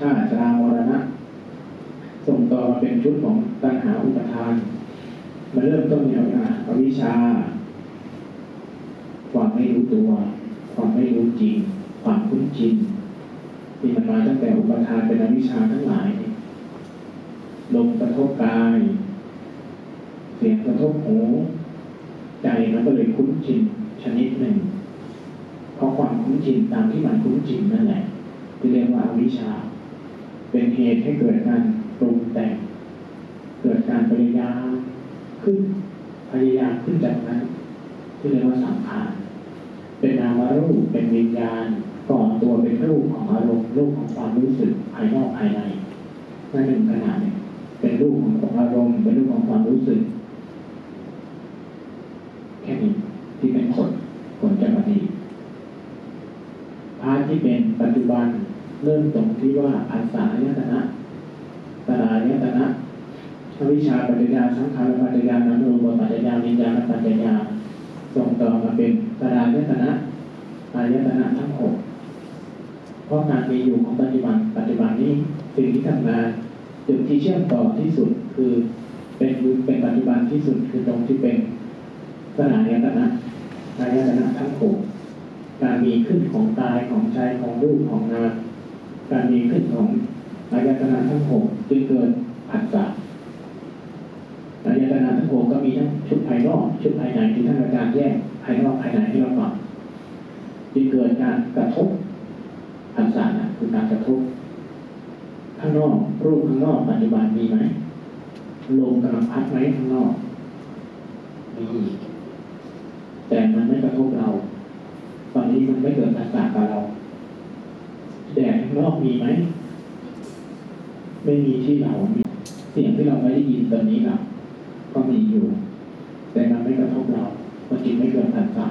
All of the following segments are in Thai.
ปทานภพชาติชรามรณะ ส่งต่อมาเป็นชุดของตัณหาอุปทาน มาเริ่มต้นในอวิชชา ความไม่รู้ตัว ความไม่รู้จริง ความคุ้นชินที่มันมาตั้งแต่อุปทานเป็นอวิชชาทั้งหลายลมกระทบกาย เสียงกระทบหู ใจมันก็เลยคุ้นชินชนิดหนึ่งเพราะความคุ้นชินตามที่มันคุ้นชินนั่นแหละที่เรียกว่าอวิชชา เป็นเหตุให้เกิดการปรุงแต่ง เกิดการพยายามขึ้นพยายามขึ้นจากนั้นที่เรียกว่าสังขารเป็นนามรูปเป็นวิญญาณก่อตัวเป็นรูปของอารมณ์รูปของความรู้สึกภายนอกภายในนั่นหนึ่งขนาดเนี่ยเป็นรูปของอารมณ์เป็นรูปของความรู้สึก แค่นี้ที่เป็นผลผลจากอดีตพาร์ทที่เป็นปัจจุบัน เริ่มตรงที่ว่าภาษายตนะตลายตนะวิชาปัจจยาสังขารปัจจยานามรูปปัจจยาวิญญาณปัจจยาส่งต่อมาเป็นตลายตนะอายตนะทั้งหกเพราะการมีอยู่ของปัจจุบันปัจจุบันนี้สิ่งที่ทำงานจุดที่เชื่อมต่อที่สุดคือเป็นเป็นปัจจุบันที่สุดคือตรงที่เป็นสลายตนะอายตนะทั้งหกการมีขึ้นของกายของใจของรูปของนาม การมีขึ้นของอายตนะทั้งหกจึงเกิดผัสสะอายตนะทั้งหกก็มีทั้งชุดภายนอกชุดภายในที่ท่านอาจารย์แยกภายนอกภายในให้เราฟังจึงเกิดการกระทบผัสสะนะคือการกระทบข้างนอกรูปข้างนอกปัจจุบันมีไหมลมกำลังพัดไหมข้างนอกมีแต่มันไม่กระทบเรา ตอนนี้มันไม่เกิดผัสสะกับเรา แดดข้างนอกมีไหม ไม่มีที่เรา เสียงที่เราไม่ได้ยินตอนนี้เราก็มีอยู่ แต่มันไม่กระทบเรา มันจึงไม่เกิดผัสสะ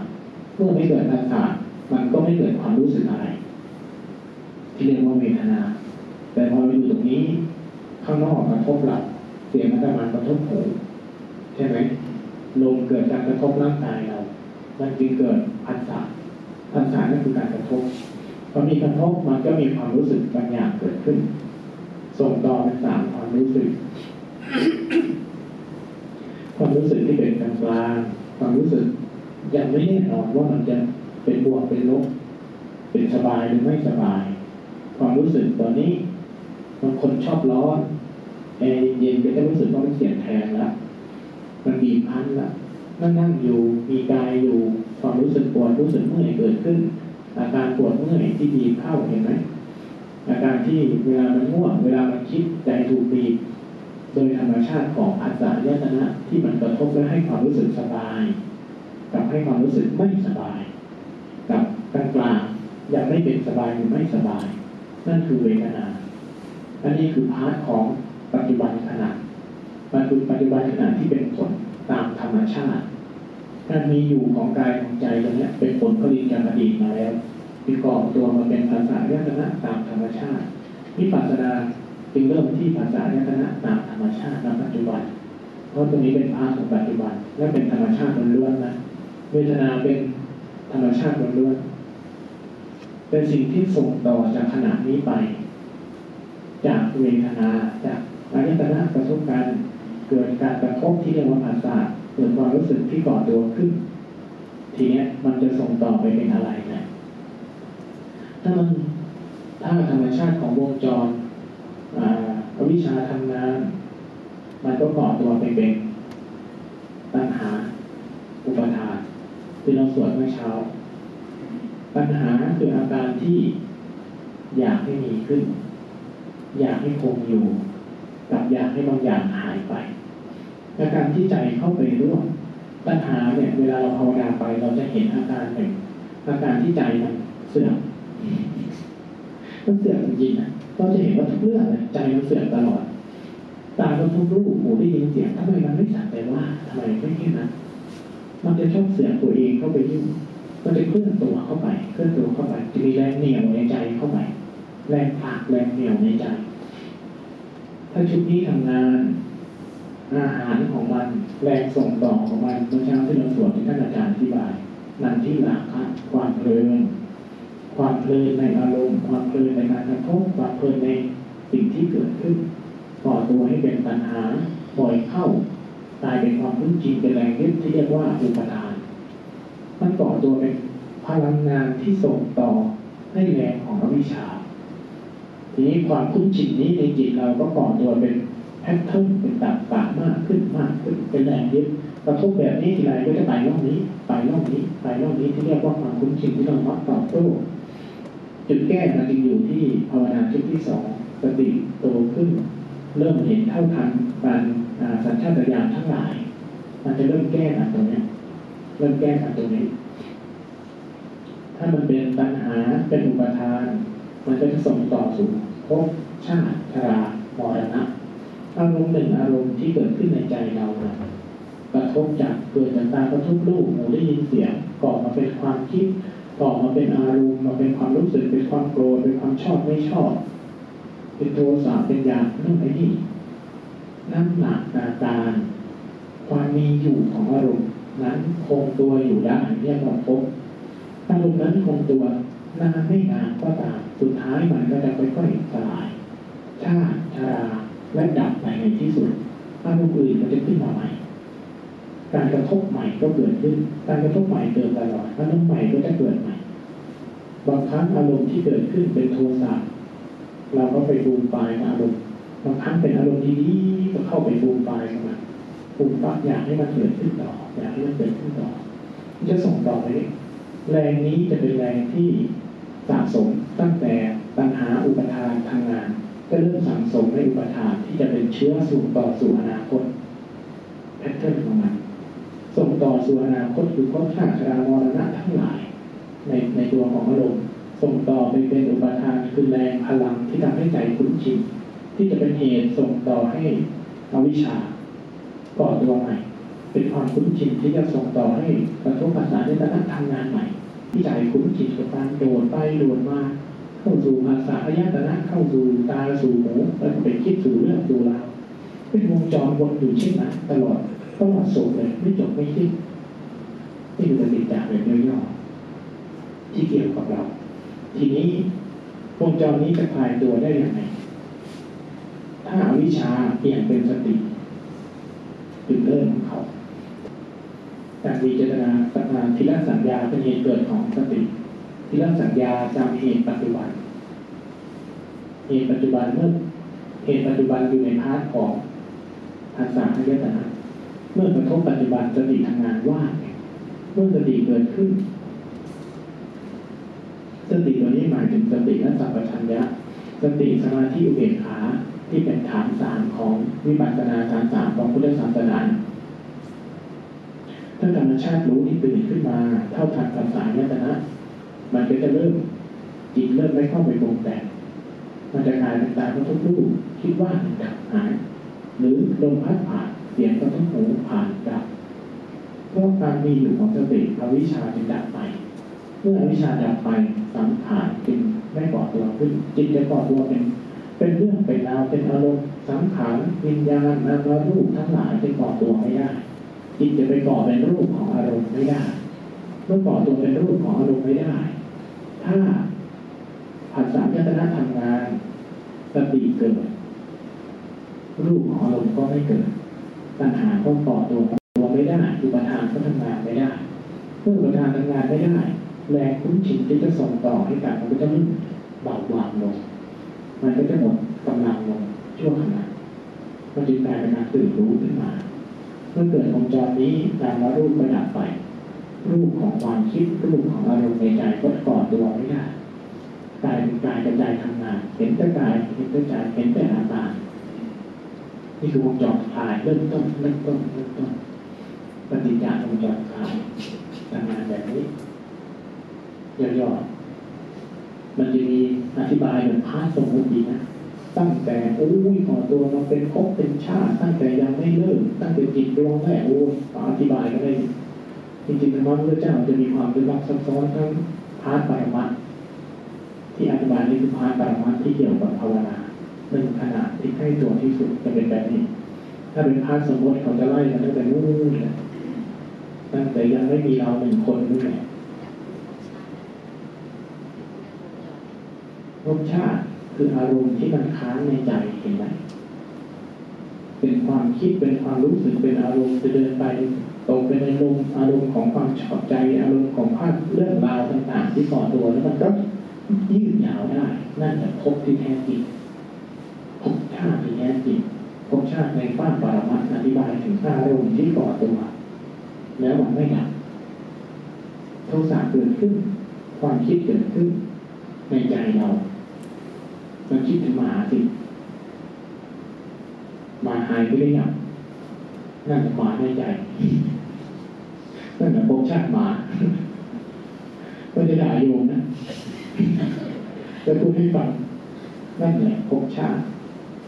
เมื่อไม่เกิดผัสสะมันก็ไม่เกิดความรู้สึกอะไร ที่เรียกว่าเวทนา แต่พอเราอยู่ตรงนี้ ข้างนอกกระทบเราเสียงมันจะมากระทบหูใช่ไหมลมเกิดจากกระทบร่างกายเรา มันจึงเกิดผัสสะผัสสะนั่นคือการกระทบ พอมีกระทบมันก็มีความรู้สึกบางอย่างเกิดขึ้น ส่งต่อเป็นสามความรู้สึก ความรู้สึกที่เป็นกลางกลางความรู้สึกยังไม่แน่นอนว่ามันจะเป็นบวกเป็นลบเป็นสบายหรือไม่สบาย ความรู้สึกตอนนี้บางคนชอบร้อนแอร์เย็นก็จะรู้สึกว่ามันเสียงแทนละมันบีบพันละนั่งนั่งอยู่มีกายอยู่ความรู้สึกปวดรู้สึกเมื่อยเกิดขึ้น อาการปวดเมื่อยที่บีบเข้าเห็นไหมอาการที่เวลามันง่วงเวลามันคิดใจถูกบีบโดยธรรมชาติของภาษายตนะที่มันกระทบและให้ความรู้สึกสบาย กับให้ความรู้สึกไม่สบาย กับกลางกลางยังไม่เป็นสบายหรือไม่สบาย นั่นคือเวทนาอันนี้คือพาร์ทของปัจจุบันขณะมันคือปัจจุบันขณะที่เป็นผลตามธรรมชาติ การมีอยู่ของกายของใจตรงนี้เป็นผลผลิตจากอดีตมาแล้วที่ก่อตัวมาเป็นภาษายตนะตามธรรมชาติวิปัสสนาจึงเริ่มที่ภาษายตนะตามธรรมชาติในปัจจุบัน เพราะตรงนี้เป็นภาคของปัจจุบัน และเป็นธรรมชาติล้วนๆนะเวทนาเป็นธรรมชาติล้วนๆเป็นสิ่งที่ส่งต่อจากขณะนี้ไป จากเวทนาจากอายตนะประสบการณ์เกิดการกระทบที่เรียกว่าภาษา กิดความรู้สึกที่ก่อตัวขึ้น ทีนี้มันจะส่งต่อไปเป็นอะไรนะถ้ามันถ้าธรรมชาติของวงจรอวิชชาทำงาน มันก็ก่อตัวไปเป็นปัญหาอุปทานที่เราสวดเมื่อเช้า ปัญหาคืออาการที่อยากให้มีขึ้น อยากให้คงอยู่ กับอยากให้บางอย่างหายไป อาการที่ใจเข้าไปร่วมปัญหาเนี่ย เวลาเราภาวนาไปเราจะเห็นอาการหนึ่งอาการที่ใจมันเสื่อมมันเสื่อมจริงๆนะเราจะเห็นว่าทุกเรื่องใจมันเสื่อมตลอดตาเราทุกรูปหูได้ยินเสียงทำไมมันไม่สักแต่ว่าทำไมไม่แค่นั้นมันจะชอบเสื่อมตัวเองเข้าไปยุ่งมันจะเคลื่อนตัวเข้าไปเคลื่อนตัวเข้าไปจะมีแรงเหนี่ยวในใจเข้าไปแรงผลักแรงเหนี่ยวในใจ ถ้าชุดนี้ทำงาน อาหารของมันแรงส่งต่อของมันเมื่อเช้าที่เราสวดที่ท่านอาจารย์อธิบายนั่นที่หลักความเพลินความเพลินในอารมณ์ ความเพลินในการกระทบความเพลินในสิ่งที่เกิดขึ้นก่อตัวให้เป็นตัณหาปล่อยเข้ากลายเป็นความคุ้นชินเป็นแรงยึดที่เรียกว่าอุปทาน มันก่อตัวเป็นพลังงานที่ส่งต่อให้แรงของอวิชชา ทีนี้ความคุ้นชินนี้ในจิตเราก็ก่อตัวเป็น แพทเทิร์นเป็นตับปะมากขึ้นมากขึ้นเป็นแรงยึดกระทบแบบนี้ทีไรก็จะไปรอบนี้ไปรอบนี้ไปรอบนี้ที่เรียกว่าความคุ้นชินที่เรามักตอบโต้จุดแก้มันจึงอยู่ที่ภาวนาชุดที่สองสติโตขึ้น เริ่มเห็นเท่าทันการสัญชาตญาณทั้งหลาย มันจะเริ่มแก้กันตรงนี้เริ่มแก้กันตรงนี้ ถ้ามันเป็นตัณหาเป็นอุปทาน มันก็จะส่งต่อสู่ภพชาติชรามรณะ อารมณ์หนึ่งอารมณ์ที่เกิดขึ้นในใจเรานะกระทบจากเกิดจากตากระทบรูปหูได้ยินเสียงก่อมาเป็นความคิดก่อมาเป็นอารมณ์มาเป็นความรู้สึกเป็นความโกรธเป็นความชอบไม่ชอบ เป็นโทสะเป็นอยากนั่นไอ้นี่น้ำหนักอากาความมีอยู่ของอารมณ์นั้นคงตัวอยู่ได้เรียกว่าภพอารมณ์นั้นคงตัวนานไม่นานก็ตามสุดท้ายมันก็จะค่อยๆสลายชาติชรา และดับไปในที่สุดอารมณ์อื่นมันจะขึ้นมาใหม่ การกระทบใหม่ก็เกิดขึ้น การกระทบใหม่เกิดตลอดอารมณ์ใหม่ก็จะเกิดใหม่ บางครั้งอารมณ์ที่เกิดขึ้นเป็นโทสะเราก็ไปบูมปลายอารมณ์ บางครั้งเป็นอารมณ์ดีๆก็เข้าไปบูมปลายกับมันบูมปักอยากให้มันเกิดขึ้นต่ออยากให้มันเกิดขึ้นต่อมันจะส่งต่อไปแรงนี้จะเป็นแรงที่สะสมตั้งแต่ตัณหาอุปทานทางงาน ก็เริ่มสั่งสมในอุปทานที่จะเป็นเชื้อส่งต่อสู่อนาคตแพทเทิร์นของมันส่งต่อสู่อนาคตคือข้อชาติชรามรณะทั้งหลาย ในในตัวของอารมณ์ส่งต่อไปเป็นอุปทานคือแรงพลังที่ทำให้ใจคุ้นชินที่จะเป็นเหตุส่งต่อให้อวิชชาก่อตัวใหม่ เป็นความคุ้นชินที่จะส่งต่อให้กระทบภาษาในตระทำงานใหม่ ที่ใจคุ้นชินกับการโดดไปโดดมา เข้าสู่ภาษาอายตนะเข้าสู่ตาสู่หูแล้วก็ไปคิดสู่เรื่องสู่ราวเป็นวงจรวนอยู่เช่นนั้นตลอดตลอดสุดเลยไม่จบไม่สิ้นนี่คือปฏิจจ์แบบย่อๆที่เกี่ยวกับเรา ทีนี้วงจรนี้จะคลายตัวได้อย่างไรถ้าอาวิชาเปลี่ยนเป็นสติจุดเริ่มของเขาการมีเจตนาสัญญาทิละสัญญาเป็นเหตุเกิดของสติ ทิละสัญญาจำเหตุปัจจุบัน เหตุปัจจุบันเมื่อเหตุปัจจุบันอยู่ในพาร์ทของภาษาพยตนะเมื่อกระทบปัจจุบันสติทำงานว่างเมื่อสติเกิดขึ้น สติตัวนี้หมายถึงสติและสัมปชัญญะสติสมาธิอุเบกขาที่เป็นฐานสามของวิปัสสนาฐานสามของพุทธศาสนาถ้าธรรมชาติรู้ที่ตื่นขึ้นมา เท่าทันภาษาญตนะ มันก็จะเริ่มจิตเริ่มไม่เข้าไปปรุงแต่งมันจะกลายเป็นตาก็ทุกรูปคิดว่าดับหาย หรือลมพัดผ่านเสียงก็ทุกหูผ่านดับเพราะการมีอยู่ของสติอวิชชาจึงดับไปเมื่ออวิชชาดับไปสังขารจึงไม่ก่อตัวขึ้นจิตจะก่อตัวเป็นเป็นเรื่องเป็นราวเป็นอารมณ์สังขารวิญญาณนามรูปทั้งหลายจะก่อตัวไม่ได้จิตจะไปก่อเป็นรูปของอารมณ์ไม่ได้ เมื่อก่อตัวเป็นรูปของอารมณ์ไม่ได้ ถ้าผัสสะยตนะทำงานสติเกิด รูปของอารมณ์ก็ไม่เกิด ปัญหาก็ก่อตัวตัวไม่ได้อุปทานก็ทำงานไม่ได้เมื่ออุปทานทำงานไม่ได้ แรงคุ้นชินที่จะส่งต่อให้กันมันก็จะไม่เบาบางลง มันก็จะหมดกำลังลงชั่วขณะมันจึงกลายเป็นการตื่นรู้ขึ้นมา เมื่อเกิดวงจรนี้นามรูปก็ดับไป รูปของความคิดรูปของอารมณ์ในใจก็ก่อตัวไม่ได้กายเป็นกายกระจายทำงาน เห็นแต่กายเห็นแต่ใจเห็นแต่อาการนี่คือวงจรคลายเริ่มต้นเริ่มต้นเริ่มต้นปฏิจจารวงจรคลายทำงานแบบนี้ย่อๆมันจะมีอธิบายแบบพาสมมตินะตั้งแต่โอ้ยขอตัวมาเป็นคบเป็นชาติ ตั้งแต่ยังไม่เลิกตั้งแต่จิตดวงแรกโอ้ยอธิบายก็ได้ จริงๆธรรมะพระเจ้าจะมีความลึกลับซับซ้อนทั้ง part ปรมัตถ์ที่อธิบายนี่คือ part ปรมัตถ์ที่เกี่ยวกับภาวนาหนึ่งขณะที่ใกล้ตัวที่สุดจะเป็นแบบนี้ ถ้าเป็น part สมมติเขาจะไล่กันตั้งแต่นู้นเลยตั้งแต่ยังไม่มีเราหนึ่งคนนู่นแหละภพชาติคืออารมณ์ที่มันค้างในใจเห็นไหมเป็นความคิดเป็นความรู้สึกเป็นอารมณ์จะเดินไปตกเป็นอารมณ์อารมณ์ของความชอบใจอารมณ์ของภาพเรื่องราวต่างๆ ที่ก่อตัวแล้วมันก็ยืดยาวได้นั่นแหละภพที่แท้จริงภพชาติที่แท้จริงภพชาติในฟ้าปรมัตอธิบายถึงอารมณ์ที่ก่อตัว แล้วมันไม่ดับโทสะเกิดขึ้น ความคิดเกิดขึ้น ในใจเรามันคิดถึงหมาสิมาหายไปได้ยัง นั่นหมาในใจนั่นแหละภพชาติหมาก็จะด่าโยมนะจะพูดให้ฟังนั่นแหละภพชาติ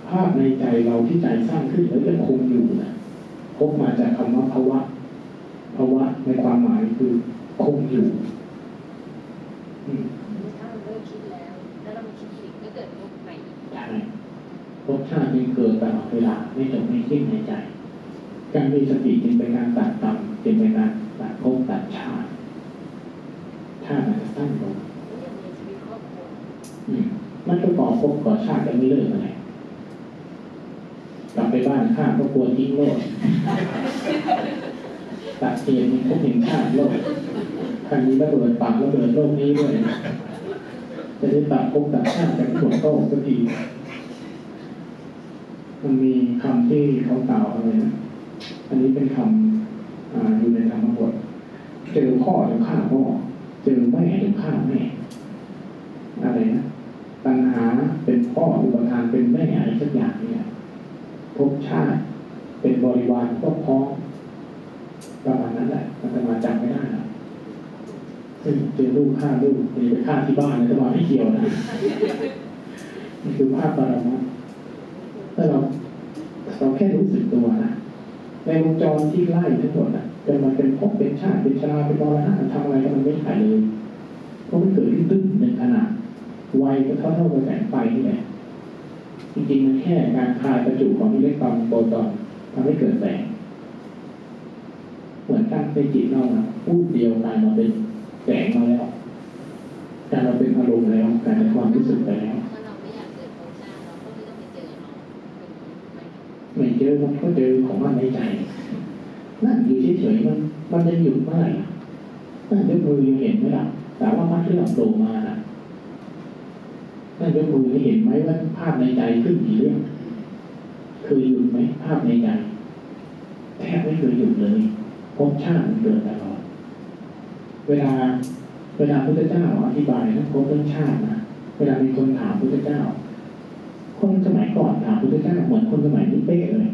ภาพในใจเราที่ใจสร้างขึ้นแล้วจะคงอยู่นะพบมาจากคำว่าภาวะภาวะในความหมายคือคงอยู่อืมถ้าเราเลิกคิดแล้วแล้วเรามาคิดอีกก็เกิดมุกใหม่อีกใช่ภพชาติจึงเกิดตลอดเวลาไม่จบไม่สิ้นในใจ การมีสติจึงเป็นการตัดกรรมจึงเป็นการตัดภพตัดชาติชาติมันจะสั้นลงแล้วอย่างในชีวิตครอบครัวอืมมันก็ก่อภพก่อชาติกันไม่เลิกอะไรกลับไปบ้านข้าก็กลัวทิ้งโลกตัดเตียนมีภพแห่งชาติโลกครั้งนี้ระเบิดปากระเบิดโลกนี้ด้วยจะได้ตัดภพตัดชาติกันหมดโลกสักทีมันมีคำที่เขากล่าวอะไรนะ อันนี้เป็นคำออยู่ในธรรมบทเจอพ่อเดี๋ยวฆ่าพ่อ เจอแม่เดี๋ยวฆ่าแม่ อะไรนะตัณหาเป็นพ่ออุปทานเป็นแม่อะไรสักอย่างเนี่ยภพชาติเป็นบริวารก็พ้องประมาณนั้นแหละมันจะมาจำไม่ได้นะซึ่งเจอลูกฆ่าลูกนี่ไปฆ่าที่บ้านนะจะมาไม่เกี่ยวนะนี่คือภาพปรมัตถ์ถ้าเราเราแค่รู้สึกตัวนะ ในวงจรที่ไล่ทั้งหมดอะจนมันเป็นภพเป็นชาติเป็นชราเป็นมรณะทำอะไรก็มันไม่หายเลยเพราะมันเกิดขึ้นตึ้งหนึ่งขนาดวัยก็เท่าเท่ากับแสงไฟนี่แหละจริงๆมันแค่การคายประจุของอิเล็กตรอนโปรตอนทำให้เกิดแสงเหมือนกันในจิตเรานะพูดเดียวกลายมาเป็นแสงมาแล้วกลายมาเป็นอารมณ์แล้วกายเป็นความรู้สึกไปแล้ว ไม่เจอมันก็เจอของมันในใจ นั่นอยู่เฉยๆมันมันจะหยุดเมื่อไหร่ล่ะนั่นยกมือยังเห็นไหมล่ะแต่ว่ามันที่เราโผล่มาน่ะนั่นยกมือให้เห็นไหมว่าภาพในใจขึ้นกี่เรื่องเคยหยุดไหมภาพในใจแทบไม่เคยหยุดเลยภพชาติมันเกิดตลอด เวลา เวลาพุทธเจ้าอธิบายนะภพเรื่องชาตินะเวลามีคนถามพุทธเจ้า คนสมัยก่อนถามพุทธเจ้าเหมือนคนสมัยนี้เป๊ะเลย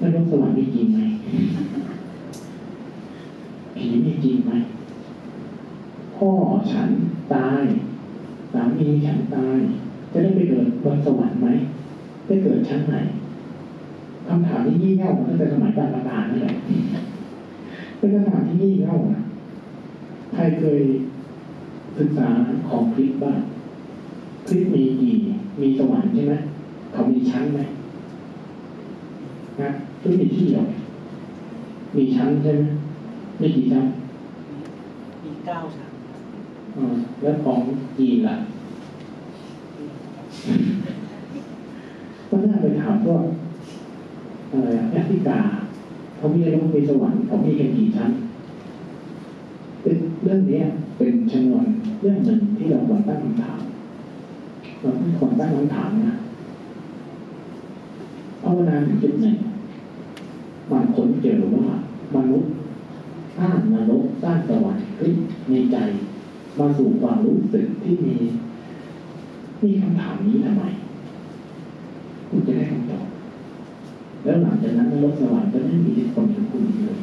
นรกสวรรค์มีจริงไหมผีมีจริงไหมพ่อฉันตายสามีฉันตาย จะได้ไปเกิดบนสวรรค์ไหมได้เกิดชั้นไหนคำถามที่ยี่เง่ามาตั้งแต่สมัยบรรพการนั่นแหละเป็นคำถามที่ยี่เง่านะใครเคยศึกษาของคริสบ้างคริสมีกี่ มีสวรรค์ใช่ไหมเขามีชั้นไหมนะคริสต์มีที่เหรอมีชั้นใช่ไหมมีกี่ชั้นมีเก้าชั้นอ่าแล้วของจีนล่ะก็น่าไปถามพวกอะไรอะแอฟริกาเขามีอะไรมีสวรรค์เขามีกันกี่ชั้นเป็นเรื่องเนี้ยเป็นชนวนเรื่องหนึ่งที่เราควรตั้งคำถาม เราต้องควรตั้งคำถามนะภาวนาถึงจุดหนึ่งมันค้นเจอว่ามนุษย์สร้างมนรกสร้างสวรรค์ขึ้นในใจ มาสู่ความรู้สึกที่มี มีคำถามนี้ทำไมคุณจะได้คำตอบแล้วหลังจากนั้นนรกสวรรค์จะไม่มีอิทธิพลถึงคุณอีกเลย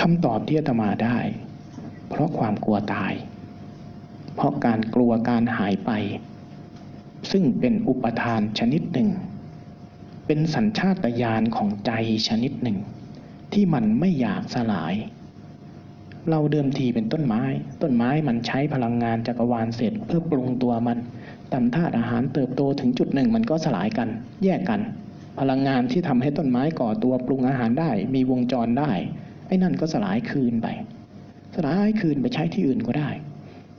คำตอบที่อาตมาได้ เพราะความกลัวตาย เพราะการกลัวการหายไป ซึ่งเป็นอุปทานชนิดหนึ่ง เป็นสัญชาตญาณของใจชนิดหนึ่ง ที่มันไม่อยากสลาย เราเดิมทีเป็นต้นไม้ ต้นไม้มันใช้พลังงานจักรวาลเสร็จเพื่อปรุงตัวมันตามธาตุอาหารเติบโตถึงจุดหนึ่งมันก็สลายกัน แยกกัน พลังงานที่ทำให้ต้นไม้ก่อตัวปรุงอาหารได้ มีวงจรได้ไอ้นั่นก็สลายคืนไป สลายคืนไปใช้ที่อื่นก็ได้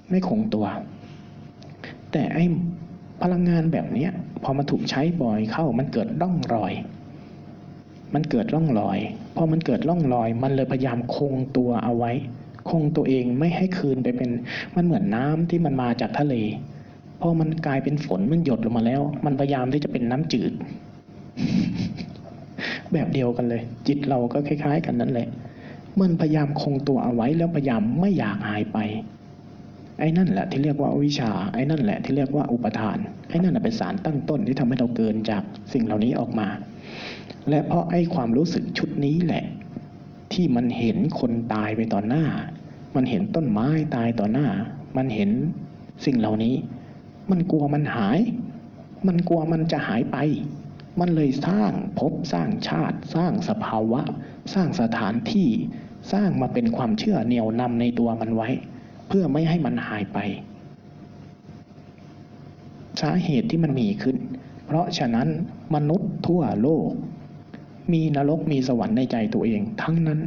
ไม่คงตัว แต่ไอ้ พลังงานแบบเนี้ยพอมาถูกใช้บ่อยเข้ามันเกิดร่องรอย มันเกิดร่องรอยพอมันเกิดร่องรอย มันเลยพยายามคงตัวเอาไว้ คงตัวเองไม่ให้คืนไปเป็นมันเหมือนน้ำที่มันมาจากทะเลพอมันกลายเป็นฝนมันหยดลงมาแล้ว มันพยายามที่จะเป็นน้ำจืด แบบเดียวกันเลย จิตเราก็คล้าย ๆ กันนั่นแหละมันพยายามคงตัวเอาไว้แล้วพยายามไม่อยากหายไป ไอ้นั่นแหละที่เรียกว่าวิชา ไอ้นั่นแหละที่เรียกว่าอุปทาน ไอ้นั่นเป็นสารตั้งต้นที่ทำให้เราเกินจากสิ่งเหล่านี้ออกมา และเพราะไอ้ความรู้สึกชุดนี้แหละ ที่มันเห็นคนตายไปต่อหน้า มันเห็นต้นไม้ตายต่อหน้า มันเห็นสิ่งเหล่านี้ มันกลัวมันหาย มันกลัวมันจะหายไป มันเลยสร้างภพสร้างชาติ สร้างสภาวะ สร้างสถานที่ สร้างมาเป็นความเชื่อเหนี่ยวนำในตัวมันไว้ พื่อไม่ให้มันหายไป สาเหตุที่มันมีขึ้น เพราะฉะนั้นมนุษย์ทั่วโลก มีนรกมีสวรรค์ในใจตัวเองทั้งนั้น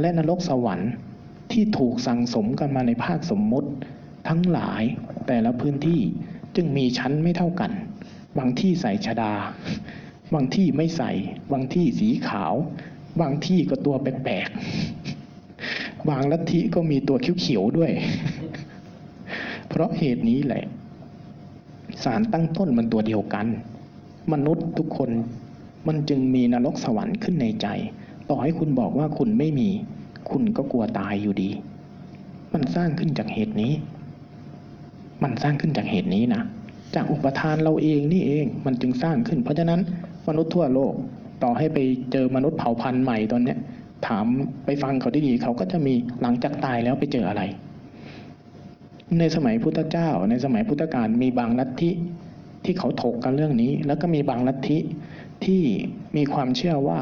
และนรกสวรรค์ที่ถูกสั่งสมกันมาในภาคสมมติ ทั้งหลายแต่ละพื้นที่จึงมีชั้นไม่เท่ากัน บางที่ใส่ชดา บางที่ไม่ใส่ บางที่สีขาว บางที่ก็ตัวแปลกๆ บางลัทธิก็มีตัวเขียวๆด้วย เพราะเหตุนี้แหละ สารตั้งต้นมันตัวเดียวกัน มนุษย์ทุกคนมันจึงมีนรกสวรรค์ขึ้นในใจ ต่อให้คุณบอกว่าคุณไม่มี คุณก็กลัวตายอยู่ดี มันสร้างขึ้นจากเหตุนี้ มันสร้างขึ้นจากเหตุนี้นะจากอุปทานเราเองนี่เองมันจึงสร้างขึ้น เพราะฉะนั้นมนุษย์ทั่วโลก ต่อให้ไปเจอมนุษย์เผ่าพันธุ์ใหม่ตอนเนี้ย ถามไปฟังเขาดีๆเขาก็จะมีหลังจากตายแล้วไปเจออะไร ในสมัยพุทธเจ้า ในสมัยพุทธกาลมีบางลัทธิที่เขาถกกันเรื่องนี้ แล้วก็มีบางลัทธิที่มีความเชื่อว่า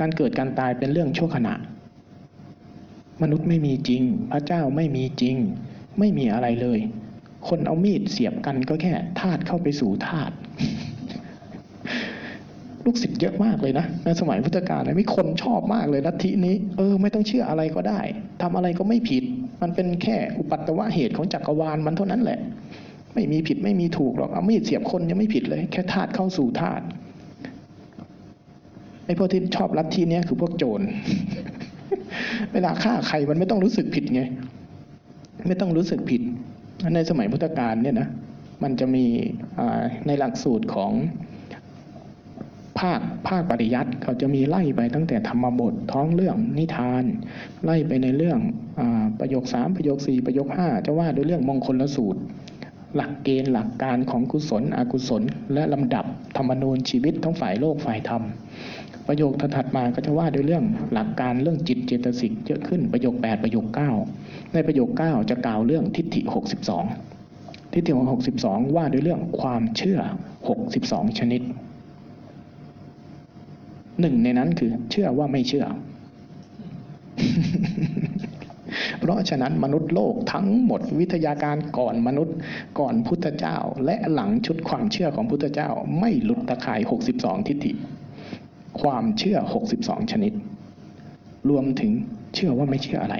การเกิดการตายเป็นเรื่องชั่วขณะ มนุษย์ไม่มีจริง พระเจ้าไม่มีจริง ไม่มีอะไรเลย คนเอามีดเสียบกันก็แค่ธาตุเข้าไปสู่ธาตุ ลูกศิษย์เยอะมากเลยนะในสมัยพุทธกาลนะมีคนชอบมากเลยลัทธินี้เออไม่ต้องเชื่ออะไรก็ได้ทำอะไรก็ไม่ผิด มันเป็นแค่อุปัตตวะเหตุของจักรวาลมันเท่านั้นแหละ ไม่มีผิดไม่มีถูกหรอกเอามีดเสียบคนยังไม่ผิดเลย แค่ธาตุเข้าสู่ธาตุไอ้พวกที่ชอบลัทธินี้คือพวกโจรเวลาฆ่าใครมันไม่ต้องรู้สึกผิดไงไม่ต้องรู้สึกผิด ในสมัยพุทธกาลเนี่ยนะมันจะมีในหลักสูตรของ ภาคภาคปริยัติเขาจะมีไล่ไปตั้งแต่ธรรมบทท้องเรื่องนิทาน ไล่ไปในเรื่องอประโยคสามประโยคสี่ประโยคห้าจะว่าด้วยเรื่องมงคลสูตร หลักเกณฑ์หลักการของกุศล อกุศล และลำดับธรรมนูญชีวิตทั้งฝ่ายโลกฝ่ายธรรม ประโยคถัดมาก็จะว่าด้วยเรื่องหลักการเรื่องจิตเจตสิกเยอะขึ้นประโยค 8 ประโยค 9 ในประโยค 9 จะกล่าวเรื่องทิฏฐิ 62 ทิฏฐิของ62 ว่าด้วยเรื่องความเชื่อ 62 ชนิด หนึ่งในนั้นคือ เชื่อว่าไม่เชื่อ เพราะฉะนั้นมนุษย์โลกทั้งหมดวิทยาการก่อนมนุษย์ก่อนพุทธเจ้า และหลังชุดความเชื่อของพุทธเจ้า ไม่หลุดตะข่าย 62 ทิฏฐิ ความเชื่อ 62 ชนิด รวมถึงเชื่อว่าไม่เชื่ออะไร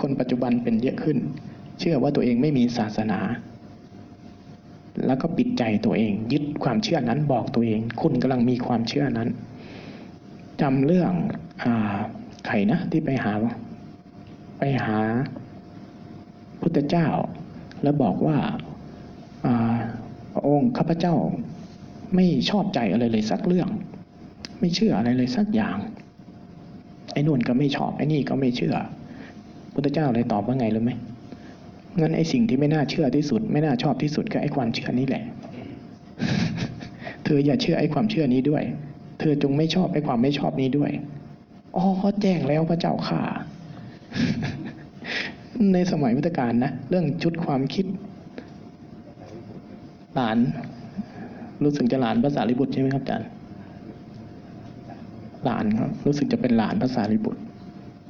คนปัจจุบันเป็นเยอะขึ้น เชื่อว่าตัวเองไม่มีศาสนา แล้วก็ปิดใจตัวเอง ยึดความเชื่อนั้นบอกตัวเอง คุณกำลังมีความเชื่อนั้นจำเรื่องอใครนะที่ไปหา ไปหาพุทธเจ้า แล้วบอกว่าอ่าพระองค์ข้าพเจ้าไม่ชอบใจอะไรเลยสักเรื่อง ไม่เชื่ออะไรเลยสักอย่างไอ้นู่นก็ไม่ชอบไอ้นี่ก็ไม่เชื่อ พุทธเจ้าเลยตอบว่าไงรู้ไหม งั้นไอ้สิ่งที่ไม่น่าเชื่อที่สุด ไม่น่าชอบที่สุดก็ไอ้ความเชื่อนี้แหละ เธออย่าเชื่อไอ้ความเชื่อนี้ด้วย เธอจงไม่ชอบไอ้ความไม่ชอบนี้ด้วย อ๋อแจ้งแล้วพระเจ้าข่าในสมัยพุทธกาลนะ เรื่องชุดความคิด หลาน รู้สึกจะหลานภาษาลิบุตรใช่ไหมครับอาจารย์ หลานครับ รู้สึกจะเป็นหลานภาษาลิบุตร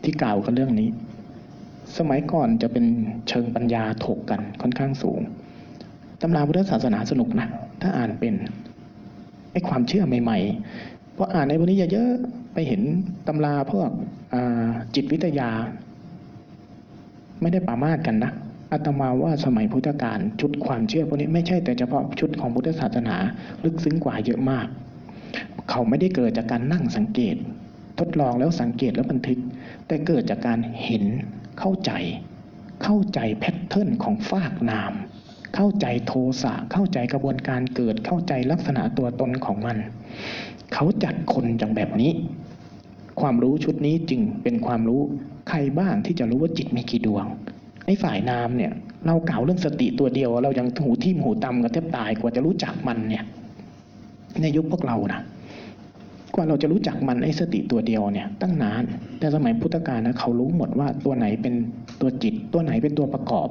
ที่กล่าวกันเรื่องนี้ สมัยก่อนจะเป็นเชิงปัญญาถกกันค่อนข้างสูง ตำราพุทธศาสนาสนุกนะ ถ้าอ่านเป็นไอ้ความเชื่อใหม่ๆเพราะอ่านในพวกนี้เยอะๆไปเห็นตำราพวกจิตวิทยา ไม่ได้ปามาสกันนะอาตมาว่าสมัยพุทธกาลชุดความเชื่อพวกนี้ไม่ใช่แต่เฉพาะชุดของพุทธศาสนา ลึกซึ้งกว่าเยอะมาก เขาไม่ได้เกิดจากการนั่งสังเกต ทดลองแล้วสังเกตแล้วบันทึก แต่เกิดจากการเห็น เข้าใจ เข้าใจแพทเทิร์นของฟากนาม เข้าใจโทสะเข้าใจกระบวนการเกิดเข้าใจลักษณะตัวตนของมัน เขาจัดคนอย่างแบบนี้ ความรู้ชุดนี้จึงเป็นความรู้ใครบ้างที่จะรู้ว่าจิตมีกี่ดวงในฝ่ายนามเนี่ยเราเก่าเรื่องสติตัวเดียว เรายังหูทิ่มหูตำกันแทบตายกว่าจะรู้จักมันเนี่ยในยุคพวกเรานะ กว่าเราจะรู้จักมันไอ้สติตัวเดียวเนี่ยตั้งนาน แต่สมัยพุทธกาลนะเขารู้หมดว่าตัวไหนเป็นตัวจิต ตัวไหนเป็นตัวประกอบ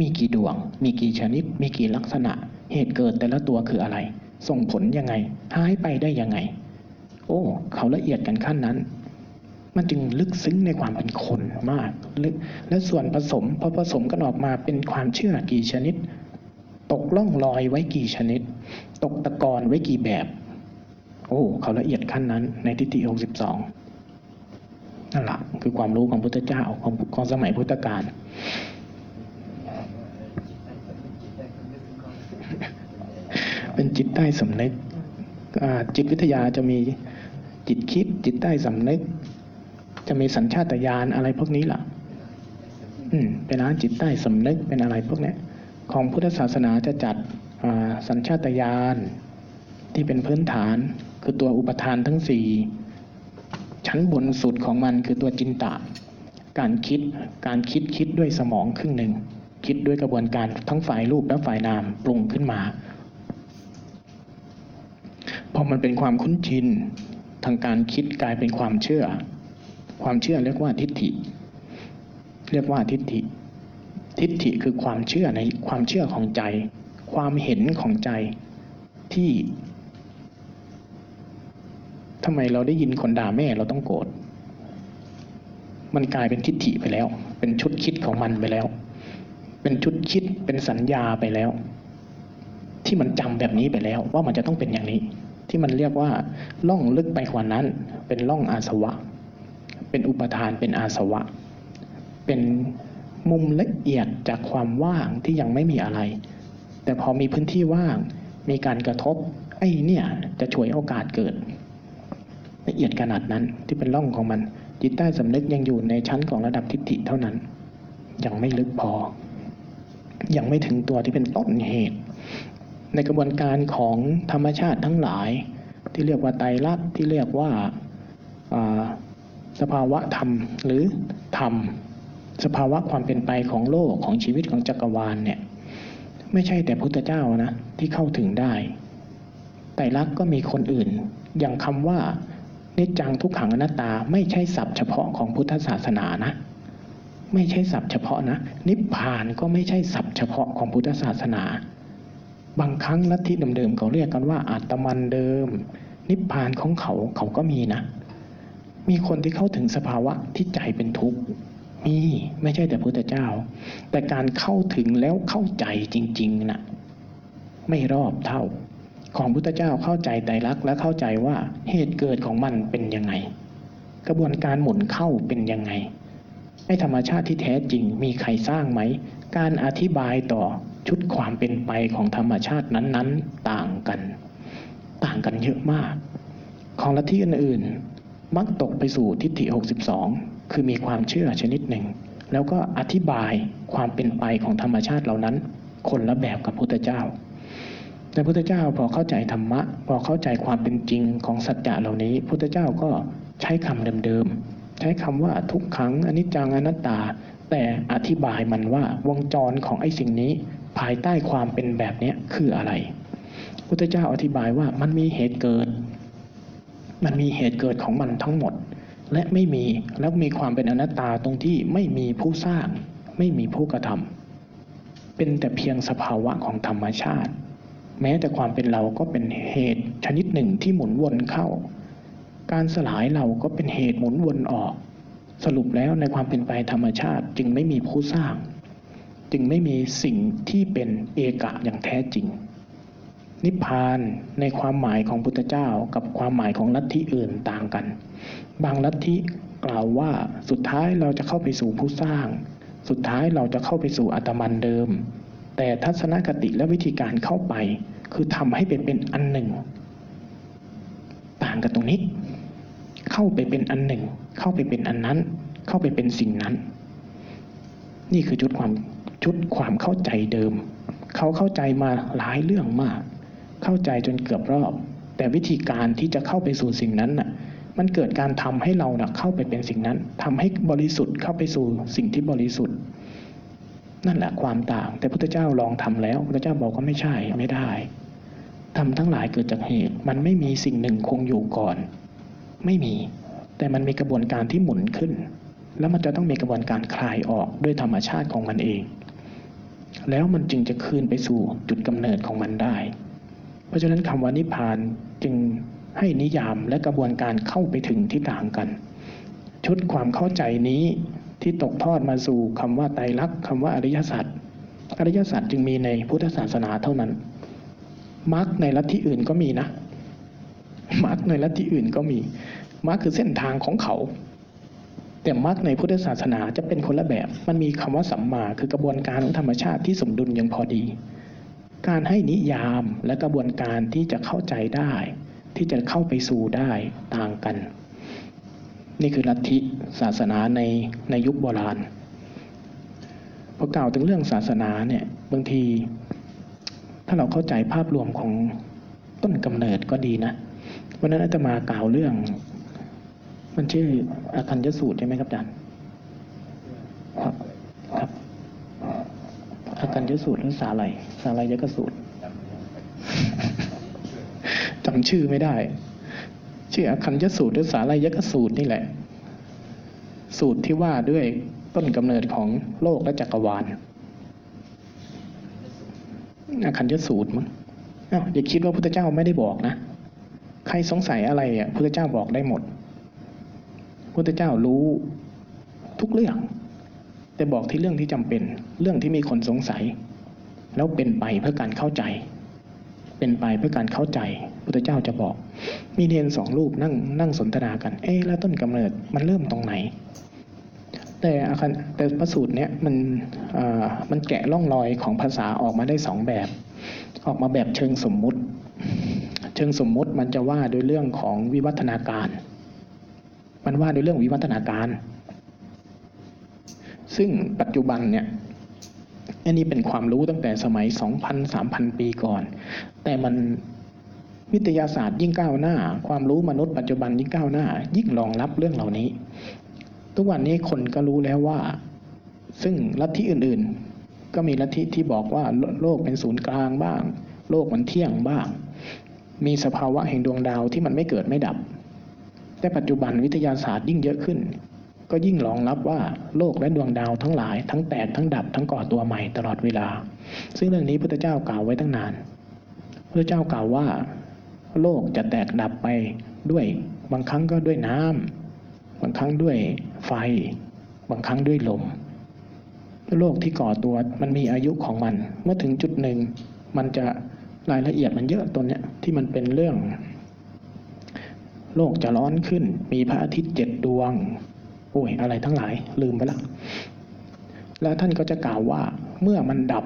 มีกี่ดวง มีกี่ชนิด มีกี่ลักษณะ เหตุเกิดแต่ละตัวคืออะไร ส่งผลยังไง หายไปได้ยังไง โอ้ เขาละเอียดกันขั้นนั้น มันจึงลึกซึ้งในความเป็นคนมากลึกและส่วนผสมพอผสมกันออกมาเป็นความเชื่อกี่ชนิด ตกล่องลอยไว้กี่ชนิด ตกตะกอนไว้กี่แบบ โอ้เขาละเอียดขั้นนั้น ในทิฏฐิ62นั่นแหละคือความรู้ของพุทธเจ้าของของสมัยพุทธกาลเป็นจิตใต้สำนึกจิตวิทยาจะมีจิตคิด จิตใต้สำนึก จะมีสัญชาตญาณอะไรพวกนี้ล่ะ อืมเป็นร้านจิตใต้สำนึกเป็นอะไรพวกนี้ของพุทธศาสนาจะจัดสัญชาตญาณที่เป็นพื้นฐาน คือตัวอุปทานทั้งสี่ชั้นบนสุดของมันคือตัวจินตะ การคิดการคิดคิดด้วยสมองครึ่งหนึ่ง คิดด้วยกระบวนการทั้งฝ่ายรูปและฝ่ายนามปรุงขึ้นมาพอมันเป็นความคุ้นชินทางการคิดกลายเป็นความเชื่อ ความเชื่อเรียกว่าทิฏฐิ เรียกว่าทิฏฐิ ทิฏฐิคือความเชื่อในความเชื่อของใจ ความเห็นของใจที่ ทำไมเราได้ยินคนด่าแม่เราต้องโกรธมันกลายเป็นทิฏฐิไปแล้ว เป็นชุดคิดของมันไปแล้ว เป็นชุดคิดเป็นสัญญาไปแล้ว ที่มันจำแบบนี้ไปแล้ว ว่ามันจะต้องเป็นอย่างนี้ ที่มันเรียกว่าล่องลึกไปกว่านั้น เป็นล่องอาสวะ เป็นอุปทานเป็นอาสวะ เป็นมุมละเอียดจากความว่างที่ยังไม่มีอะไร แต่พอมีพื้นที่ว่าง มีการกระทบไอ้เนี่ยจะช่วยโอกาสเกิด ละเอียดขนาดนั้นที่เป็นร่องของมัน จิตใต้สำนึกยังอยู่ในชั้นของระดับทิฏฐิเท่านั้น ยังไม่ลึกพอ ยังไม่ถึงตัวที่เป็นต้นเหตุ ในกระบวนการของธรรมชาติทั้งหลาย ที่เรียกว่าไตรลักษณ์ที่เรียกว่าาสภาวะธรรมหรือธรรม สภาวะความเป็นไปของโลกของชีวิตของจักรวาลเนี่ยไม่ใช่แต่พุทธเจ้านะที่เข้าถึงได้ไตรลักษณ์ก็มีคนอื่น อย่างคำว่า นิจจังทุกขังอนัตตาไม่ใช่ศัพท์เฉพาะของพุทธศาสนานะ ไม่ใช่ศัพท์เฉพาะนะ นิพพานก็ไม่ใช่ศัพท์เฉพาะของพุทธศาสนา บางครั้งลัทธิเดิมๆเขาเรียกกันว่าอาตมันเดิม นิพพานของเขาเขาก็มีนะ มีคนที่เข้าถึงสภาวะที่ใจเป็นทุกข์มีไม่ใช่แต่พุทธเจ้า แต่การเข้าถึงแล้วเข้าใจจริงๆนะ่ะไม่รอบเท่า ของพุทธเจ้าเข้าใจไตรลักษณ์และเข้าใจว่าเหตุเกิดของมันเป็นยังไง กระบวนการหมุนเข้าเป็นยังไงไอ้ธรรมชาติที่แท้จริงมีใครสร้างไหม การอธิบายต่อชุดความเป็นไปของธรรมชาตินั้นๆ ต่างกัน ต่างกันเยอะมาก ของลัทธิอื่นๆ มักตกไปสู่ทิฏฐิ 62 คือมีความเชื่อชนิดหนึ่ง แล้วก็อธิบายความเป็นไปของธรรมชาติเหล่านั้น คนละแบบกับพุทธเจ้า แต่พุทธเจ้าพอเข้าใจธรรมะ พอเข้าใจความเป็นจริงของสัจจะเหล่านี้ พุทธเจ้าก็ใช้คำเดิมๆ ใช้คำว่าทุกขังอนิจจังอนัตตา แต่อธิบายมันว่าวงจรของไอ้สิ่งนี้ ภายใต้ความเป็นแบบนี้คืออะไร พุทธเจ้าอธิบายว่ามันมีเหตุเกิด มันมีเหตุเกิดของมันทั้งหมด และไม่มีแล้วมีความเป็นอนัตตาตรงที่ไม่มีผู้สร้าง ไม่มีผู้กระทำเป็นแต่เพียงสภาวะของธรรมชาติ แม้แต่ความเป็นเราก็เป็นเหตุชนิดหนึ่งที่หมุนวนเข้า การสลายเราก็เป็นเหตุหมุนวนออก สรุปแล้วในความเป็นไปธรรมชาติจึงไม่มีผู้สร้าง จึงไม่มีสิ่งที่เป็นเอกะอย่างแท้จริง นิพพานในความหมายของพุทธเจ้ากับความหมายของลัทธิอื่นต่างกัน บางลัทธิกล่าวว่าสุดท้ายเราจะเข้าไปสู่ผู้สร้าง สุดท้ายเราจะเข้าไปสู่อัตมันเดิม แต่ทัศนคติและวิธีการเข้าไป คือทำให้เป็นเป็นอันหนึ่ง ต่างกันตรงนี้ เข้าไปเป็นอันหนึ่ง เข้าไปเป็นอันนั้น เข้าไปเป็นสิ่งนั้น นี่คือชุดความชุดความเข้าใจเดิม เขาเข้าใจมาหลายเรื่องมาก เข้าใจจนเกือบรอบ แต่วิธีการที่จะเข้าไปสู่สิ่งนั้นน่ะมันเกิดการทำให้เราน่ะเข้าไปเป็นสิ่งนั้นทำให้บริสุทธิ์เข้าไปสู่สิ่งที่บริสุทธิ์ นั่นแหละความต่าง แต่พุทธเจ้าลองทำแล้วพุทธเจ้าบอกว่าไม่ใช่ไม่ได้ทำทั้งหลายเกิดจากเหตุ มันไม่มีสิ่งหนึ่งคงอยู่ก่อน ไม่มี แต่มันมีกระบวนการที่หมุนขึ้น แล้วมันจะต้องมีกระบวนการคลายออกด้วยธรรมชาติของมันเอง แล้วมันจึงจะคืนไปสู่จุดกำเนิดของมันได้ เพราะฉะนั้นคำว่านิพพานจึงให้นิยามและกระบวนการเข้าไปถึงที่ต่างกัน ชุดความเข้าใจนี้ ที่ตกทอดมาสู่คำว่าไตรลักษณ์คำว่าอริยสัจอริยสัจจึงมีในพุทธศาสนาเท่านั้นมรรคในลัทธิอื่นก็มีนะมรรคในลัทธิอื่นก็มีมรรคคือเส้นทางของเขา แต่มรรคในพุทธศาสนาจะเป็นคนละแบบ มันมีคำว่าสัมมาคือกระบวนการของธรรมชาติที่สมดุลย่างพอดี การให้นิยามและกระบวนการที่จะเข้าใจได้ ที่จะเข้าไปสู่ได้ต่างกัน นี่คือลัทธิศาสนาในในยุคโบราณพอกล่าวถึงเรื่องศาสนาเนี่ยบางที ถ้าเราเข้าใจภาพรวมของต้นกำเนิดก็ดีนะวันนั้นอาตมากล่าวเรื่อง มันชื่ออาคัญยสูตรใช่ไหมครับอาจารย์ครับครับอาคัญยสูตรหรือสาไลสาไลยกสูตรจำชื่อไม่ได้ ชื่ออคัญยสูตรหรือสาไลยกสูตรนี่แหละ สูตรที่ว่าด้วยต้นกำเนิดของโลกและจักรวาลอคัญยสูตรมั้งอ้าวอย่าคิดว่าพุทธเจ้าไม่ได้บอกนะ ใครสงสัยอะไรอะพุทธเจ้าบอกได้หมดพุทธเจ้ารู้ทุกเรื่อง แต่บอกที่เรื่องที่จำเป็น เรื่องที่มีคนสงสัย แล้วเป็นไปเพื่อการเข้าใจ เป็นไปเพื่อการเข้าใจพุทธเจ้าจะบอก มีเนนสองรูปนั่งนั่งสนทนากัน เอ๊ะแล้วต้นกำเนิดมันเริ่มตรงไหน แต่อาคันแต่พระสูตรเนี้ยมันอ่ามันแกะร่องรอยของภาษาออกมาได้สองแบบ ออกมาแบบเชิงสมมุติ เชิงสมมุติมันจะว่าโดยเรื่องของวิวัฒนาการ มันว่าด้วยเรื่องวิวัฒนาการ ซึ่งปัจจุบันเนี่ยอันนี้เป็นความรู้ตั้งแต่สมัย 2,000 3,000 ปีก่อน แต่มัน วิทยาศาสตร์ยิ่งก้าวหน้า ความรู้มนุษย์ปัจจุบันยิ่งก้าวหน้า ยิ่งรองรับเรื่องเหล่านี้ ทุกวันนี้คนก็รู้แล้วว่า ซึ่งลัทธิอื่นๆ ก็มีลัทธิที่บอกว่าโลโลกเป็นศูนย์กลางบ้าง โลกมันเที่ยงบ้าง มีสภาวะแห่งดวงดาวที่มันไม่เกิดไม่ดับ แต่ปัจจุบันวิทยาศาสตร์ยิ่งเยอะขึ้น ก็ยิ่งรองรับว่าโลกและดวงดาวทั้งหลาย ทั้งแตกทั้งดับทั้งก่อตัวใหม่ตลอดเวลา ซึ่งเรื่องนี้พุทธเจ้ากล่าวไว้ตั้งนานพุทธเจ้ากล่าวว่า โลกจะแตกดับไปด้วยบางครั้งก็ด้วยน้ำบางครั้งด้วยไฟ บางครั้งด้วยลม โลกที่ก่อตัวมันมีอายุของมัน เมื่อถึงจุดหนึ่ง มันจะรายละเอียดมันเยอะตัวเนี้ยที่มันเป็นเรื่อง โลกจะร้อนขึ้น มีพระอาทิตย์เจ็ดดวง โอ้ยอะไรทั้งหลายลืมไปละแล้วท่านก็จะกล่าวว่าเมื่อมันดับ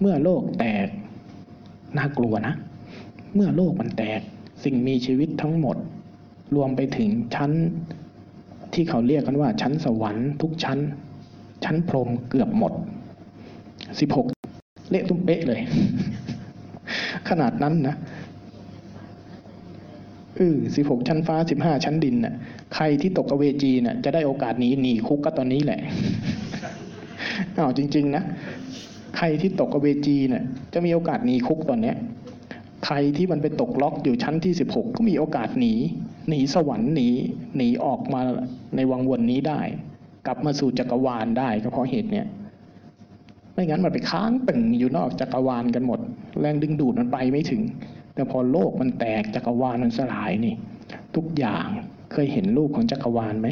เมื่อโลกแตกน่ากลัวนะ เมื่อโลกมันแตก สิ่งมีชีวิตทั้งหมด รวมไปถึงชั้นที่เขาเรียกกันว่า ชั้นสวรรค์ทุกชั้น ชั้นพรมเกือบหมดสิบหกเละตุ้มเป๊ะเลย ขนาดนั้นนะเออสิบหกชั้นฟ้าสิบห้าชั้นดินน่ะ ใครที่ตกอเวจีน่ะ จะได้โอกาสนี้หนีคุกก็ตอนนี้แหละอ้าวจริง ๆ นะ ใครที่ตกอเวจีน่ะ จะมีโอกาสหนีคุกตอนเนี้ย ใครที่มันไปตกล็อกอยู่ชั้นที่สิบหกก็มีโอกาสหนี หนีสวรรค์หนีหนีออกมาในวังวนนี้ได้ กลับมาสู่จักรวาลได้ก็เพราะเหตุเนี้ยไม่งั้นมันไปค้างตึงอยู่นอกจักรวาลกันหมด แรงดึงดูดมันไปไม่ถึง แต่พอโลกมันแตกจักรวาลมันสลายนี่ ทุกอย่างเคยเห็นรูปของจักรวาลไหม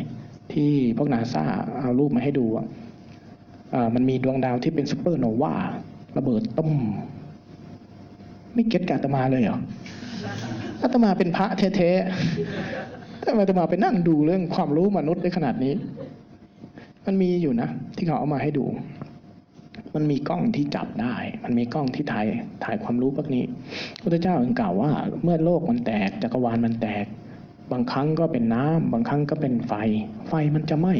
ที่พวกนาซาเอารูปมาให้ดูอะอ่ามันมีดวงดาวที่เป็นซูเปอร์โนวาระเบิดต้ม ไม่เก็ตกับอาตมาเลยเหรออาตมาเป็นพระเท่ๆแต่อาตมาไปนั่งดูเรื่องความรู้มนุษย์ได้ขนาดนี้ มันมีอยู่นะที่เขาเอามาให้ดู มันมีกล้องที่จับได้ มันมีกล้องที่ถ่ายถ่ายความรู้พวกนี้พระเจ้ายังกล่าวว่า เมื่อโลกมันแตกจักรวาลมันแตก บางครั้งก็เป็นน้ำบางครั้งก็เป็นไฟ ไฟมันจะไหม้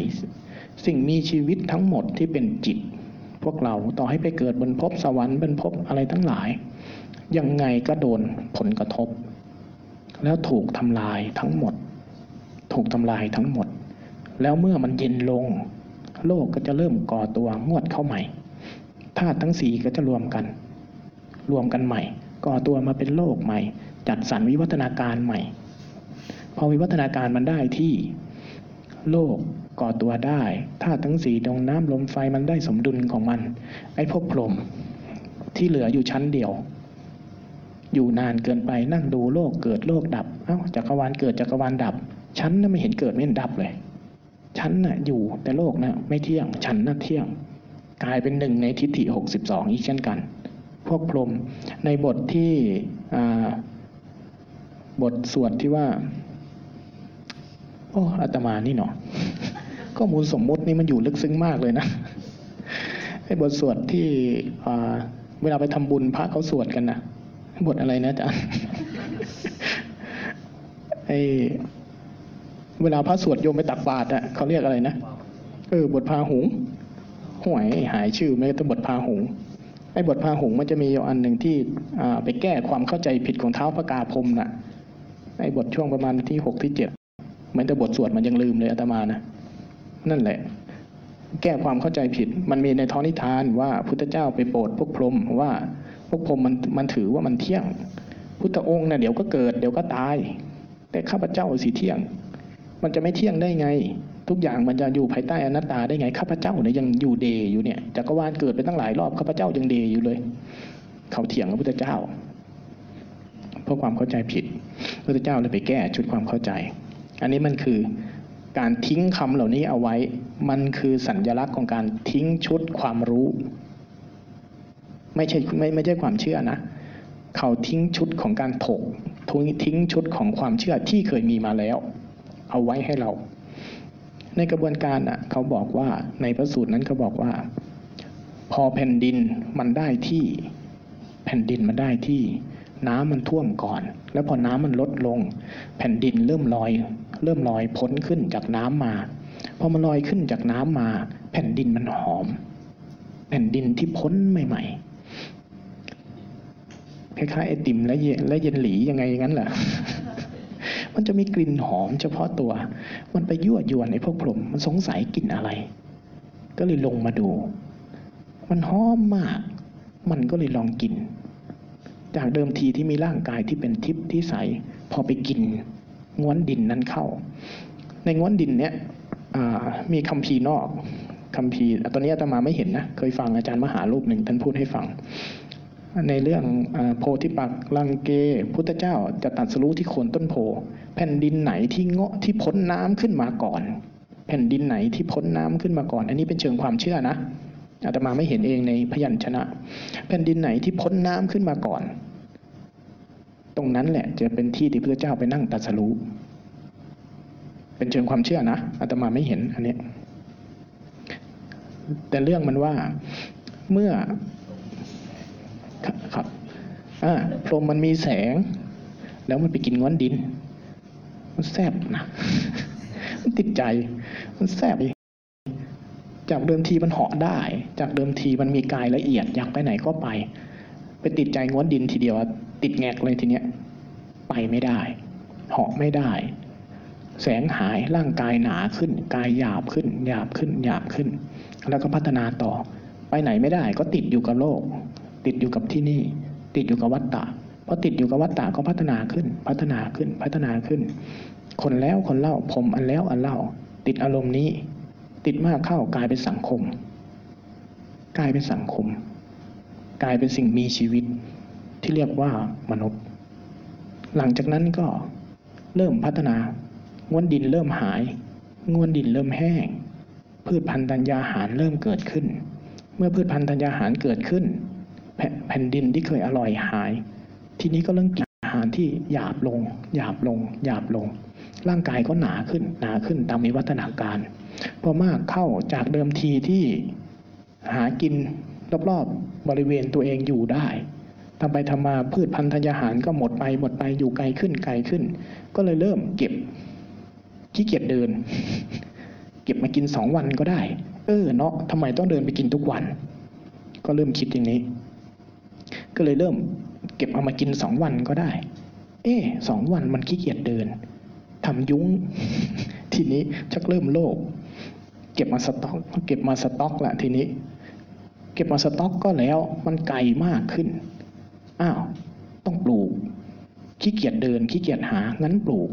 สิ่งมีชีวิตทั้งหมดที่เป็นจิต พวกเราต่อให้ไปเกิดบนภพสวรรค์บนภพอะไรทั้งหลาย ยังไงก็โดนผลกระทบ แล้วถูกทำลายทั้งหมด ถูกทำลายทั้งหมด แล้วเมื่อมันเย็นลง โลกก็จะเริ่มก่อตัวงวดเข้าใหม่ธาตุทั้งสี่ก็จะรวมกัน รวมกันใหม่ ก่อตัวมาเป็นโลกใหม่ จัดสรรวิวัฒนาการใหม่ พอวิวัฒนาการมันได้ที่ โลกก่อตัวได้ธาตุทั้งสี่ดวงน้ำลมไฟมันได้สมดุลของมัน ไอ้พวกพรมที่เหลืออยู่ชั้นเดียว อยู่นานเกินไปนั่งดูโลกเกิดโลกดับเอ้าจักรวาลเกิดจักรวาลดับ ฉันน่ะไม่เห็นเกิดไม่เห็นดับเลย ฉันน่ะอยู่แต่โลกน่ะไม่เที่ยง ฉันน่ะเที่ยง กลายเป็นหนึ่งในทิฏฐิหกสิบสองอีกเช่นกัน พวกพรหมในบทที่บทสวดที่ว่า โอ้อาตมานี่เนาะข้อมูลสมมุตินี่มันอยู่ลึกซึ้งมากเลยนะไอ้บทสวดที่เวลาไปทำบุญพระเขาสวดกันนะ บทอะไรนะอาจารย์ไอ้เวลาพระสวดโยมไปตักบาตรอะเขาเรียกอะไรนะเออบทพาหุงห่วยหายชื่อไม่ต้องบทพาหุงไอ้บทพาหุงมันจะมีอยู่อันหนึ่งที่อ่าไปแก้ความเข้าใจผิดของเท้าพระกาพรมน่ะไอ้บทช่วงประมาณที่หกที่เจ็ดเหมือนแต่บทสวดมันยังลืมเลยอาตมานะนั่นแหละ แก้ความเข้าใจผิด มันมีในท้องนิทานว่าพุทธเจ้าไปโปรดพวกพรหมว่า วกพรมมันมันถือว่ามันเที่ยง พุทธองค์เนี่ยเดี๋ยวก็เกิดเดี๋ยวก็ตาย แต่ข้าพเจ้าสิเที่ยง มันจะไม่เที่ยงได้ไง ทุกอย่างมันจะอยู่ภายใต้อนัตตาได้ไงข้าพเจ้าเนี่ยยังอยู่เดย์อยู่เนี่ยจักรวาลเกิดไปตั้งหลายรอบข้าพเจ้ายังเดย์อยู่เลย เขาเถียงพระพุทธเจ้าเพราะความเข้าใจผิดพระพุทธเจ้าเลยไปแก้ชุดความเข้าใจ อันนี้มันคือการทิ้งคำเหล่านี้เอาไว้ มันคือสัญญลักษณ์ของการทิ้งชุดความรู้ ไม่ใช่ไม่ไม่ใช่ความเชื่อนะเขาทิ้งชุดของการถกทิ้งชุดของความเชื่อที่เคยมีมาแล้ว เอาไว้ให้เรา ในกระบวนการอะเขาบอกว่าในพระสูตรนั้นเขาบอกว่า พอแผ่นดินมันได้ที่แผ่นดินมันได้ที่น้ำมันท่วมก่อน แล้วพอน้ำมันลดลง แผ่นดินเริ่มลอย เริ่มลอยพ้นขึ้นจากน้ำมา พอมันลอยขึ้นจากน้ำมา แผ่นดินมันหอม แผ่นดินที่พ้นใหม่ ๆ คล้ายๆไอติมและเยและเย็นหลียังไงอย่างนั้นแหละมันจะมีกลิ่นหอมเฉพาะตัว มันไปยั่วยวนไอ้พวกพรมมันสงสัยกลิ่นอะไร ก็เลยลงมาดู มันหอมมาก มันก็เลยลองกิน จากเดิมทีที่มีร่างกายที่เป็นทิพย์ที่ใส พอไปกินง้วนดินนั้นเข้า ในง้วนดินเนี้ยมีคำพีนอกคำพีตอนนี้อาตมาไม่เห็นนะ เคยฟังอาจารย์มหารูปหนึ่งท่านพูดให้ฟัง ในเรื่องอโพธิปักลังเก พุทธเจ้าจะตัดสรู้ที่โคนต้นโพ แผ่นดินไหนที่เงาะที่พ้นน้ำขึ้นมาก่อน แผ่นดินไหนที่พ้นน้ำขึ้นมาก่อน อันนี้เป็นเชิงความเชื่อนะอาตมาไม่เห็นเองในพยัญชนะ แผ่นดินไหนที่พ้นน้ำขึ้นมาก่อน ตรงนั้นแหละจะเป็นที่ที่พระเจ้าไปนั่งตัดสรู้เป็นเชิงความเชื่อนะอาตมาไม่เห็นอันนี้แต่เรื่องมันว่าเมื่อ ครับอ่าพรมมันมีแสง แล้วมันไปกินง้อนดิน มันแซบนะ มันติดใจ มันแซบจากเดิมทีมันเหาะได้ จากเดิมทีมันมีกายละเอียดอยากไปไหนก็ไป ไปติดใจง้วนดินทีเดียวติดแงกเลยทีเนี้ย ไปไม่ได้ เหาะไม่ได้ แสงหายร่างกายหนาขึ้น กายหยาบขึ้น หยาบขึ้นหยาบขึ้น แล้วก็พัฒนาต่อ ไปไหนไม่ได้ก็ติดอยู่กับโลก ติดอยู่กับที่นี่ ติดอยู่กับวัฏฏะพอติดอยู่กับวัฏฏะก็พัฒนาขึ้น พัฒนาขึ้นพัฒนาขึ้น คนแล้วคนเล่าผมอันแล้วอันเล่า ติดอารมณ์นี้ ติดมากเข้ากลายเป็นสังคม กลายเป็นสังคม กลายเป็นสิ่งมีชีวิตที่เรียกว่ามนุษย์ หลังจากนั้นก็เริ่มพัฒนาง้วนดินเริ่มหายง้วนดินเริ่มแห้ง พืชพันธุ์ธัญญาหารเริ่มเกิดขึ้น เมื่อพืชพันธุ์ธัญญาหารเกิดขึ้น แผ่นดินที่เคยอร่อยหาย ทีนี้ก็เริ่มกินอาหารที่หยาบลง หยาบลง หยาบลง ร่างกายก็หนาขึ้น หนาขึ้นตามวิวัฒนาการ พอมากเข้าจากเดิมทีที่หากินรอบๆบริเวณตัวเองอยู่ได้ทำไปทำมาพืชพันธุ์ธัญญาหารก็หมดไปหมดไปอยู่ไกลขึ้นไกลขึ้น ก็เลยเริ่มเก็บขี้เกียจเดิน เก็บมากินสองวันก็ได้ เออเนาะทำไมต้องเดินไปกินทุกวัน ก็เริ่มคิดอย่างนี้ ก็เลยเริ่มเก็บเอามากินสองวันก็ได้ เอ๊สองวันมันขี้เกียจเดินทำยุ้ง ทีนี้ชักเริ่มโลภเก็บมาสต็อก เก็บมาสต็อกละทีนี้ เก็บมาสต็อกก็แล้ว มันไกลมากขึ้น อ้าว ต้องปลูก ขี้เกียจเดิน ขี้เกียจหา งั้นปลูก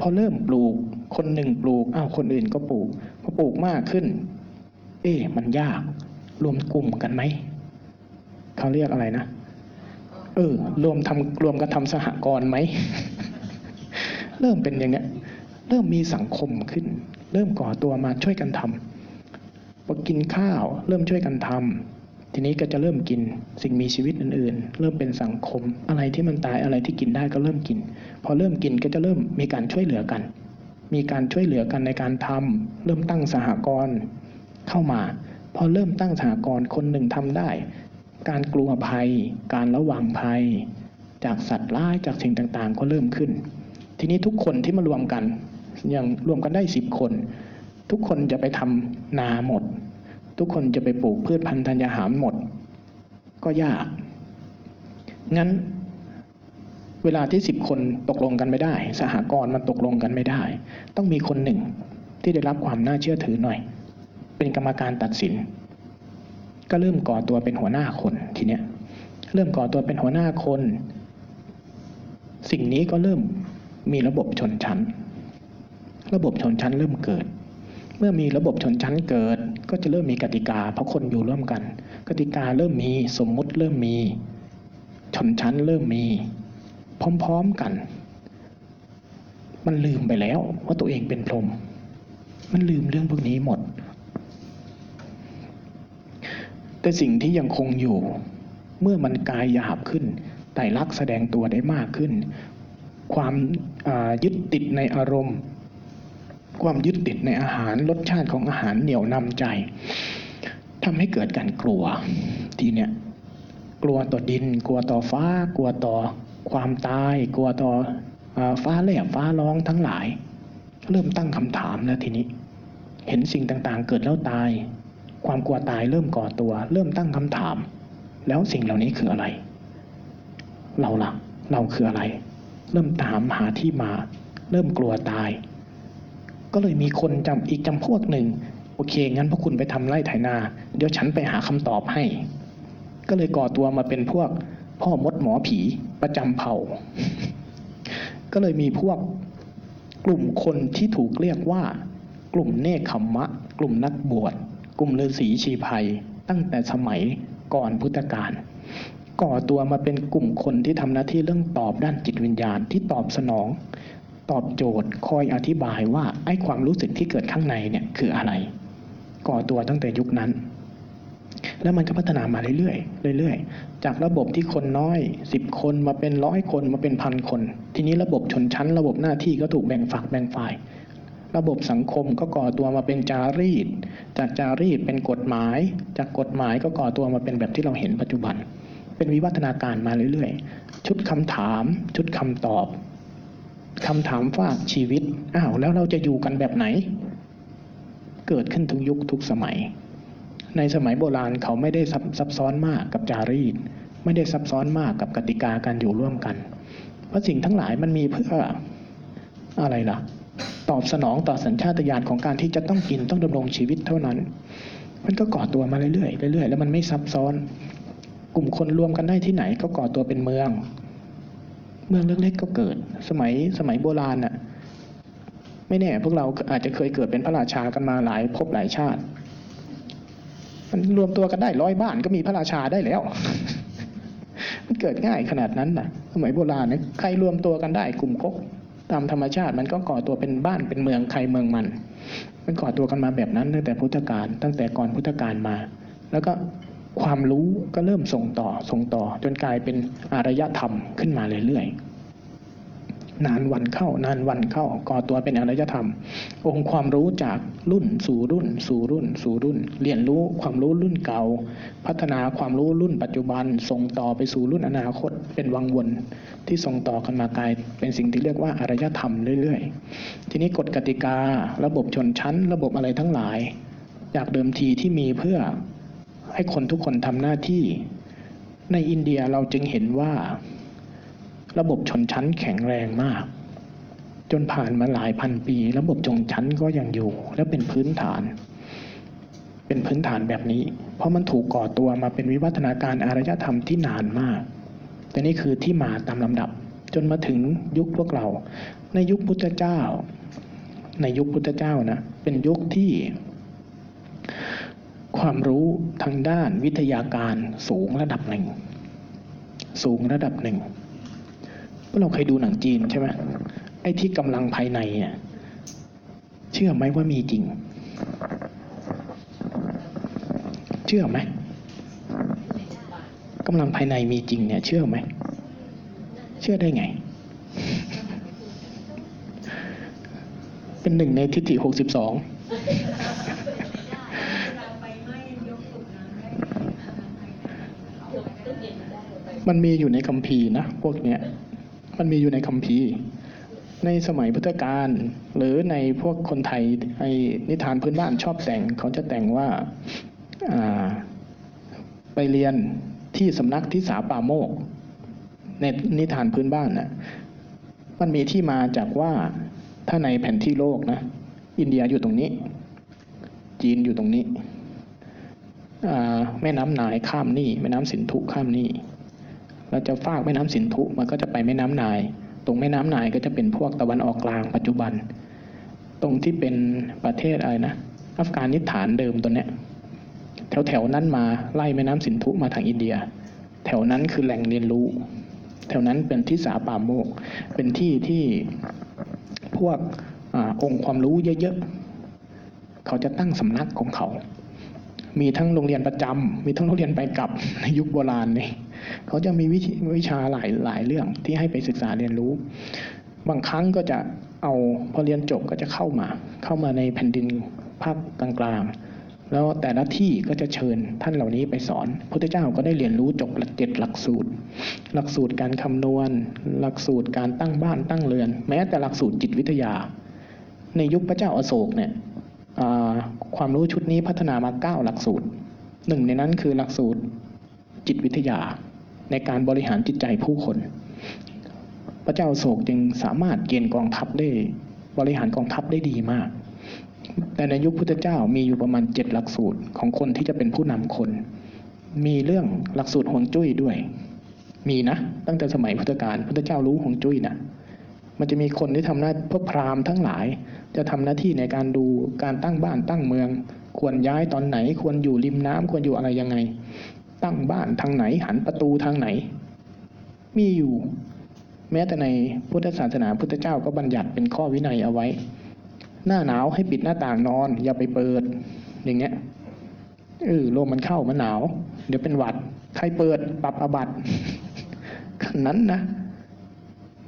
พอเริ่มปลูก คนหนึ่งปลูก อ้าว คนอื่นก็ปลูก พอปลูกมากขึ้น เอ๊ะมันยาก รวมกลุ่มกันไหม เขาเรียกอะไรนะ เออ รวมทำรวมกันทำสหกรณ์ไหม เริ่มเป็นอย่างเงี้ย เริ่มมีสังคมขึ้น เริ่มก่อตัวมาช่วยกันทำพอกินข้าว เริ่มช่วยกันทำทีนี้ก็จะเริ่มกินสิ่งมีชีวิตอื่นๆ เริ่มเป็นสังคม อะไรที่มันตายอะไรที่กินได้ก็เริ่มกิน พอเริ่มกินก็จะเริ่มมีการช่วยเหลือกัน มีการช่วยเหลือกันในการทำเริ่มตั้งสหกรณ์เข้ามาพอเริ่มตั้งสหกรณ์คนหนึ่งทำได้ การกลัวภัย การระวังภัย จากสัตว์ร้ายจากสิ่งต่างๆ ก็เริ่มขึ้น ทีนี้ทุกคนที่มารวมกัน อย่างรวมกันได้สิบคน ทุกคนจะไปทำนาหมด ทุกคนจะไปปลูกพืชพันธุ์ธัญญาหารหมด ก็ยาก งั้นเวลาที่สิบคนตกลงกันไม่ได้ สหกรณ์มันตกลงกันไม่ได้ ต้องมีคนหนึ่งที่ได้รับความน่าเชื่อถือหน่อย เป็นกรรมการตัดสิน ก็เริ่มก่อตัวเป็นหัวหน้าคนทีเนี้ยเริ่มก่อตัวเป็นหัวหน้าคน สิ่งนี้ก็เริ่มมีระบบชนชั้น ระบบชนชั้นเริ่มเกิด เมื่อมีระบบชนชั้นเกิด ก็จะเริ่มมีกติกา เพราะคนอยู่ร่วมกัน กติกาเริ่มมีสมมุติเริ่มมี ชนชั้นเริ่มมี พร้อมๆกัน มันลืมไปแล้วว่าตัวเองเป็นพรหมมันลืมเรื่องพวกนี้หมด แต่สิ่งที่ยังคงอยู่ เมื่อมันกายหยาบขึ้นไตรลักษณ์แสดงตัวได้มากขึ้น ความายึดติดในอารมณ์ ความยึดติดในอาหารรสชาติของอาหารเหนียวนำใจทำให้เกิดการกลัวทีเนี้ยกลัวต่อดิน กลัวต่อฟ้า กลัวต่อความตาย กลัวต่ออฟ้าแลบฟ้าร้องทั้งหลาย เริ่มตั้งคำถามแล้วทีนี้ เห็นสิ่งต่างๆ เกิดแล้วตาย ความกลัวตายเริ่มก่อตัว เริ่มตั้งคำถาม แล้วสิ่งเหล่านี้คืออะไร เราล่ะ เราคืออะไร เริ่มตามหาที่มา เริ่มกลัวตาย ก็เลยมีคนจำอีกจำพวกหนึ่ง โอเค งั้นพวกคุณไปทำไร่ไถนา เดี๋ยวฉันไปหาคำตอบให้ ก็เลยก่อตัวมาเป็นพวก พ่อมดหมอผีประจำเผ่า ก็เลยมีพวกกลุ่มคนที่ถูกเรียกว่า กลุ่มเนคขมมะ กลุ่มนักบวช กลุ่มฤาษีชีภัยตั้งแต่สมัยก่อนพุทธกาลก่อตัวมาเป็นกลุ่มคนที่ทำหน้าที่เรื่องตอบด้านจิตวิญญาณที่ตอบสนอง ตอบโจทย์คอยอธิบายว่าไอ้ความรู้สึกที่เกิดข้างในเนี่ยคืออะไร ก่อตัวตั้งแต่ยุคนั้น แล้วมันก็พัฒนามาเรื่อยๆเรื่อยๆ จากระบบที่คนน้อยสิบคนมาเป็นร้อยคนมาเป็นพันคน ทีนี้ระบบชนชั้น ระบบหน้าที่ก็ถูกแบ่งฝักแบ่งฝ่าย ระบบสังคมก็ก่อตัวมาเป็นจารีต จากจารีตเป็นกฎหมาย จากกฎหมายก็ก่อตัวมาเป็นแบบที่เราเห็นปัจจุบัน เป็นวิวัฒนาการมาเรื่อยๆ ชุดคำถาม ชุดคำตอบคำถามฝากชีวิต อ้าวแล้วเราจะอยู่กันแบบไหน เกิดขึ้นทุกยุคทุกสมัย ในสมัยโบราณเขาไม่ได้ซับซับซ้อนมากกับจารีต ไม่ได้ซับซ้อนมากกับกติกาการอยู่ร่วมกัน เพราะสิ่งทั้งหลายมันมีเพื่ออะไรล่ะ ตอบสนองต่อสัญชาตญาณของการที่จะต้องกินต้องดำรงชีวิตเท่านั้น มันก็ก่อตัวมาเรื่อยๆเรื่อยๆแล้วมันไม่ซับซ้อน กลุ่มคนรวมกันได้ที่ไหน ก็ก่อตัวเป็นเมือง เมืองเล็กๆก็เกิด สมัยสมัยโบราณน่ะไม่แน่พวกเราอาจจะเคยเกิดเป็นพระราชากันมาหลายภพหลายชาติ มันรวมตัวกันได้ร้อยบ้านก็มีพระราชาได้แล้ว มันเกิดง่ายขนาดนั้นน่ะ สมัยโบราณเนี่ยใครรวมตัวกันได้กลุ่มก๊ก ตามธรรมชาติมันก็ก่อตัวเป็นบ้านเป็นเมืองใครเมืองมัน มันก่อตัวกันมาแบบนั้นตั้งแต่พุทธกาลตั้งแต่ก่อนพุทธกาลมา แล้วก็ความรู้ก็เริ่มส่งต่อส่งต่อ จนกลายเป็นอารยธรรมขึ้นมาเรื่อยๆ นานวันเข้า นานวันเข้าก่อตัวเป็นอารยธรรม องค์ความรู้จากรุ่นสู่รุ่น สู่รุ่น สู่รุ่น เรียนรู้ความรู้รุ่นเก่า พัฒนาความรู้รุ่นปัจจุบัน ส่งต่อไปสู่รุ่นอนาคต เป็นวังวนที่ส่งต่อกันมากลายเป็นสิ่งที่เรียกว่าอารยธรรมเรื่อยๆ ทีนี้กฎกติการะบบชนชั้น ระบบอะไรทั้งหลาย จากเดิมทีที่มีเพื่อให้คนทุกคนทำหน้าที่ ในอินเดียเราจึงเห็นว่า ระบบชนชั้นแข็งแรงมาก จนผ่านมาหลายพันปี ระบบชนชั้นก็ยังอยู่ และเป็นพื้นฐาน เป็นพื้นฐานแบบนี้ เพราะมันถูกก่อตัวมาเป็นวิวัฒนาการอารยธรรมที่นานมาก แต่นี่คือที่มาตามลำดับ จนมาถึงยุคพวกเรา ในยุคพุทธเจ้า ในยุคพุทธเจ้านะเป็นยุคที่ความรู้ทางด้านวิทยาการสูงระดับหนึ่ง สูงระดับหนึ่ง เราเคยดูหนังจีนใช่ไหมไอ้ที่กำลังภายในเนี่ยเชื่อไหมว่ามีจริง เชื่อไหมกำลังภายในมีจริงเนี่ย เชื่อไหม เชื่อได้ไง เป็นหนึ่งในทิฏฐิหกสิบสองมันมีอยู่ในคัมภีร์นะ พวกเนี้ย มันมีอยู่ในคัมภีร์ ในสมัยพุทธกาลหรือในพวกคนไทยไอ้นิทานพื้นบ้านชอบแต่งเขาจะแต่งว่าไปเรียนที่สำนักที่สาป่าโมก ในนิทานพื้นบ้านนะมันมีที่มาจากว่าถ้าในแผนที่โลกนะ อินเดียอยู่ตรงนี้ จีนอยู่ตรงนี้แม่น้ำนายข้ามนี่ แม่น้ำสินธุข้ามนี่ เราจะฟากแม่น้ำสินธุมันก็จะไปแม่น้ำนาย ตรงแม่น้ำนายก็จะเป็นพวกตะวันออกกลางปัจจุบัน ตรงที่เป็นประเทศอะไรนะอัฟกานิสถานเดิมตัวเนี้ยแถวแถวนั้นมาไล่แม่น้ำสินธุมาทางอินเดีย แถวนั้นคือแหล่งเรียนรู้ แถวนั้นเป็นที่สาป่าโมก เป็นที่ที่พวกอองค์ความรู้เยอะๆ เขาจะตั้งสำนักของเขา มีทั้งโรงเรียนประจำ มีทั้งโรงเรียนไปกลับในยุคโบราณนี่ เขาจะมีวิชวิชาหลายหลายเรื่องที่ให้ไปศึกษาเรียนรู้ บางครั้งก็จะเอาพอเรียนจบก็จะเข้ามา เข้ามาในแผ่นดินภาคกลางๆ แล้วแต่ละที่ก็จะเชิญท่านเหล่านี้ไปสอนพุทธเจ้าก็ได้เรียนรู้จบหลักเจ็ดหลักสูตร หลักสูตรการคำนวณ หลักสูตรการตั้งบ้านตั้งเรือน แม้แต่หลักสูตรจิตวิทยา ในยุคพระเจ้าอาโศกเนี่ยความรู้ชุดนี้พัฒนามาเก้าหลักสูตรหนึ่งในนั้นคือหลักสูตรจิตวิทยา ในการบริหารจิตใจผู้คน พระเจ้าโศกจึงสามารถเกณฑ์กองทัพได้บริหารกองทัพได้ดีมาก แต่ในยุคพุทธเจ้ามีอยู่ประมาณเจ็ดหลักสูตรของคนที่จะเป็นผู้นำคน มีเรื่องหลักสูตรห่วงจุ้ยด้วย มีนะ ตั้งแต่สมัยพุทธกาลพุทธเจ้ารู้ห่วงจุ้ยนะมันจะมีคนที่ทำหน้าพวกพราหมณ์ทั้งหลาย จะทำหน้าที่ในการดูการตั้งบ้านตั้งเมือง ควรย้ายตอนไหน ควรอยู่ริมน้ำควรอยู่อะไรยังไง ตั้งบ้านทางไหน หันประตูทางไหน มีอยู่ แม้แต่ในพุทธศาสนาพุทธเจ้าก็บัญญัติเป็นข้อวินัยเอาไว้ หน้าหนาวให้ปิดหน้าต่างนอน อย่าไปเปิด อย่างเงี้ยเออลมมันเข้ามันหนาว เดี๋ยวเป็นหวัด ใครเปิดปรับอบัตขนาดนั้นนะ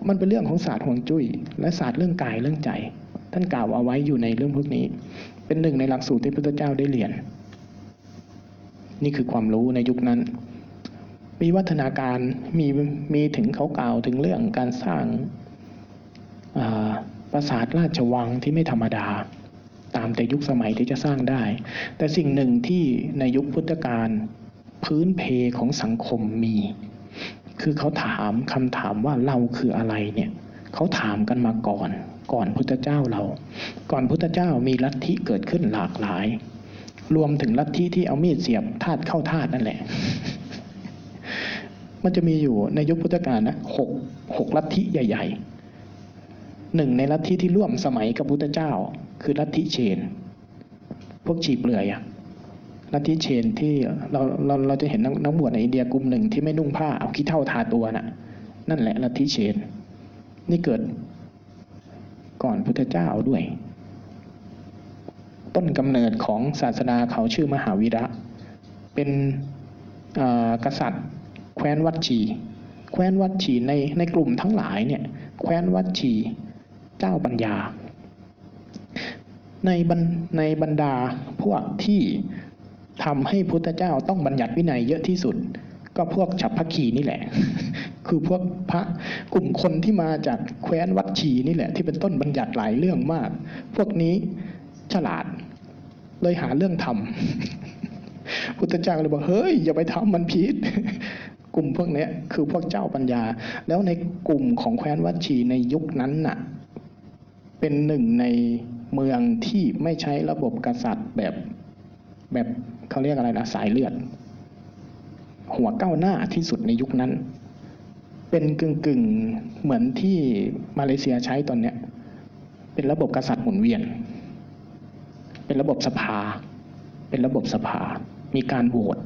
มันเป็นเรื่องของศาสตร์ห่วงจุ้ย และศาสตร์เรื่องกายเรื่องใจ ท่านกล่าวเอาไว้อยู่ในเรื่องพวกนี้ เป็นหนึ่งในหลักสูตรที่พระพุทธเจ้าได้เรียน นี่คือความรู้ในยุคนั้น มีวัฒนาการมีมีถึงเขากล่าวถึงเรื่องการสร้างปราสาทราชวังที่ไม่ธรรมดา ตามแต่ยุคสมัยที่จะสร้างได้ แต่สิ่งหนึ่งที่ในยุคพุทธกาลพื้นเพของสังคมมี คือเขาถามคำถามว่าเราคืออะไรเนี่ยเขาถามกันมาก่อน ก่อนพุทธเจ้าเรา ก่อนพุทธเจ้ามีลัทธิเกิดขึ้นหลากหลาย รวมถึงลัทธิที่เอามีดเสียบธาตุเข้าธาตุนั่นแหละ มันจะมีอยู่ในยุคพุทธกาลนะหกหกลัทธิใหญ่ ๆ หนึ่งในลัทธิที่ร่วมสมัยกับพุทธเจ้า คือลัทธิเชน พวกฉีบเปลือยอะลัทธิเชนที่เราเราเราจะเห็นนักนักบวชในอินเดียกลุ่มหนึ่งที่ไม่นุ่งผ้าเอาขี้เท่าทาตัวน่ะ นั่นแหละลัทธิเชน นี่เกิดก่อนพุทธเจ้าด้วย ต้นกำเนิดของศาสนาเขาชื่อมหาวีระ เป็นกษัตริย์ แคว้นวัดชี แคว้นวัดชีในในกลุ่มทั้งหลายเนี่ยแคว้นวัดชีเจ้าปัญญา ในบรรในบรรดาพวกที่ทำให้พุทธเจ้าต้องบัญญัติวินัยเยอะที่สุด ก็พวกฉับพักคีนี่แหละ คือพวกพระกลุ่มคนที่มาจากแคว้นวัดชีนี่แหละ ที่เป็นต้นบัญญัติหลายเรื่องมาก พวกนี้ ฉลาด เลยหาเรื่องทำพุทธเจ้าก็เลยบอกเฮ้ยอย่าไปทำมันผิดกลุ่มพวกนี้คือพวกเจ้าปัญญา แล้วในกลุ่มของแคว้นวัชีในยุคนั้นน่ะ เป็นหนึ่งในเมืองที่ไม่ใช้ระบบกษัตริย์แบบแบบเขาเรียกอะไรนะสายเลือด หัวก้าวหน้าที่สุดในยุคนั้น เป็นกึ่งกึ่งๆเหมือนที่มาเลเซียใช้ตอนเนี้ย เป็นระบบกษัตริย์หมุนเวียน เป็นระบบสภา เป็นระบบสภา มีการโหวต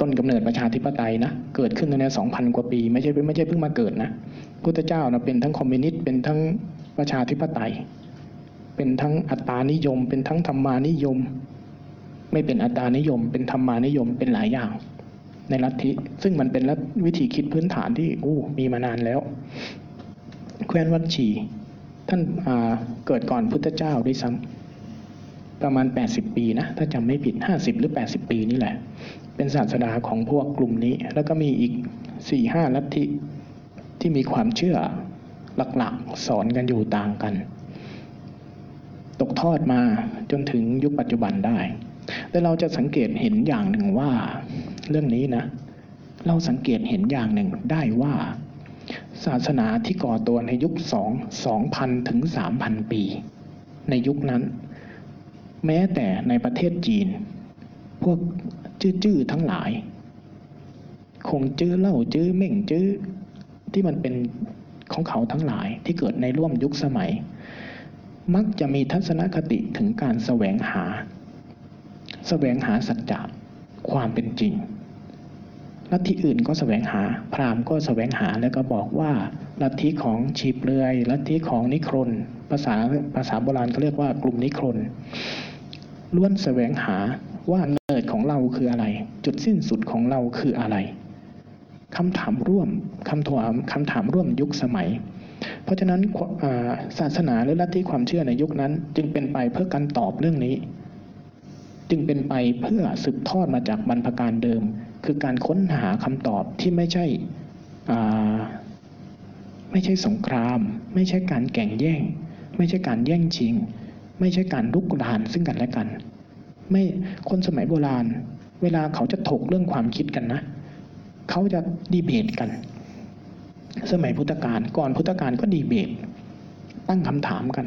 ต้นกำเนิดประชาธิปไตยนะ เกิดขึ้นในสองพันกว่าปี ไม่ใช่ไม่ใช่เพิ่งมาเกิดนะพุทธเจ้านะเป็นทั้งคอมมิวนิสต์เป็นทั้งประชาธิปไตย เป็นทั้งอัตตานิยม เป็นทั้งธรรมานิยม ไม่เป็นอัตตานิยม เป็นธรรมานิยมเป็นหลายอย่าง ในลัทธิซึ่งมันเป็นวิธีคิดพื้นฐานที่อู้มีมานานแล้ว แคว้นวัดชี ท่านเกิดก่อนพุทธเจ้าด้วยซ้ำ ประมาณ 80 ปีนะถ้าจำไม่ผิด 50 หรือ 80 ปีนี่แหละ เป็นศาสดาของพวกกลุ่มนี้ แล้วก็มีอีก 4-5 ลัทธิที่มีความเชื่อหลักๆ สอนกันอยู่ต่างกัน ตกทอดมาจนถึงยุคปัจจุบันได้ แต่เราจะสังเกตเห็นอย่างหนึ่งว่า เรื่องนี้นะ เราสังเกตเห็นอย่างหนึ่งได้ว่า ศาสนาที่ก่อตัวในยุคสองสองพันถึงสามพันปี ในยุคนั้น แม้แต่ในประเทศจีน พวกจื้อๆทั้งหลาย คงจื้อเหล่าจื้อเม่งจื้อที่มันเป็นของเขาทั้งหลายที่เกิดในร่วมยุคสมัย มักจะมีทัศนคติถึงการแสวงหา แสวงหาสัจจะความเป็นจริงลัทธิอื่นก็แสวงหา พราหมณ์ก็แสวงหาแล้วก็บอกว่าลัทธิของชีเปลือยลัทธิของนิครน ภาษาภาษาโบราณเขาเรียกว่ากลุ่มนิครน ล้วนแสวงหาว่าเนิดของเราคืออะไร จุดสิ้นสุดของเราคืออะไรคำถามร่วมคำถามคำถามร่วมยุคสมัย เพราะฉะนั้นาศาสนาหรือลัทธิความเชื่อในยุคนั้น จึงเป็นไปเพื่อการตอบเรื่องนี้ จึงเป็นไปเพื่อสืบทอดมาจากบรรพการเดิม คือการค้นหาคำตอบที่ไม่ใช่ไม่ใช่สงคราม ไม่ใช่การแข่งแย่ง ไม่ใช่การแย่งชิง ไม่ใช่การลุกรานซึ่งกันและกัน ไม่คนสมัยโบราณ เวลาเขาจะถกเรื่องความคิดกันนะเขาจะดีเบตกัน สมัยพุทธกาลก่อนพุทธกาลก็ดีเบต ตั้งคำถามกัน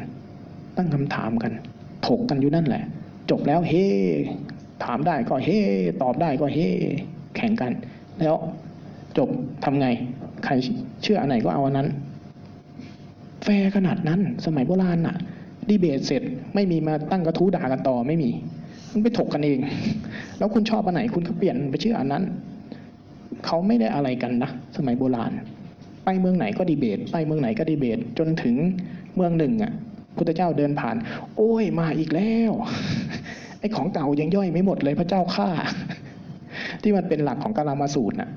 ตั้งคำถามกัน ถกกันอยู่นั่นแหละ จบแล้วเฮ ถามได้ก็เฮ ตอบได้ก็เฮ แข่งกัน แล้วจบทำไง ใครเชื่ออันไหนก็เอาอันนั้น แฟร์ขนาดนั้น สมัยโบราณน่ะ ดีเบตเสร็จ ไม่มีมาตั้งกระทู้ด่ากันต่อไม่มีมันไปถกกันเอง แล้วคุณชอบอันไหนคุณก็เปลี่ยนไปเชื่ออันนั้น เขาไม่ได้อะไรกันนะ สมัยโบราณ ไปเมืองไหนก็ดีเบต ไปเมืองไหนก็ดีเบต จนถึงเมืองหนึ่งอะพุทธเจ้าเดินผ่าน โอ้ยมาอีกแล้ว ไอ้ของเก่ายังย่อยไม่หมดเลยพระเจ้าข้าที่มันเป็นหลักของกาลามสูตรน่ะ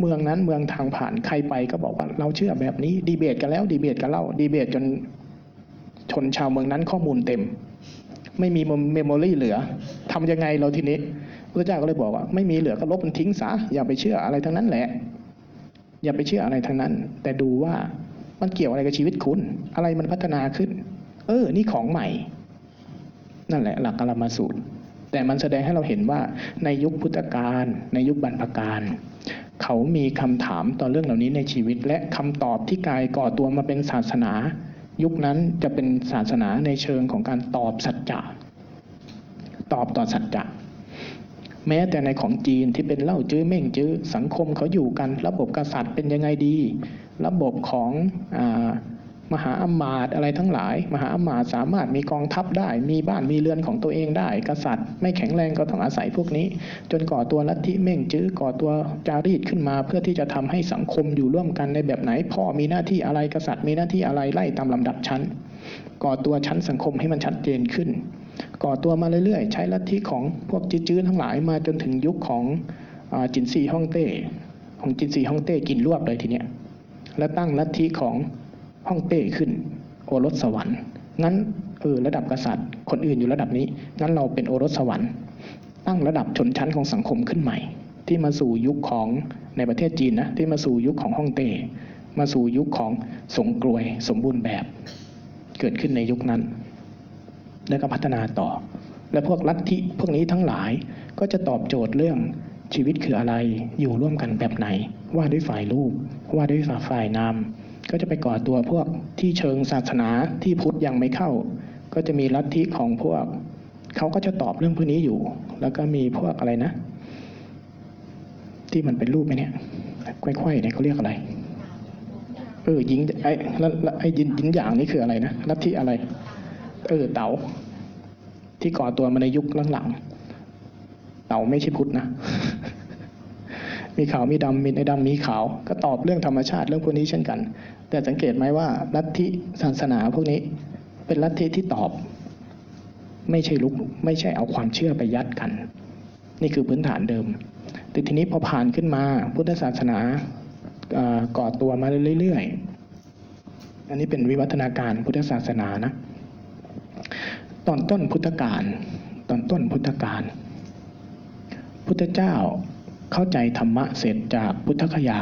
เมืองนั้นเมืองทางผ่านใครไปก็บอกว่าเราเชื่อแบบนี้ดีเบตกันแล้วดีเบตกันเล่าดีเบตจน ชนชาวเมืองนั้นข้อมูลเต็ม ไม่มี memory เหลือทำยังไงเราทีนี้พระเจ้าก็เลยบอกว่าไม่มีเหลือก็ลบมันทิ้งซะอย่าไปเชื่ออะไรทั้งนั้นแหละ อย่าไปเชื่ออะไรทั้งนั้น แต่ดูว่ามันเกี่ยวอะไรกับชีวิตคุณ อะไรมันพัฒนาขึ้น เออ นี่ของใหม่ นั่นแหละ หลักกลมาสูตร แต่มันแสดงให้เราเห็นว่าในยุคพุทธกาลในยุคบรรพกาลเขามีคำถามต่อเรื่องเหล่านี้ในชีวิต และคำตอบที่กายก่อตัวมาเป็นศาสนา ยุคนั้นจะเป็นศาสนาในเชิงของการตอบสัจจะตอบต่อสัจจะแม้แต่ในของจีนที่เป็นเล่าจื้อเม่งจื้อสังคมเขาอยู่กัน ระบบกษัตริย์เป็นยังไงดี ระบบของอ มหาอำมาตย์อะไรทั้งหลาย มหาอำมาตย์สามารถมีกองทัพได้ มีบ้านมีเรือนของตัวเองได้ กษัตริย์ ไม่แข็งแรงก็ต้องอาศัยพวกนี้ จนก่อตัวลัทธิเม่งจื้อก่อตัวจารีตขึ้นมา เพื่อที่จะทำให้สังคมอยู่ร่วมกันในแบบไหน พ่อมีหน้าที่อะไรกษัตริย์มีหน้าที่อะไรไล่ตามลำดับชั้น ก่อตัวชั้นสังคมให้มันชัดเจนขึ้น ก่อตัวมาเรื่อยๆ ใช้ลัทธิของพวกจื้อทั้งหลายมาจนถึงยุคของอจินซีฮ่องเต้ของจินซีฮ่องเต้กินรวบเลยทีเนี้ยและตั้งลัทธิของ ฮ่องเต้ขึ้น โอรสสวรรค์งั้นเออระดับกษัตริย์ คนอื่นอยู่ระดับนี้งั้นเราเป็นโอรสสวรรค์ ตั้งระดับชนชั้นของสังคมขึ้นใหม่ ที่มาสู่ยุคของในประเทศจีนนะที่มาสู่ยุคของฮ่องเต้มาสู่ยุคของสงกรวยสมบูรณ์แบบ เกิดขึ้นในยุคนั้น แล้วก็พัฒนาต่อ และพวกลัทธิพวกนี้ทั้งหลายก็จะตอบโจทย์เรื่องชีวิตคืออะไรอยู่ร่วมกันแบบไหน ว่าด้วยฝ่ายรูปว่าด้วยฝ่ายนาม ก็จะไปก่อตัวพวกที่เชิงศาสนาที่พุทธยังไม่เข้า ก็จะมีลัทธิของพวกเขาก็จะตอบเรื่องพวกนี้อยู่ แล้วก็มีพวกอะไรนะ ที่มันเป็นรูปไหมเนี่ยไขว้ๆเนี่ยเขาเรียกอะไรเออยิงไอ้ล้วแล้วไอ้ยินยินอย่างนี่คืออะไรนะลัทธิอะไร เออเต๋าที่ก่อตัวมาในยุคหลังๆเต๋าไม่ใช่พุทธนะมีขาวมีดำมีในดำมีขาว ก็ตอบเรื่องธรรมชาติเรื่องพวกนี้เช่นกัน แต่สังเกตไหมว่าลัทธิศาสนาพวกนี้เป็นลัทธิที่ตอบ ไม่ใช่ลุกไม่ใช่เอาความเชื่อไปยัดกัน นี่คือพื้นฐานเดิม แต่ทีนี้พอผ่านขึ้นมาพุทธศาสนาก่อตัวมาเรื่อยๆ อันนี้เป็นวิวัฒนาการพุทธศาสนานะ ตอนต้นพุทธกาลตอนต้นพุทธกาลพุทธเจ้าเข้าใจธรรมะเสร็จจากพุทธคยา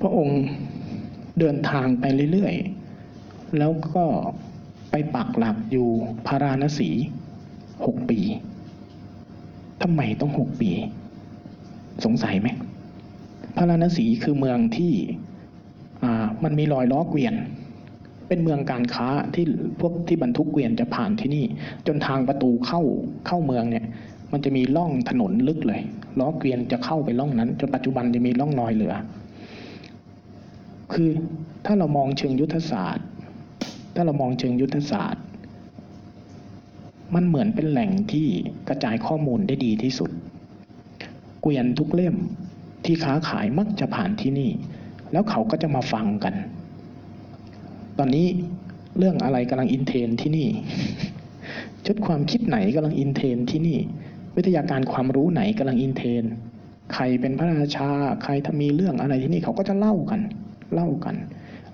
พระองค์เดินทางไปเรื่อยๆ แล้วก็ไปปักหลักอยู่พาราณสีหกปีทำไมต้องหกปี สงสัยไหมพาราณสีคือเมืองที่มันมีรอยล้อเกวียน เป็นเมืองการค้าที่พวกที่บรรทุกเกวียนจะผ่านที่นี่ จนทางประตูเข้าเข้าเมืองเนี่ย มันจะมีร่องถนนลึกเลย ล้อเกวียนจะเข้าไปร่องนั้น จนปัจจุบันจะมีร่องรอยเหลือ คือถ้าเรามองเชิงยุทธศาสตร์ ถ้าเรามองเชิงยุทธศาสตร์ มันเหมือนเป็นแหล่งที่กระจายข้อมูลได้ดีที่สุด เกวียนทุกเล่มที่ค้าขายมักจะผ่านที่นี่ แล้วเขาก็จะมาฟังกัน ตอนนี้เรื่องอะไรกำลัง in trend ที่นี่ ชุดความคิดไหนกำลัง in trend ที่นี่ วิทยาการความรู้ไหนกำลัง in trendใครเป็นพระราชา ใครถ้ามีเรื่องอะไรที่นี่เขาก็จะเล่ากัน เล่ากัน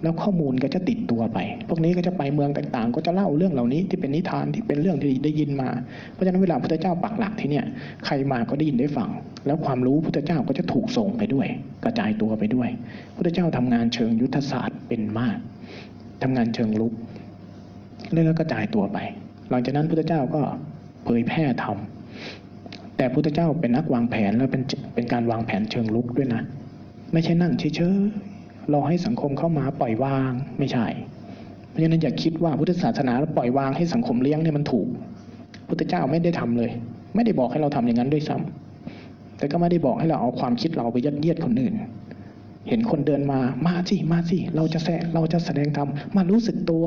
แล้วข้อมูลก็จะติดตัวไป พวกนี้ก็จะไปเมืองต่างๆ ก็จะเล่าเรื่องเหล่านี้ที่เป็นนิทานที่เป็นเรื่องที่ได้ยินมา เพราะฉะนั้นเวลาพระเจ้าปักหลักที่เนี่ยใครมาก็ได้ยินได้ฟัง แล้วความรู้พุทธเจ้าก็จะถูกส่งไปด้วย กระจายตัวไปด้วยพุทธเจ้าทำงานเชิงยุทธศาสตร์เป็นมากทำงานเชิงลุกแล้วก็กระจายตัวไป หลังจากนั้นพุทธเจ้าก็เผยแพร่ธรรมแต่พุทธเจ้าเป็นนักวางแผนแล้วเป็นเป็นการวางแผนเชิงลุกด้วยนะ ไม่ใช่นั่งเฉย ๆรอให้สังคมเข้ามาปล่อยวางไม่ใช่ เพราะฉะนั้นอย่าคิดว่าพุทธศาสนาปล่อยวางให้สังคมเลี้ยงเนี่ยมันถูก พุทธเจ้าไม่ได้ทำเลย ไม่ได้บอกให้เราทำอย่างนั้นด้วยซ้ำแต่ก็ไม่ได้บอกให้เราเอาความคิดเราไปยัดเยียดคนอื่น เห็นคนเดินมามาสิมาสิเราจะแสเราจะแสดงธรรมมารู้สึกตัว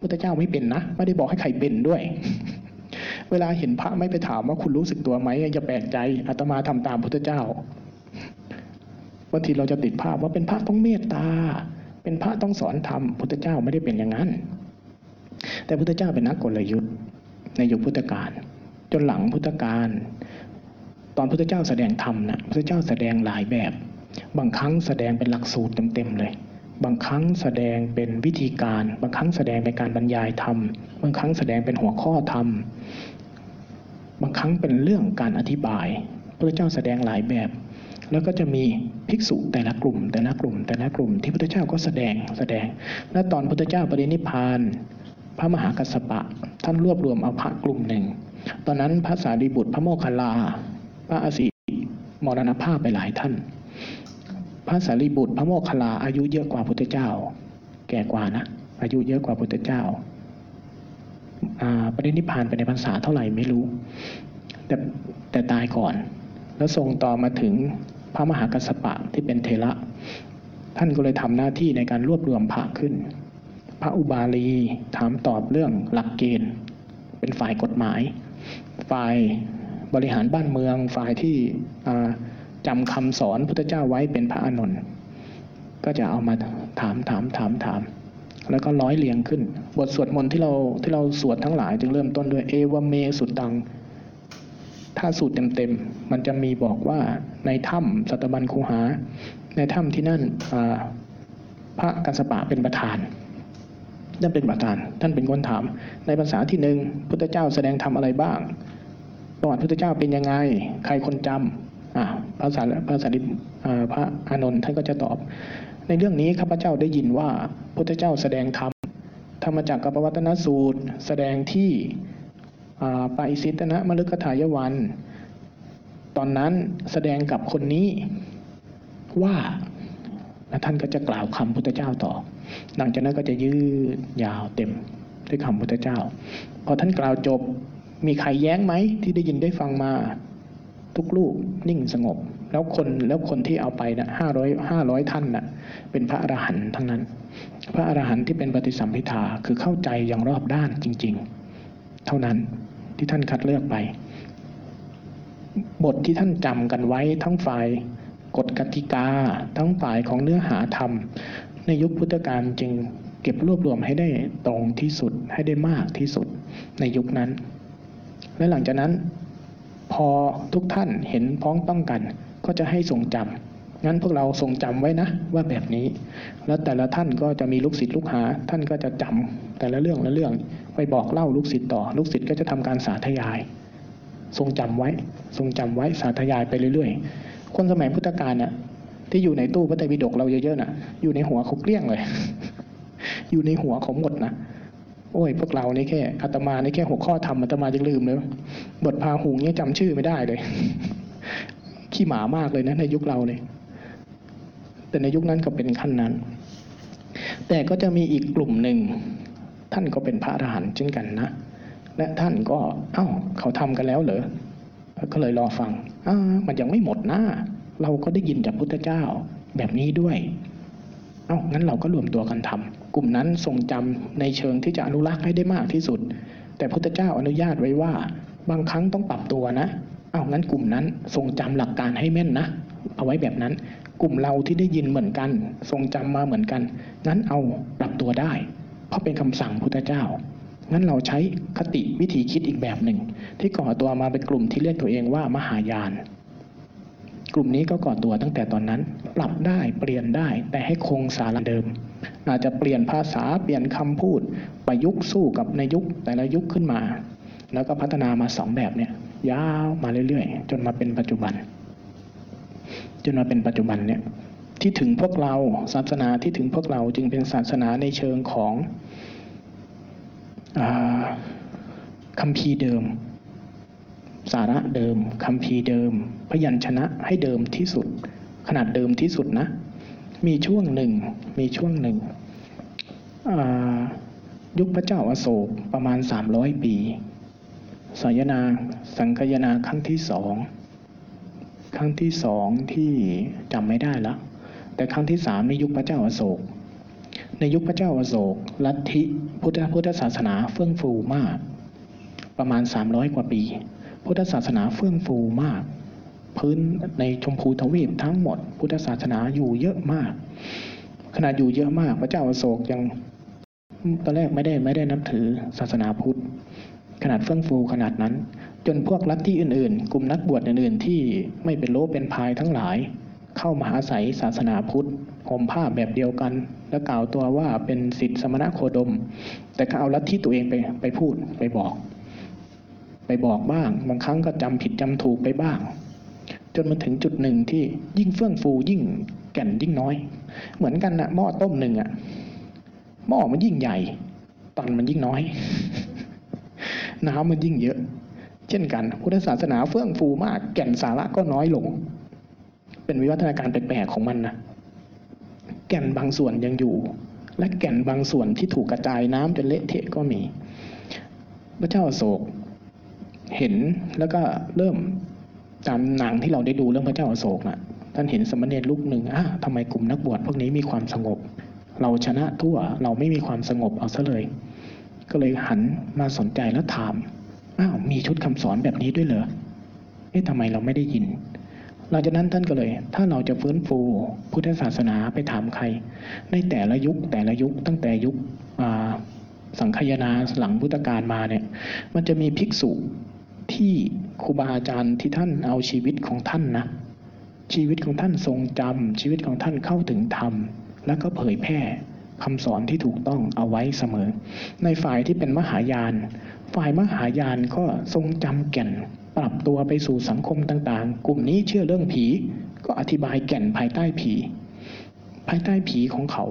พุทธเจ้าไม่เป็นนะไม่ได้บอกให้ใครเป็นด้วยเวลาเห็นพระไม่ไปถามว่าคุณรู้สึกตัวไหมอย่าแปลกใจอาตมาทำตามพุทธเจ้า บางทีเราจะติดภาพว่าเป็นพระต้องเมตตา เป็นพระต้องสอนธรรมพุทธเจ้าไม่ได้เป็นอย่างนั้น แต่พุทธเจ้าเป็นนักกลยุทธ์ในยุคพุทธกาลจนหลังพุทธกาลตอนพุทธเจ้าแสดงธรรมนะพุทธเจ้าแสดงหลายแบบ บางครั้งแสดงเป็นหลักสูตรเต็มๆเลย บางครั้งแสดงเป็นวิธีการ บางครั้งแสดงเป็นการบรรยายธรรม บางครั้งแสดงเป็นหัวข้อธรรม บางครั้งเป็นเรื่องการอธิบายพระเจ้าแสดงหลายแบบ แล้วก็จะมีภิกษุแต่ละกลุ่ม แต่ละกลุ่ม แต่ละกลุ่มที่พระเจ้าก็แสดงแสดง และตอนพระเจ้าปรินิพพาน พระมหากัสสปะ ท่านรวบรวมเอาพระกลุ่มหนึ่ง ตอนนั้นพระสารีบุตรพระโมคคัลลา พระอสีมรณภาพไปหลายท่าน พระสารีบุตรพระโมคคัลลาอายุเยอะกว่าพุทธเจ้า แก่กว่านะอายุเยอะกว่าพุทธเจ้าปรินิพพานไปในพรรษาเท่าไหร่ไม่รู้ แต่แต่ตายก่อน แล้วส่งต่อมาถึง พระมหากัสปะที่เป็นเทระ ท่านก็เลยทำหน้าที่ในการรวบรวมพระขึ้น พระอุบาลีถามตอบเรื่องหลักเกณฑ์ เป็นฝ่ายกฎหมาย ฝ่ายบริหารบ้านเมือง ฝ่ายที่อ่าจำคำสอนพุทธเจ้าไว้เป็นพระอานนท์ก็จะเอามาถามถามถามถาม แล้วก็ร้อยเรียงขึ้น บทสวดมนต์ที่เราที่เราสวดทั้งหลายจึงเริ่มต้นด้วยเอวเมสุดดัง ถ้าสูตรเต็มๆ มันจะมีบอกว่าในถ้ำสัตบันคูหา ในถ้ำที่นั่นพระกัสปะเป็นประธานท่านเป็นประธาน ท่านเป็นคนถาม ในภาษาที่หนึ่งพุทธเจ้าแสดงธรรมอะไรบ้างประวัติพุทธเจ้าเป็นยังไง ใครคนจำอ่าภาษาภาษาดิพระอานนท์ท่านก็จะตอบ ในเรื่องนี้ข้าพเจ้าได้ยินว่าพุทธเจ้าแสดงธรรมธรรมจักรกับปวัตนสูตร แสดงที่ ปาอิสิตนะมฤคทายวัน ตอนนั้นแสดงกับคนนี้ว่าแล้วท่านก็จะกล่าวคำพุทธเจ้าต่อ หลังจากนั้นก็จะยืดยาวเต็มด้วยคำพุทธเจ้า พอท่านกล่าวจบมีใครแย้งไหมที่ได้ยินได้ฟังมาทุกลูกนิ่งสงบ แล้วคนแล้วคนที่เอาไปนะห้าร้อยห้าร้อยท่านนะ่ะเป็นพระอรหันต์ทั้งนั้น พระอรหันต์ที่เป็นปฏิสัมพิทาคือเข้าใจอย่างรอบด้านจริง ๆ เท่านั้น ที่ท่านคัดเลือกไป บทที่ท่านจำกันไว้ทั้งฝ่ายกฎกติกา ทั้งฝ่ายของเนื้อหาธรรม ในยุคพุทธกาลจึงเก็บรวบรวมให้ได้ตรงที่สุดให้ได้มากที่สุดในยุคนั้น และหลังจากนั้นพอทุกท่านเห็นพ้องต้องกัน ก็จะให้ทรงจำงั้นพวกเราทรงจำไว้นะว่าแบบนี้ แล้วแต่ละท่านก็จะมีลูกศิษย์ลูกหา ท่านก็จะจำแต่ละเรื่องละเรื่อง ไปบอกเล่าลูกศิษย์ต่อ ลูกศิษย์ก็จะทำการสาธยาย ทรงจำไว้ ทรงจำไว้สาธยายไปเรื่อยๆ คนสมัยพุทธกาลน่ะที่อยู่ในตู้พระไตรปิฎกเราเยอะๆน่ะ อยู่ในหัวเขาเกลี้ยงเลย อยู่ในหัวเขาหมดนะโอ้ย พวกเรานี่แค่อาตมานี่แค่หัวข้อธรรมอาตมาจะลืมเลยบทพาหุงเนี่ยจำชื่อไม่ได้เลย ขี้หมามากเลยนะในยุคเราเลย แต่ในยุคนั้นก็เป็นขั้นนั้น แต่ก็จะมีอีกกลุ่มหนึ่ง ท่านก็เป็นพระอรหันต์เช่นกันนะ และท่านก็เอ้าเขาทำกันแล้วเหรอก็เลยรอฟังอ่ามันยังไม่หมดนะเราก็ได้ยินจากพุทธเจ้าแบบนี้ด้วย เอ้างั้นเราก็รวมตัวกันทำกลุ่มนั้นทรงจำในเชิงที่จะอนุรักษ์ให้ได้มากที่สุด แต่พุทธเจ้าอนุญาตไว้ว่า บางครั้งต้องปรับตัวนะ เอ้างั้นกลุ่มนั้นทรงจำหลักการให้แม่นนะ เอาไว้แบบนั้น กลุ่มเราที่ได้ยินเหมือนกัน ทรงจำมาเหมือนกันงั้นเอาปรับตัวได้ เพราะเป็นคำสั่งพุทธเจ้างั้นเราใช้คติวิธีคิดอีกแบบหนึ่ง ที่ก่อตัวมาเป็นกลุ่มที่เรียกตัวเองว่ามหายาน กลุ่มนี้ก็ก่อตัวตั้งแต่ตอนนั้น ปรับได้เปลี่ยนได้แต่ให้คงสาระเดิม อาจจะเปลี่ยนภาษาเปลี่ยนคำพูด ประยุกต์สู้กับในยุคแต่ละยุคขึ้นมา แล้วก็พัฒนามาสองแบบเนี่ยยาวมาเรื่อยๆ จนมาเป็นปัจจุบัน จนมาเป็นปัจจุบันเนี่ย ที่ถึงพวกเราศาสนาที่ถึงพวกเราจึงเป็นศาสนาในเชิงของอ่าคำพีร์เดิม สาระเดิมคำพีเดิม พยัญชนะให้เดิมที่สุด ขนาดเดิมที่สุดนะ มีช่วงหนึ่งมีช่วงหนึ่งยุคพระเจ้าอาโศกประมาณ 300 ปีสายนาสังคยนาครั้งที่สอง ครั้งที่สองที่จำไม่ได้แล้ว แต่ครั้งที่สามในยุคพระเจ้าอาโศก ในยุคพระเจ้าอาโศก ลัทธิพุทธพุทธศาสนาเฟื่องฟูมาก ประมาณ 300 กว่าปี พุทธศาสนาเฟื่องฟูมาก พื้นในชมพูทวีปทั้งหมด พุทธศาสนาอยู่เยอะมาก ขนาดอยู่เยอะมาก พระเจ้าอาโศกยังตอนแรกไม่ได้ไม่ได้นับถือศาสนาพุทธ ขนาดเฟื่องฟูขนาดนั้น จนพวกลัทธิอื่นๆ กลุ่มนักบวชอื่นๆ ที่ไม่เป็นโลเป็นพายทั้งหลาย เข้ามาอาศัยศาสนาพุทธห่มผ้าแบบเดียวกัน และกล่าวตัวว่าเป็นสิทธิสมณโคดม แต่ก็เอาลัทธิตัวเองไปไปพูดไปบอก ไปบอกบ้าง บางครั้งก็จำผิดจำถูกไปบ้าง จนมาถึงจุดหนึ่งที่ยิ่งเฟื่องฟูยิ่งแก่นยิ่งน้อย เหมือนกันนะหม้อต้มหนึ่งอะหม้อมันยิ่งใหญ่ตอนมันยิ่งน้อย น้ำมันยิ่งเยอะ เช่นกัน พุทธศาสนาเฟื่องฟูมาก แก่นสาระก็น้อยลง เป็นวิวัฒนาการแปลกๆของมันนะแก่นบางส่วนยังอยู่ และแก่นบางส่วนที่ถูกกระจายน้ำจนเละเทะก็มี พระเจ้าอโศกเห็นแล้วก็เริ่มตามหนังที่เราได้ดูเรื่องพระเจ้าอโศกนะ่ะท่านเห็นสมณเณรลูกหนึ่งอะทำไมกลุ่มนักบวชพวกนี้มีความสงบ เราชนะทั่วเราไม่มีความสงบเอาซะเลย ก็เลยหันมาสนใจแล้วถามอ้าวมีชุดคำสอนแบบนี้ด้วยเหรอเอ๊ะทำไมเราไม่ได้ยิน หลังจากนั้นท่านก็เลย ถ้าเราจะฟื้นฟูพุทธศาสนาไปถามใคร ในแต่ละยุคแต่ละยุคตั้งแต่ยุคสังคายนาหลังพุทธกาลมาเนี่ย มันจะมีภิกษุที่ครูบาอาจารย์ที่ท่านเอาชีวิตของท่านนะชีวิตของท่านทรงจำชีวิตของท่านเข้าถึงธรรม แล้วก็เผยแพร่คำสอนที่ถูกต้องเอาไว้เสมอ ในฝ่ายที่เป็นมหายาน ฝ่ายมหายานก็ทรงจำแก่น ปรับตัวไปสู่สังคมต่างๆ กลุ่มนี้เชื่อเรื่องผี ก็อธิบายแก่นภายใต้ผี ภายใต้ผีของเขา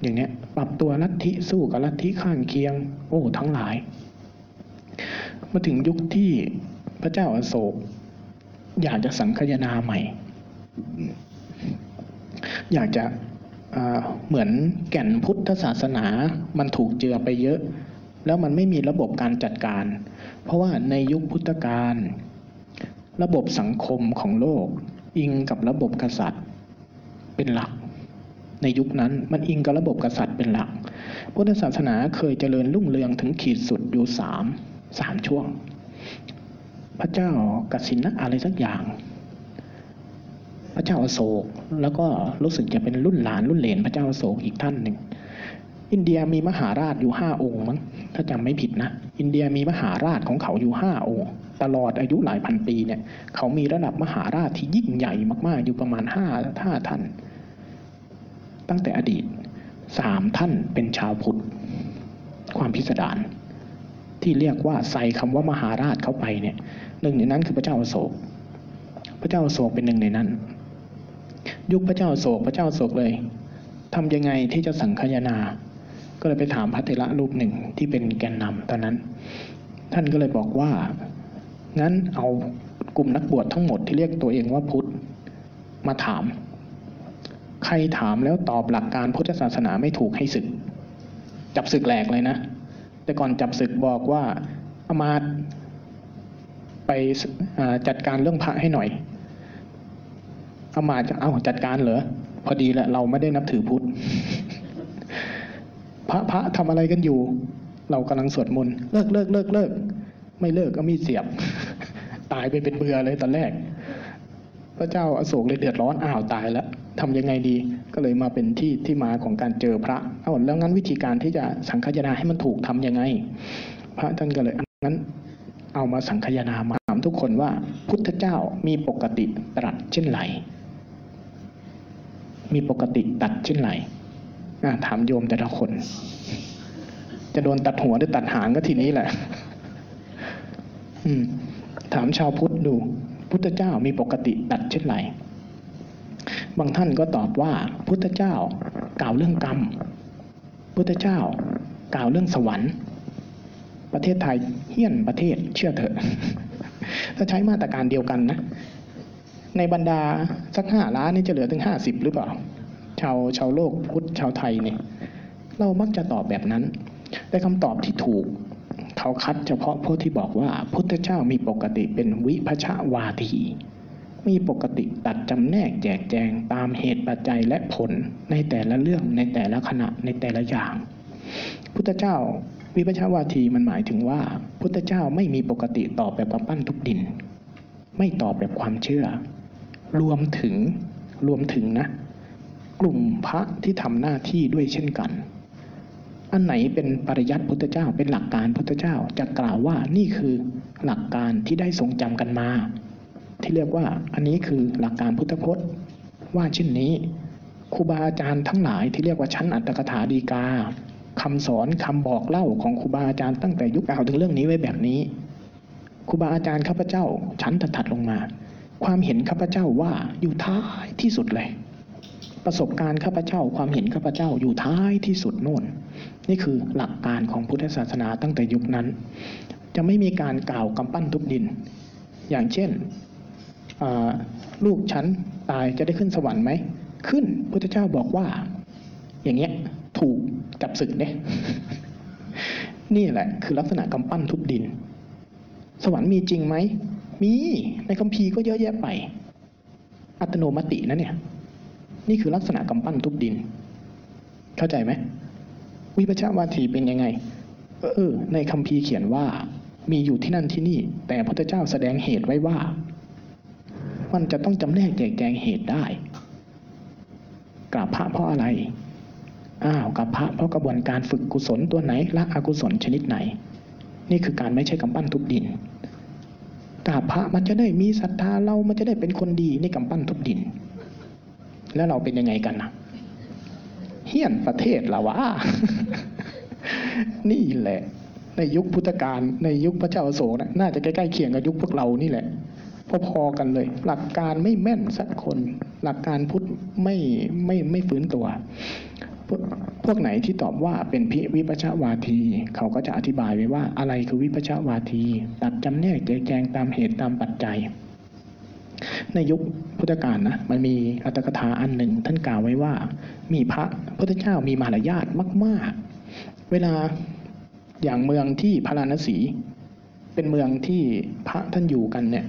อย่างเนี้ยปรับตัวลัทธิสู้กับลัทธิข้างเคียง โอ้ทั้งหลาย มาถึงยุคที่พระเจ้าอาโศก อยากจะสังคายนาใหม่ อยากจะเอ่อเหมือนแก่นพุทธศาสนามันถูกเจือไปเยอะ แล้วมันไม่มีระบบการจัดการ เพราะว่าในยุคพุทธกาล ระบบสังคมของโลก อิงกับระบบกษัตริย์เป็นหลัก ในยุคนั้นมันอิงกับระบบกษัตริย์เป็นหลัก พุทธศาสนาเคยเจริญรุ่งเรืองถึงขีดสุดอยู่สามสามช่วง พระเจ้ากสินะอะไรสักอย่าง พระเจ้าอโศกแล้วก็รู้สึกจะเป็นรุ่นหลานรุ่นเหลนพระเจ้าอโศกอีกท่านหนึ่งอินเดียมีมหาราชอยู่ห้าองค์มั้งถ้าจำไม่ผิดนะ อินเดียมีมหาราชของเขาอยู่ห้าองค์ ตลอดอายุหลายพันปีเนี่ยเขามีระดับมหาราชที่ยิ่งใหญ่มาก ๆ อยู่ประมาณห้าห้าท่าน ตั้งแต่อดีตสามท่านเป็นชาวพุทธ ความพิสดารที่เรียกว่าใส่คำว่ามหาราชเข้าไปเนี่ยหนึ่งในนั้นคือพระเจ้าอโศก พระเจ้าอโศกเป็นหนึ่งในนั้น ยุคพระเจ้าอโศกพระเจ้าอโศกเลยทำยังไงที่จะสังคายนา ก็เลยไปถามพระเถระรูปหนึ่งที่เป็นแกนนำตอนนั้น ท่านก็เลยบอกว่า งั้นเอากลุ่มนักบวชทั้งหมดที่เรียกตัวเองว่าพุทธมาถาม ใครถามแล้วตอบหลักการพุทธศาสนาไม่ถูกให้ศึก จับศึกแหลกเลยนะ แต่ก่อนจับศึกบอกว่าอามาตไปจัดการเรื่องพระให้หน่อยอามาจะเอาจัดการเหรอพอดีแหละเราไม่ได้นับถือพุทธพระพระทำอะไรกันอยู่ เรากำลังสวดมนต์เลิกเลิกเลิกเลิก ไม่เลิกก็มีเสียบ ตายไปเป็นเบื่อเลยตอนแรก พระเจ้าอาโศกเลยเดือดร้อนอ้าวตายแล้วทำยังไงดีก็เลยมาเป็นที่ที่มาของการเจอพระเอาแล้วงั้นวิธีการที่จะสังคายนาให้มันถูกทำยังไง พระท่านก็เลยงั้นเอามาสังคายนามาถามทุกคนว่า พุทธเจ้ามีปกติตรัสเช่นไรมีปกติตัดเช่นไรถามโยมแต่ละคน จะโดนตัดหัวหรือตัดหางก็ทีนี้แหละ ถามชาวพุทธดู พุทธเจ้ามีปกติตัดเช่นไร บางท่านก็ตอบว่า พุทธเจ้ากล่าวเรื่องกรรม พุทธเจ้ากล่าวเรื่องสวรรค์ ประเทศไทยเฮี้ยนประเทศเชื่อเถอะ ถ้าใช้มาตรการเดียวกันนะ ในบรรดาสักห้าล้านนี่จะเหลือถึงห้าสิบหรือเปล่า ชาวชาวโลกพุทธชาวไทยเนี่ย เรามักจะตอบแบบนั้น แต่คำตอบที่ถูก เขาคัดเฉพาะพวกที่บอกว่า พุทธเจ้ามีปกติเป็นวิพชาวาที มีปกติตัดจำแนกแจกแจงตามเหตุปัจจัยและผลในแต่ละเรื่องในแต่ละขณะในแต่ละอย่าง พุทธเจ้าวิพชาวาทีมันหมายถึงว่า พุทธเจ้าไม่มีปกติตอบแบบกำปั้นทุบดิน ไม่ตอบแบบความเชื่อ รวมถึงรวมถึงนะ กลุ่มพระที่ทำหน้าที่ด้วยเช่นกัน อันไหนเป็นปริยัติพุทธเจ้า เป็นหลักการพุทธเจ้าจะกล่าวว่านี่คือหลักการที่ได้ทรงจำกันมา ที่เรียกว่าอันนี้คือหลักการพุทธพจน์ ว่าเช่นนี้ครูบาอาจารย์ทั้งหลายที่เรียกว่าชั้นอัตถกถาดีกาคำสอนคำบอกเล่าของครูบาอาจารย์ตั้งแต่ยุคเก่าถึงเรื่องนี้ไว้แบบนี้ครูบาอาจารย์ข้าพเจ้าชั้นถัดลงมา ความเห็นข้าพเจ้าว่าอยู่ท้ายที่สุดเลย ประสบการณ์ข้าพเจ้าความเห็นข้าพเจ้าอยู่ท้ายที่สุดโน่น นี่คือหลักการของพุทธศาสนาตั้งแต่ยุคนั้น จะไม่มีการกล่าวกำปั้นทุบดิน อย่างเช่นลูกฉันตายจะได้ขึ้นสวรรค์ไหม ขึ้นพุทธเจ้าบอกว่า อย่างเงี้ยถูกจับศึกเนี่ยนี่แหละ คือลักษณะกำปั้นทุบดิน สวรรค์มีจริงไหมมีในคัมภีร์ก็เยอะแยะไป อัตโนมตินะเนี่ย นี่คือลักษณะกำปั้นทุบดิน เข้าใจไหม วิปัชวาทีเป็นยังไง เออ ในคัมภีร์เขียนว่า มีอยู่ที่นั่นที่นี่ แต่พระเจ้าแสดงเหตุไว้ว่า มันจะต้องจำแนกแจกแจงเหตุได้กราบพระเพราะอะไร อ้าวกับพระเพราะกระบวนการฝึกกุศลตัวไหนละอกุศลชนิดไหน นี่คือการไม่ใช่กำปั้นทุบดินกราบพระมันจะได้มีศรัทธาเรามันจะได้เป็นคนดีนี่กำปั้นทุบดิน แล้วเราเป็นยังไงกันนะเฮี้ยนประเทศละวะ นี่แหละ ในยุคพุทธกาลในยุคพระเจ้าอโศกนะน่าจะใกล้ๆเคียงกับยุคพวกเรานี่แหละพอๆกันเลย หลักการไม่แม่นสักคน หลักการพุทธไม่ไม่ไม่ฟื้นตัวพวกพวกไหนที่ตอบว่าเป็นพิวิปชาวาที เขาก็จะอธิบายไว้ว่าอะไรคือวิปชาวาที ตัดจำแนกแจกแจงตามเหตุตามปัจจัย ในยุคพุทธกาลนะมันมีอัตถกถาอันหนึ่งท่านกล่าวไว้ว่า มีพระพุทธเจ้ามีมารยาทมาก ๆ เวลาอย่างเมืองที่พาราณสี เป็นเมืองที่พระท่านอยู่กันเนี่ย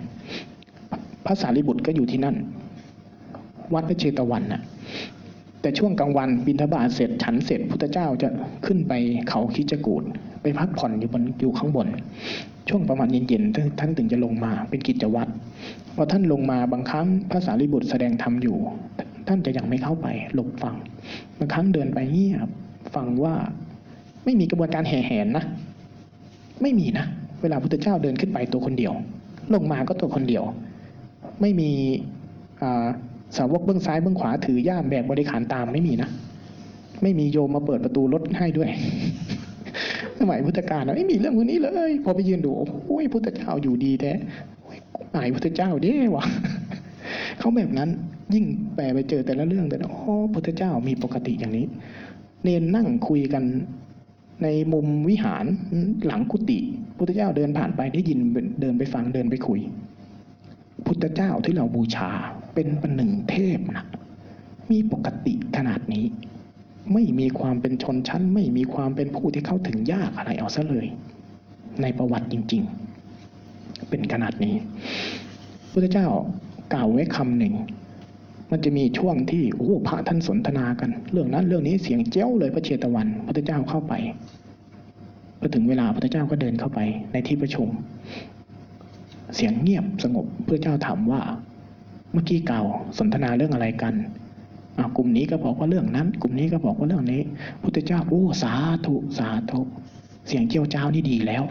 พระสารีบุตรก็อยู่ที่นั่น วัดพระเชตวันน่ะแต่ช่วงกลางวันบินทบาทเสร็จฉันเสร็จพุทธเจ้าจะขึ้นไปเขาคิจกูดไปพักผ่อนอยู่บนอยู่ข้างบน ช่วงประมาณเย็นๆท่านถึงจะลงมาเป็นกิจวัตรพอท่านลงมาบางครั้งพระสารีบุตรแสดงธรรมอยู่ ท่านจะยังไม่เข้าไปหลบฟัง บางครั้งเดินไปเงียบฟังว่าไม่มีกระบวนการแห่แหนนะ ไม่มีนะ เวลาพุทธเจ้าเดินขึ้นไปตัวคนเดียว ลงมาก็ตัวคนเดียว ไม่มีสาวกเบื้องซ้ายเบื้องขวาถือย่ามแบกบริขารตามไม่มีนะ ไม่มีโยมมาเปิดประตูรถให้ด้วย มัยพุทธกาลนะไม่มีเรื่องพวกนี้เลยพอไปยืนดูโอ้ยพุทธเจ้าอยู่ดีแท้โอ้ยอายพุทธเจ้าเด้วะเขาแบบนั้นยิ่งแปลไปเจอแต่ละเรื่องแต่ละอ๋อพุทธเจ้ามีปกติอย่างนี้ เนนนั่งคุยกันในมุมวิหารหลังกุฏิพุทธเจ้าเดินผ่านไปได้ยินเดินไปฟังเดินไปคุย พุทธเจ้าที่เราบูชาเป็นประหนึ่งเทพนะมีปกติขนาดนี้ ไม่มีความเป็นชนชั้น ไม่มีความเป็นผู้ที่เข้าถึงยากอะไรเอาซะเลย ในประวัติจริง ๆ เป็นขนาดนี้พุทธเจ้ากล่าวไว้คำหนึ่ง มันจะมีช่วงที่โอ้พระท่านสนทนากัน เรื่องนั้นเรื่องนี้เสียงเจ้าเลยพระเชตวันพุทธเจ้าเข้าไปพอถึงเวลาพุทธเจ้าก็เดินเข้าไปในที่ประชุม เสียงเงียบสงบพระเจ้าถามว่า เมื่อกี้เก่าสนทนาเรื่องอะไรกัน กลุ่มนี้ก็บอกว่าเรื่องนั้น กลุ่มนี้ก็บอกว่าเรื่องนี้ พุทธเจ้าโอ้สาธุสาธุเสียงเจ้าเจ้านี่ดีแล้ว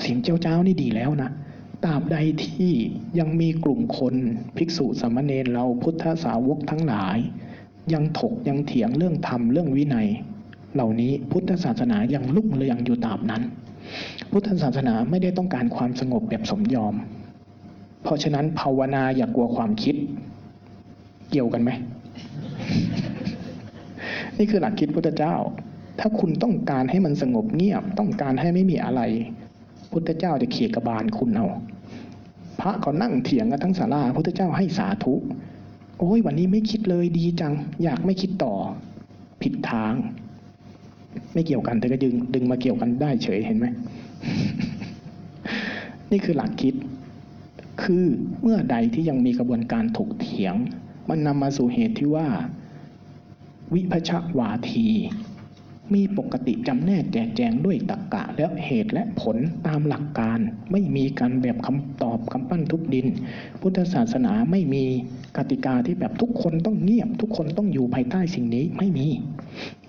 เสียงเจ้าเจ้านี่ดีแล้วนะตราบใดที่ยังมีกลุ่มคนภิกษุสามเณรเราพุทธสาวกทั้งหลาย ยังถกยังเถียงเรื่องธรรมเรื่องวินัย เหล่านี้พุทธศาสนายังลุ่งเรืองอยู่ตราบนั้น พุทธศาสนาไม่ได้ต้องการความสงบแบบสมยอม เพราะฉะนั้นภาวนาอย่ากกลัวความคิด เกี่ยวกันไหม นี่คือหลักคิดพุทธเจ้า ถ้าคุณต้องการให้มันสงบเงียบ ต้องการให้ไม่มีอะไร พุทธเจ้าจะเขียกบาลคุณเอาพระก็นั่งเถียงกันทั้งศาลาพุทธเจ้าให้สาธุ โอ้ยวันนี้ไม่คิดเลยดีจัง อยากไม่คิดต่อ ผิดทาง ไม่เกี่ยวกันแต่ก็ดึงดึงมาเกี่ยวกันได้เฉยเห็นไหม นี่คือหลักคิด คือเมื่อใดที่ยังมีกระบวนการถกเถียง มันนำมาสู่เหตุที่ว่า วิพชวาที มีปกติจำแนกแจกแจงด้วยตรรกะและเหตุและผลตามหลักการ ไม่มีการแบบคำตอบคำปั้นทุบดิน พุทธศาสนาไม่มีกติกาที่แบบทุกคนต้องเงียบ ทุกคนต้องอยู่ภายใต้สิ่งนี้ไม่มี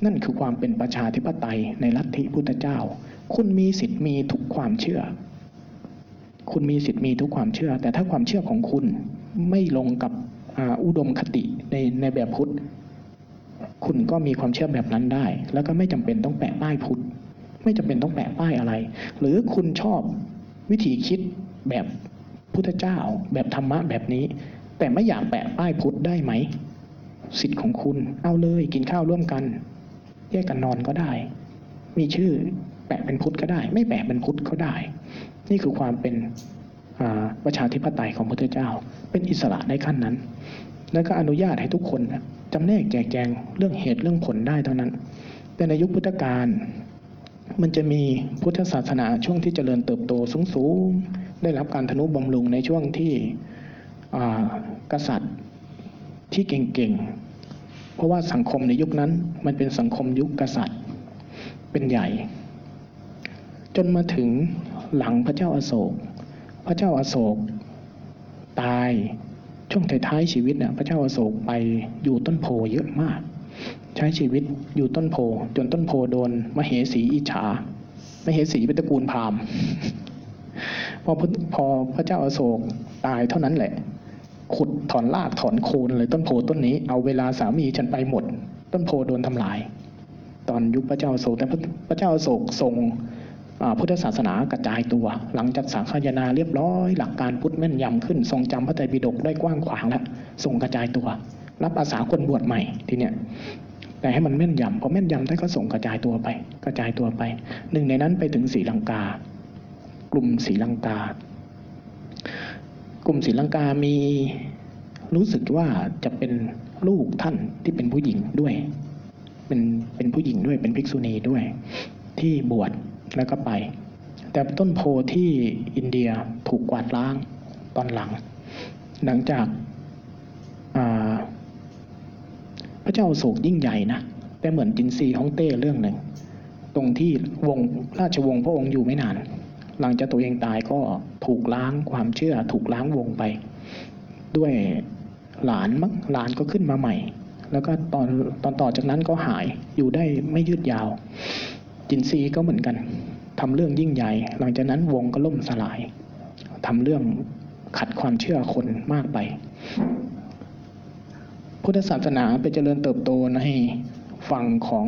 นั่นคือความเป็นประชาธิปไตยในลัทธิพุทธเจ้า คุณมีสิทธิ์มีทุกความเชื่อ คุณมีสิทธิ์มีทุกความเชื่อ แต่ถ้าความเชื่อของคุณไม่ลงกับ อุดมคติในในแบบพุทธ คุณก็มีความเชื่อแบบนั้นได้ แล้วก็ไม่จำเป็นต้องแปะป้ายพุทธ ไม่จำเป็นต้องแปะป้ายอะไร หรือคุณชอบวิธีคิดแบบพุทธเจ้า แบบธรรมะแบบนี้ แต่ไม่อยากแปะป้ายพุทธได้ไหม สิทธิ์ของคุณเอาเลยกินข้าวร่วมกัน แยกกันนอนก็ได้ มีชื่อแปะเป็นพุทธก็ได้ ไม่แปะเป็นพุทธก็ได้ นี่คือความเป็น ประชาธิปไตยของพระพุทธเจ้า เป็นอิสระในขั้นนั้น แล้วก็อนุญาตให้ทุกคนจำแนกแจกแจงเรื่องเหตุเรื่องผลได้เท่านั้น แต่ในยุคพุทธกาลมันจะมีพุทธศาสนาช่วงที่เจริญเติบโตสูงๆได้รับการทนุบำรุงในช่วงที่กษัตริย์ที่เก่งๆ เพราะว่าสังคมในยุคนั้นมันเป็นสังคมยุคกษัตริย์เป็นใหญ่ จนมาถึงหลังพระเจ้าอาโศก พระเจ้าอาโศกตายช่วงท้ายๆชีวิตเนี่ยพระเจ้าอาโศกไปอยู่ต้นโพเยอะมาก ใช้ชีวิตอยู่ต้นโพ จนต้นโพโดนมเหสีอิจฉามเหสีเป็นตระกูลพราหมณ์พอพระพอพระเจ้าอาโศกตายเท่านั้นแหละ ขุดถอนรากถอนโคนเลยต้นโพต้นนี้เอาเวลาสามีฉันไปหมด ต้นโพโดนทำลาย ตอนยุคพระเจ้าอาโศกแต่พระเจ้าอาโศกทรง พุทธศาสนากระจายตัว หลังจากสังฆายนาเรียบร้อย หลักการพุทธแม่นยำขึ้น ทรงจำพระไตรปิฎกได้กว้างขวางแล้วทรงกระจายตัว รับอาสาคนบวชใหม่ทีเนี้ยแต่ให้มันแม่นยำพอแม่นยำได้ก็ส่งกระจายตัวไป กระจายตัวไป หนึ่งในนั้นไปถึงศรีลังกา กลุ่มศรีลังกา กลุ่มศรีลังกามีรู้สึกว่าจะเป็นลูกท่านที่เป็นผู้หญิงด้วย เป็นเป็นผู้หญิงด้วยเป็นภิกษุณีด้วย ที่บวช แล้วก็ไป แต่ต้นโพที่อินเดียถูกกวาดล้างตอนหลัง หลังจากาพระเจ้าโศกยิ่งใหญ่นะ แต่เหมือนจินซีฮ่องเต้เรื่องหนึ่ง ตรงที่วงราชวงศ์พระองค์อยู่ไม่นาน หลังจากตัวเองตายก็ถูกล้างความเชื่อถูกล้างวงไป ด้วยหลานมั้งหลานก็ขึ้นมาใหม่ แล้วก็ตอนตอนต่อจากนั้นก็หายอยู่ได้ไม่ยืดยาว จินซีก็เหมือนกันทำเรื่องยิ่งใหญ่ หลังจากนั้นวงก็ล่มสลายทำเรื่องขัดความเชื่อคนมากไป พุทธศาสนาไปเจริญเติบโตในฝั่งของ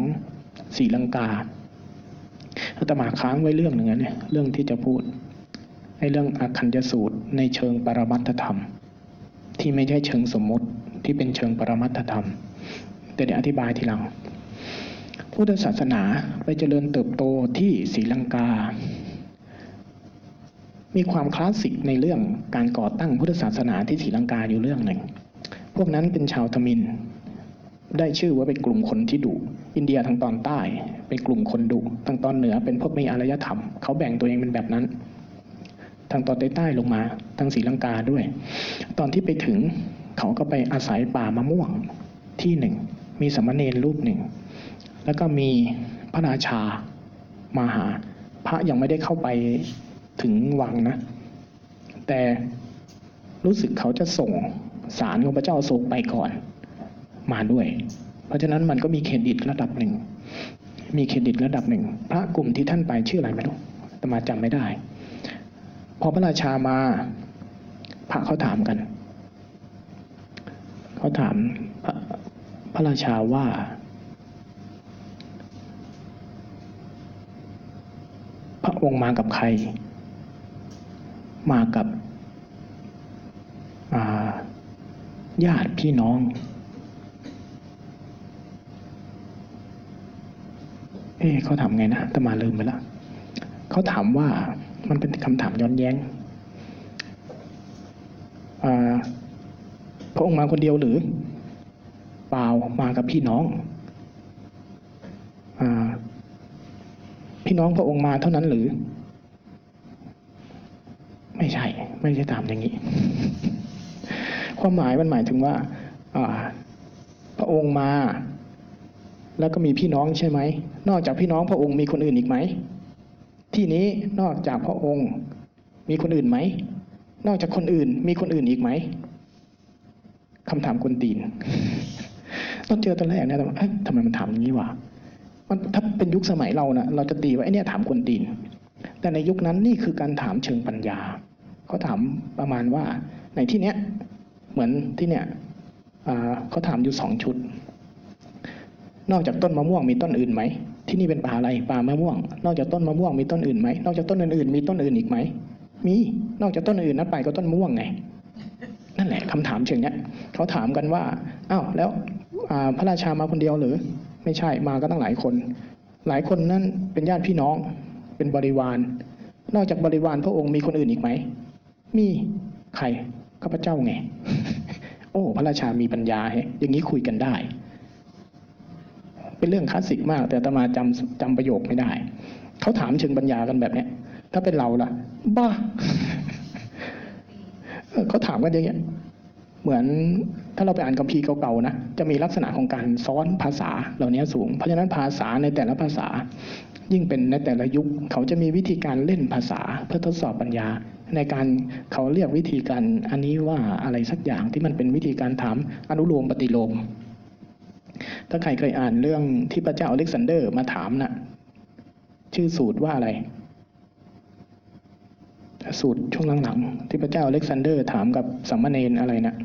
ศรีลังกาอาตมาค้างไว้เรื่องหนึ่งนะเนี่ยเรื่องที่จะพูดไอ้เรื่องอคัญยสูตรในเชิงปรมัตถธรรม ที่ไม่ใช่เชิงสมมติที่เป็นเชิงปรมัตถธรรม แต่เดี๋ยวอธิบายทีหลัง พุทธศาสนาไปเจริญเติบโตที่ศรีลังกา มีความคลาสสิกในเรื่องการก่อตั้งพุทธศาสนาที่ศรีลังกาอยู่เรื่องหนึ่ง พวกนั้นเป็นชาวทมิน ได้ชื่อว่าเป็นกลุ่มคนที่ดุ อินเดียทางตอนใต้ เป็นกลุ่มคนดุ ทางตอนเหนือเป็นพวกมีอารยธรรม เขาแบ่งตัวเองเป็นแบบนั้น ทางตอนใต้ลงมาทางศรีลังกาด้วย ตอนที่ไปถึงเขาก็ไปอาศัยป่ามะม่วงที่หนึ่ง มีสามเณรรูปหนึ่ง แล้วก็มีพระราชามาหา พระยังไม่ได้เข้าไปถึงวังนะ แต่รู้สึกเขาจะส่งสารของพระเจ้าโศกไปก่อน มาด้วย เพราะฉะนั้นมันก็มีเครดิตระดับหนึ่ง มีเครดิตระดับหนึ่ง พระกลุ่มที่ท่านไปชื่ออะไรไม่รู้แต่มาจำไม่ได้ พอพระราชามา พระเขาถามกัน เขาถามพระพระราชาว่า ระองค์มากับใคร มากับญาติพี่น้อง เอ๊ะเขาถามไงนะตมาลืมไปละเขาถามว่ามันเป็นคำถามย้อนแย้งพระองค์มาคนเดียวหรือ เปล่ามากับพี่น้องอ พี่น้องพระองค์มาเท่านั้นหรือ ไม่ใช่ ไม่ใช่ถามอย่างนี้ ความหมายมันหมายถึงว่าพระองค์มา แล้วก็มีพี่น้องใช่ไหม นอกจากพี่น้องพระองค์มีคนอื่นอีกไหม ที่นี้นอกจากพระองค์มีคนอื่นไหม นอกจากคนอื่นมีคนอื่นอีกไหมคำถามกวนตีนตอนเจอตอนแรกเนี่ยแต่ว่าเอ๊ะทำไมมันถามอย่างนี้วะ มันถ้าเป็นยุคสมัยเรานะเราจะตีว่าไอ้เนี่ยถามกวนตีน แต่ในยุคนั้นนี่คือการถามเชิงปัญญาเขาถามประมาณว่าในที่เนี้ยเหมือนที่เนี่ยเขาถามอยู่สองชุด นอกจากต้นมะม่วงมีต้นอื่นไหมที่นี่เป็นป่าอะไรป่ามะม่วง นอกจากต้นมะม่วงมีต้นอื่นไหมนอกจากต้นอื่นๆมีต้นอื่นอีกไหมมีนอกจากต้นอื่นนั้นไปก็ต้นมะม่วงไงนั่นแหละคำถามเชิงเนี้ยเขาถามกันว่าอ้าวแล้วพระราชามาคนเดียวหรือ ไม่ใช่มาก็ตั้งหลายคน หลายคนนั้นเป็นญาติพี่น้องเป็นบริวาร นอกจากบริวารพระองค์มีคนอื่นอีกไหม มีใครข้าพเจ้าไง โอ้ พระราชามีปัญญาแฮอย่างนี้คุยกันได้ เป็นเรื่องคลาสสิกมาก แต่ตมาจำจำประโยคไม่ได้ เขาถามเชิงปัญญากันแบบเนี้ย ถ้าเป็นเราล่ะ บ้าเออเขาถามกันอย่างเงี้ย เหมือน ถ้าเราไปอ่านคัมภีร์เก่าๆนะจะมีลักษณะของการซ้อนภาษาเหล่านี้สูง เพราะฉะนั้นภาษาในแต่ละภาษา ยิ่งเป็นในแต่ละยุค เขาจะมีวิธีการเล่นภาษาเพื่อทดสอบปัญญา ในการเขาเรียกวิธีการอันนี้ว่าอะไรสักอย่างที่มันเป็นวิธีการถามอนุโลมปฏิโลมถ้าใครเคยอ่านเรื่องที่พระเจ้าอเล็กซานเดอร์มาถามน่ะชื่อสูตรว่าอะไร สูตรช่วงหลังๆที่พระเจ้าอเล็กซานเดอร์ถามกับสัมมาเนนอะไรนะ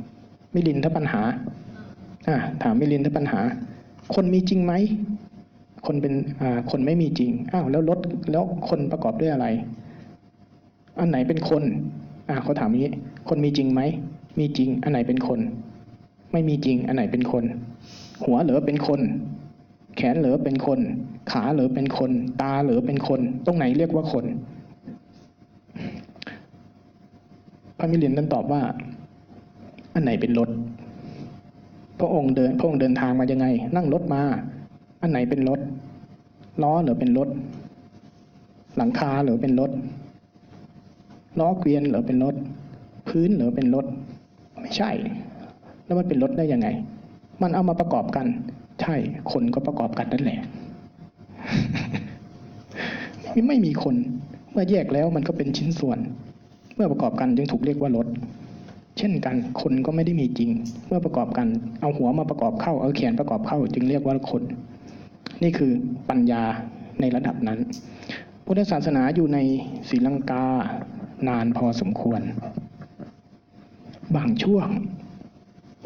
มิลินทปัญหาอ่าถามมิลินทปัญหา คนมีจริงไหมคนเป็นคนไม่มีจริงอ้าวแล้วรถแล้วคนประกอบด้วยอะไร อันไหนเป็นคนอ่าเขาถามนี้ คนมีจริงไหมมีจริง อันไหนเป็นคน ไม่มีจริง อันไหนเป็นคน หัวเหลือเป็นคน แขนเหลือเป็นคน ขาเหลือเป็นคน ตาเหลือเป็นคน ตรงไหนเรียกว่าคนพระมิลินท่านตอบว่า อันไหนเป็นรถ พระองค์เดินพระองค์เดินทางมายังไง นั่งรถมา อันไหนเป็นรถ ล้อหรือเป็นรถ หลังคาหรือเป็นรถ ล้อเกวียนหรือเป็นรถ พื้นหรือเป็นรถ ไม่ใช่ แล้วมันเป็นรถได้ยังไง มันเอามาประกอบกัน ใช่ คนก็ประกอบกันนั่นแหละไม่ไม่มีคน เมื่อแยกแล้วมันก็เป็นชิ้นส่วน เมื่อประกอบกันจึงถูกเรียกว่ารถ เช่นกันคนก็ไม่ได้มีจริง เมื่อประกอบกัน เอาหัวมาประกอบเข้า เอาแขนประกอบเข้า จึงเรียกว่าคน นี่คือปัญญาในระดับนั้น พุทธศาสนาอยู่ในศรีลังกานานพอสมควร บางช่วง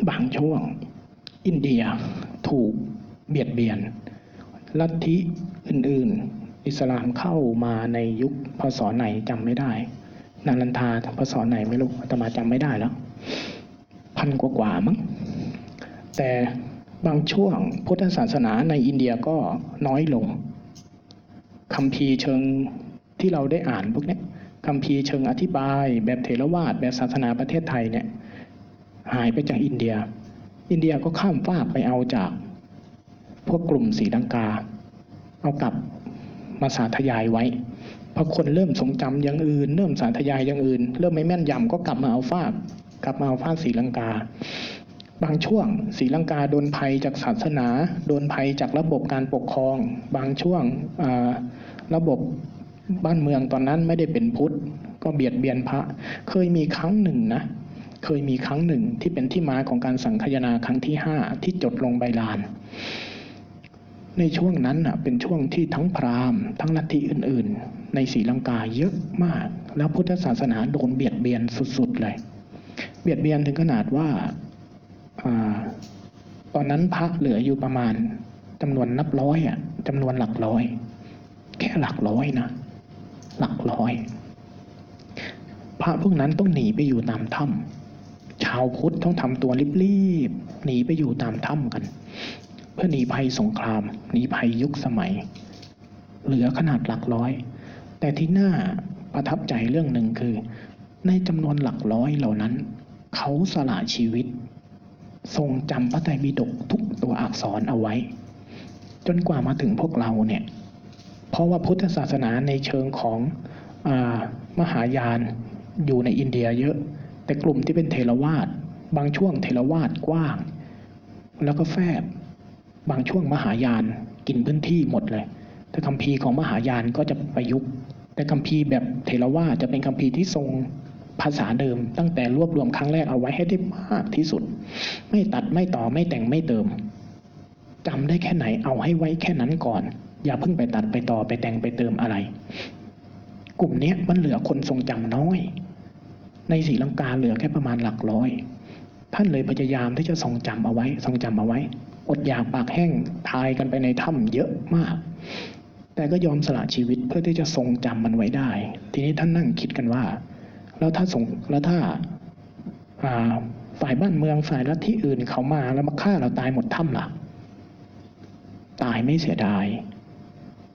บางช่วง อินเดียถูกเบียดเบียน ลัทธิอื่น ๆ อิสลามเข้ามาในยุคพศไหนจำไม่ได้ นารันทาพศไหนไม่รู้อาตมาจำไม่ได้แล้ว พันกว่ากว่ามั้งแต่บางช่วงพุทธศาสนาในอินเดียก็น้อยลงคำพีเชิงที่เราได้อ่านพวกนี้คำพีเชิงอธิบายแบบเถรวาทแบบศาสนาประเทศไทยเนี่ยหายไปจากอินเดีย อินเดียก็ข้ามฟากไปเอาจากพวกกลุ่มสีลังกา เอากลับมาสาธยายไว้ พอคนเริ่มทรงจำอย่างอื่น เริ่มสาธยายอย่างอื่น เริ่มไม่แม่นยำก็กลับมาเอาฟากกลับมาเอาฟากสีลังกา บางช่วงศรีลังกาโดนภัยจากศาสนา โดนภัยจากระบบการปกครอง บางช่วงระบบบ้านเมืองตอนนั้นไม่ได้เป็นพุทธ ก็เบียดเบียนพระ เคยมีครั้งหนึ่งนะ เคยมีครั้งหนึ่งที่เป็นที่มาของการสังคายนาครั้งที่ห้าที่จดลงใบลาน ในช่วงนั้นเป็นช่วงที่ทั้งพราหมณ์ทั้งลัทธิอื่น ๆ ในศรีลังกาเยอะมาก แล้วพุทธศาสนาโดนเบียดเบียนสุด ๆ เลย เบียดเบียนถึงขนาดว่าอาตอนนั้นพระเหลืออยู่ประมาณจำนวนนับร้อยอะจำนวนหลักร้อย แค่หลักร้อยนะหลักร้อย พระพวกนั้นต้องหนีไปอยู่ตามถ้ำชาวพุทธต้องทำตัวรีบๆหนีไปอยู่ตามถ้ำกัน เพื่อหนีภัยสงครามหนีภัยยุคสมัย เหลือขนาดหลักร้อย แต่ที่น่าประทับใจเรื่องหนึ่งคือ ในจำนวนหลักร้อยเหล่านั้น เขาสละชีวิต ทรงจำพระไตรปิฎกทุกตัวอักษรเอาไว้ จนกว่ามาถึงพวกเราเนี่ย เพราะว่าพุทธศาสนาในเชิงของอมหายานอยู่ในอินเดียเยอะ แต่กลุ่มที่เป็นเทรวาสบางช่วงเทรวาสกว้าง แล้วก็แฟบ บางช่วงมหายานกินพื้นที่หมดเลย แต่คัมภีร์ของมหายานก็จะประยุกต์ แต่คัมภีร์แบบเทรวาจะเป็นคัมภีร์ที่ทรงภาษาเดิม ตั้งแต่รวบรวมครั้งแรกเอาไว้ให้ได้มากที่สุด ไม่ตัดไม่ต่อไม่แต่งไม่เติมจำได้แค่ไหนเอาให้ไว้แค่นั้นก่อน อย่าเพิ่งไปตัดไปต่อไปแต่งไปเติมอะไร กลุ่มนี้มันเหลือคนทรงจำน้อย ในศรีลังกาเหลือแค่ประมาณหลักร้อย ท่านเลยพยายามที่จะทรงจำเอาไว้ ทรงจำเอาไว้ อดอยากปากแห้งทายกันไปในถ้ำเยอะมาก แต่ก็ยอมสละชีวิตเพื่อที่จะทรงจำมันไว้ได้ ทีนี้ท่านนั่งคิดกันว่า แล้วถ้าสงแล้วถ้าฝ่ายบ้านเมืองฝ่ายลัฐทธิอื่นเขามาแล้วมาฆ่าเราตายหมดถ้ำล่ะ ตายไม่เสียดาย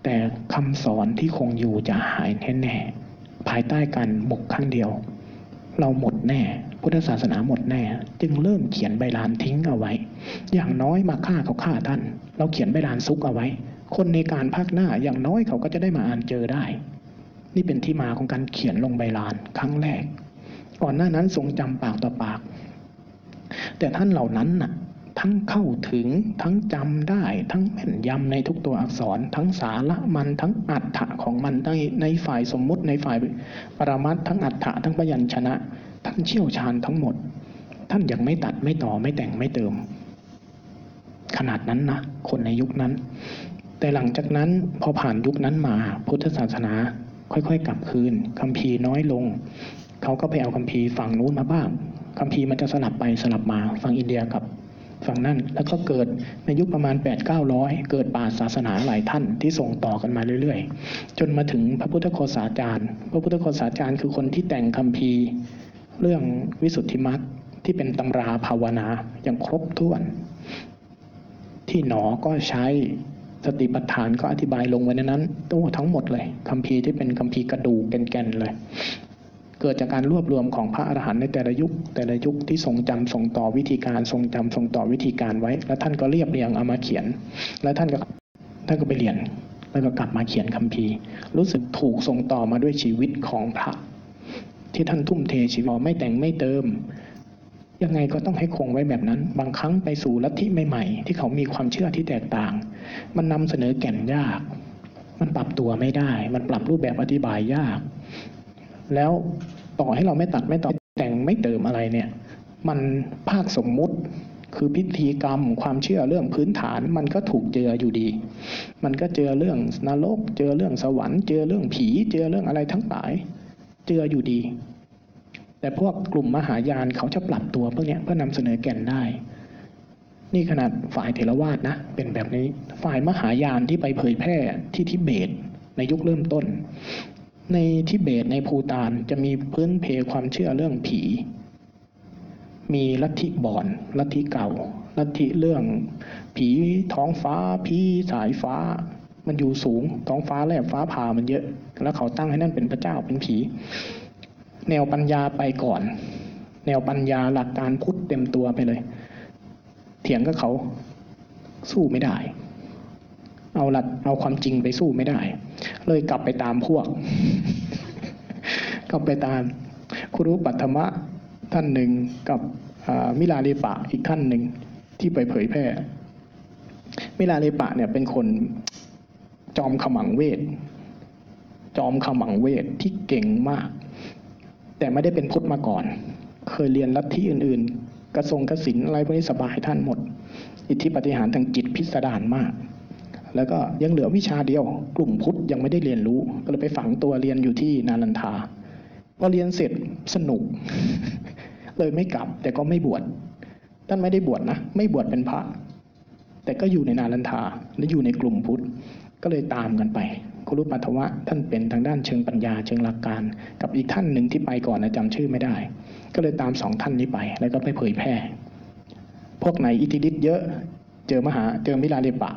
แต่คำสอนที่คงอยู่จะหายแน่ๆภายใต้การบุกครั้งเดียว เราหมดแน่ พุทธศาสนาหมดแน่ จึงเริ่มเขียนใบลานทิ้งเอาไว้ อย่างน้อยมาฆ่าเขาฆ่าท่าน เราเขียนใบลานซุกเอาไว้ คนในการภาคหน้าอย่างน้อยเขาก็จะได้มาอ่านเจอได้ นี่เป็นที่มาของการเขียนลงใบลานครั้งแรก ก่อนหน้านั้นทรงจำปากต่อปาก แต่ท่านเหล่านั้นน่ะทั้งเข้าถึงทั้งจำได้ ทั้งแม่นยำในทุกตัวอักษร ทั้งสาระมันทั้งอัฏฐะของมันในในฝ่ายสมมุติในฝ่ายปรมัตทั้งอัฏฐะทั้งพยัญชนะ ท่านเชี่ยวชาญทั้งหมด ท่านยังไม่ตัดไม่ต่อไม่แต่งไม่เติม ขนาดนั้นนะคนในยุคนั้น แต่หลังจากนั้นพอผ่านยุคนั้นมาพุทธศาสนา ค่อยๆ กลับคืนคัมภีร์น้อยลง เขาก็ไปเอาคัมภีร์ฝั่งนู้นมาบ้างคัมภีร์มันจะสลับไปสลับมาฝั่งอินเดียกับฝั่งนั่นแล้วก็เกิดในยุคประมาณ 8 9 0 0 เกิดป่าศาสนาหลายท่านที่ส่งต่อกันมาเรื่อยๆ จนมาถึงพระพุทธโฆษาจารย์ พระพุทธโฆษาจารย์คือคนที่แต่งคัมภีร์ เรื่องวิสุทธิมรรคที่เป็นตำราภาวนาอย่างครบถ้วน ที่หนอก็ใช้สติปัฏฐานก็อธิบายลงไว้ในนั้นตัวทั้งหมดเลยคัมภีร์ที่เป็นคัมภีร์กระดูกแก่นๆเลย เกิดจากการรวบรวมของพระอรหันต์ในแต่ละยุค แต่ละยุคที่ทรงจำทรงต่อวิธีการทรงจำทรงต่อวิธีการไว้ แล้วท่านก็เรียบเรียงเอามาเขียน แล้วท่านก็ท่านก็ไปเรียนแล้วก็กลับมาเขียนคัมภีร์รู้สึกถูกส่งต่อมาด้วยชีวิตของพระ ที่ท่านทุ่มเทชีวิตไม่แต่งไม่เติม ยังไงก็ต้องให้คงไว้แบบนั้น บางครั้งไปสู่ลัทธิใหม่ๆ ที่เขามีความเชื่อที่แตกต่าง มันนำเสนอแก่นยาก มันปรับตัวไม่ได้ มันปรับรูปแบบอธิบายยาก แล้วต่อให้เราไม่ตัดไม่ต่อแต่งไม่เติมอะไรเนี่ย มันภาคสมมุติคือพิธีกรรมความเชื่อเรื่องพื้นฐานมันก็ถูกเจออยู่ดี มันก็เจอเรื่องนรก เจอเรื่องสวรรค์ เจอเรื่องผี เจอเรื่องอะไรทั้งหลาย เจออยู่ดี แต่พวกกลุ่มมหายานเขาจะปรับตัวพวกเนี้ยเพื่อนำเสนอแก่นได้ นี่ขนาดฝ่ายเถรวาทนะ เป็นแบบนี้ฝ่ายมหายานที่ไปเผยแพร่ที่ทิเบตในยุคเริ่มต้น ในทิเบตในภูตานจะมีพื้นเพความเชื่อเรื่องผี มีลัทธิบอนลัทธิเก่าลัทธิเรื่องผีท้องฟ้าผีสายฟ้า มันอยู่สูงท้องฟ้าแลบฟ้าผ่ามันเยอะ แล้วเขาตั้งให้นั่นเป็นพระเจ้าเป็นผี แนวปัญญาไปก่อน แนวปัญญาหลักการพุทธเต็มตัวไปเลย เถียงกับเขาสู้ไม่ได้ เอาหลักเอาความจริงไปสู้ไม่ได้ เลยกลับไปตามพวก กลับไปตามครูปัทมะท่านหนึ่งกับมิลาเลปะอีกท่านหนึ่งที่ไปเผยแพร่มิลาเลปะเนี่ยเป็นคน จอมขมังเวท จอมขมังเวทที่เก่งมาก แต่ไม่ได้เป็นพุทธมาก่อน เคยเรียนลัทธิอื่น ๆ กระทรงกระสินอะไรพวกนี้สบายท่านหมด อิทธิปฏิหารทางจิตพิสดารมาก แล้วก็ยังเหลือวิชาเดียว กลุ่มพุทธยังไม่ได้เรียนรู้ ก็เลยไปฝังตัวเรียนอยู่ที่นาลันทาพอเรียนเสร็จสนุก เลยไม่กลับ แต่ก็ไม่บวชท่านไม่ได้บวชนะ ไม่บวชเป็นพระ แต่ก็อยู่ในนาลันทาและอยู่ในกลุ่มพุทธ ก็เลยตามกันไปครูรุปัทวะท่านเป็นทางด้านเชิงปัญญาเชิงหลักการ กับอีกท่านหนึ่งที่ไปก่อนนะจำชื่อไม่ได้ ก็เลยตามสองท่านนี้ไป แล้วก็ไปเผยแพร่ พวกไหนอิทธิฤทธิ์เยอะ เจอมหาเจอมิลาเลปะ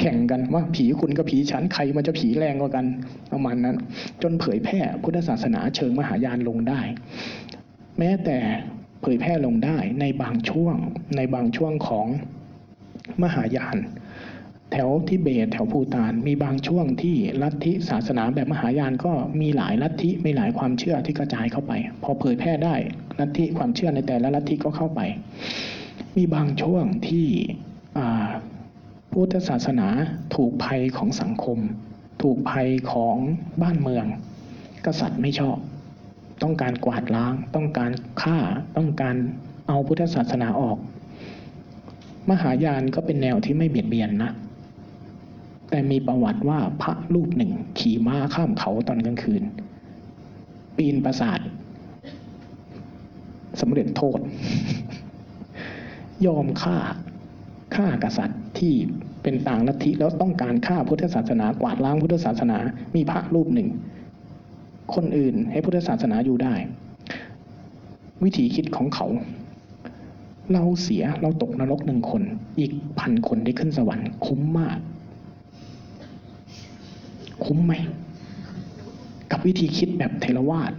แข่งกันว่าผีคุณกับผีฉันใครมันจะผีแรงกว่ากันประมาณนั้น จนเผยแพร่พุทธศาสนาเชิงมหายานลงได้ แม้แต่เผยแพร่ลงได้ในบางช่วงในบางช่วงของมหายาน แถวทิเบตแถวภูตานมีบางช่วงที่ลัทธิศาสนาแบบมหายานก็มีหลายลัทธิมีหลายความเชื่อที่กระจายเข้าไป พอเผยแพร่ได้ลัทธิความเชื่อในแต่ละลัทธิก็เข้าไป มีบางช่วงที่พุทธศาสนาถูกภัยของสังคม ถูกภัยของบ้านเมือง กษัตริย์ไม่ชอบ ต้องการกวาดล้าง ต้องการฆ่าต้องการเอาพุทธศาสนาออก มหายานก็เป็นแนวที่ไม่เบียดเบียนนะ แต่มีประวัติว่าพระรูปหนึ่ง ขี่ม้าข้ามเขาตอนกลางคืน ปีนปราสาทสำเร็จโทษ ยอมฆ่าฆ่ากษัตริย์ที่เป็นต่างลัทธิแล้วต้องการฆ่าพุทธศาสนากวาดล้างพุทธศาสนา มีพระรูปหนึ่ง คนอื่นให้พุทธศาสนาอยู่ได้ วิธีคิดของเขา เราเสียเราตกนรกหนึ่งคน อีกพันคนได้ขึ้นสวรรค์คุ้มมาก คุ้มไหม กับวิธีคิดแบบเทรวาส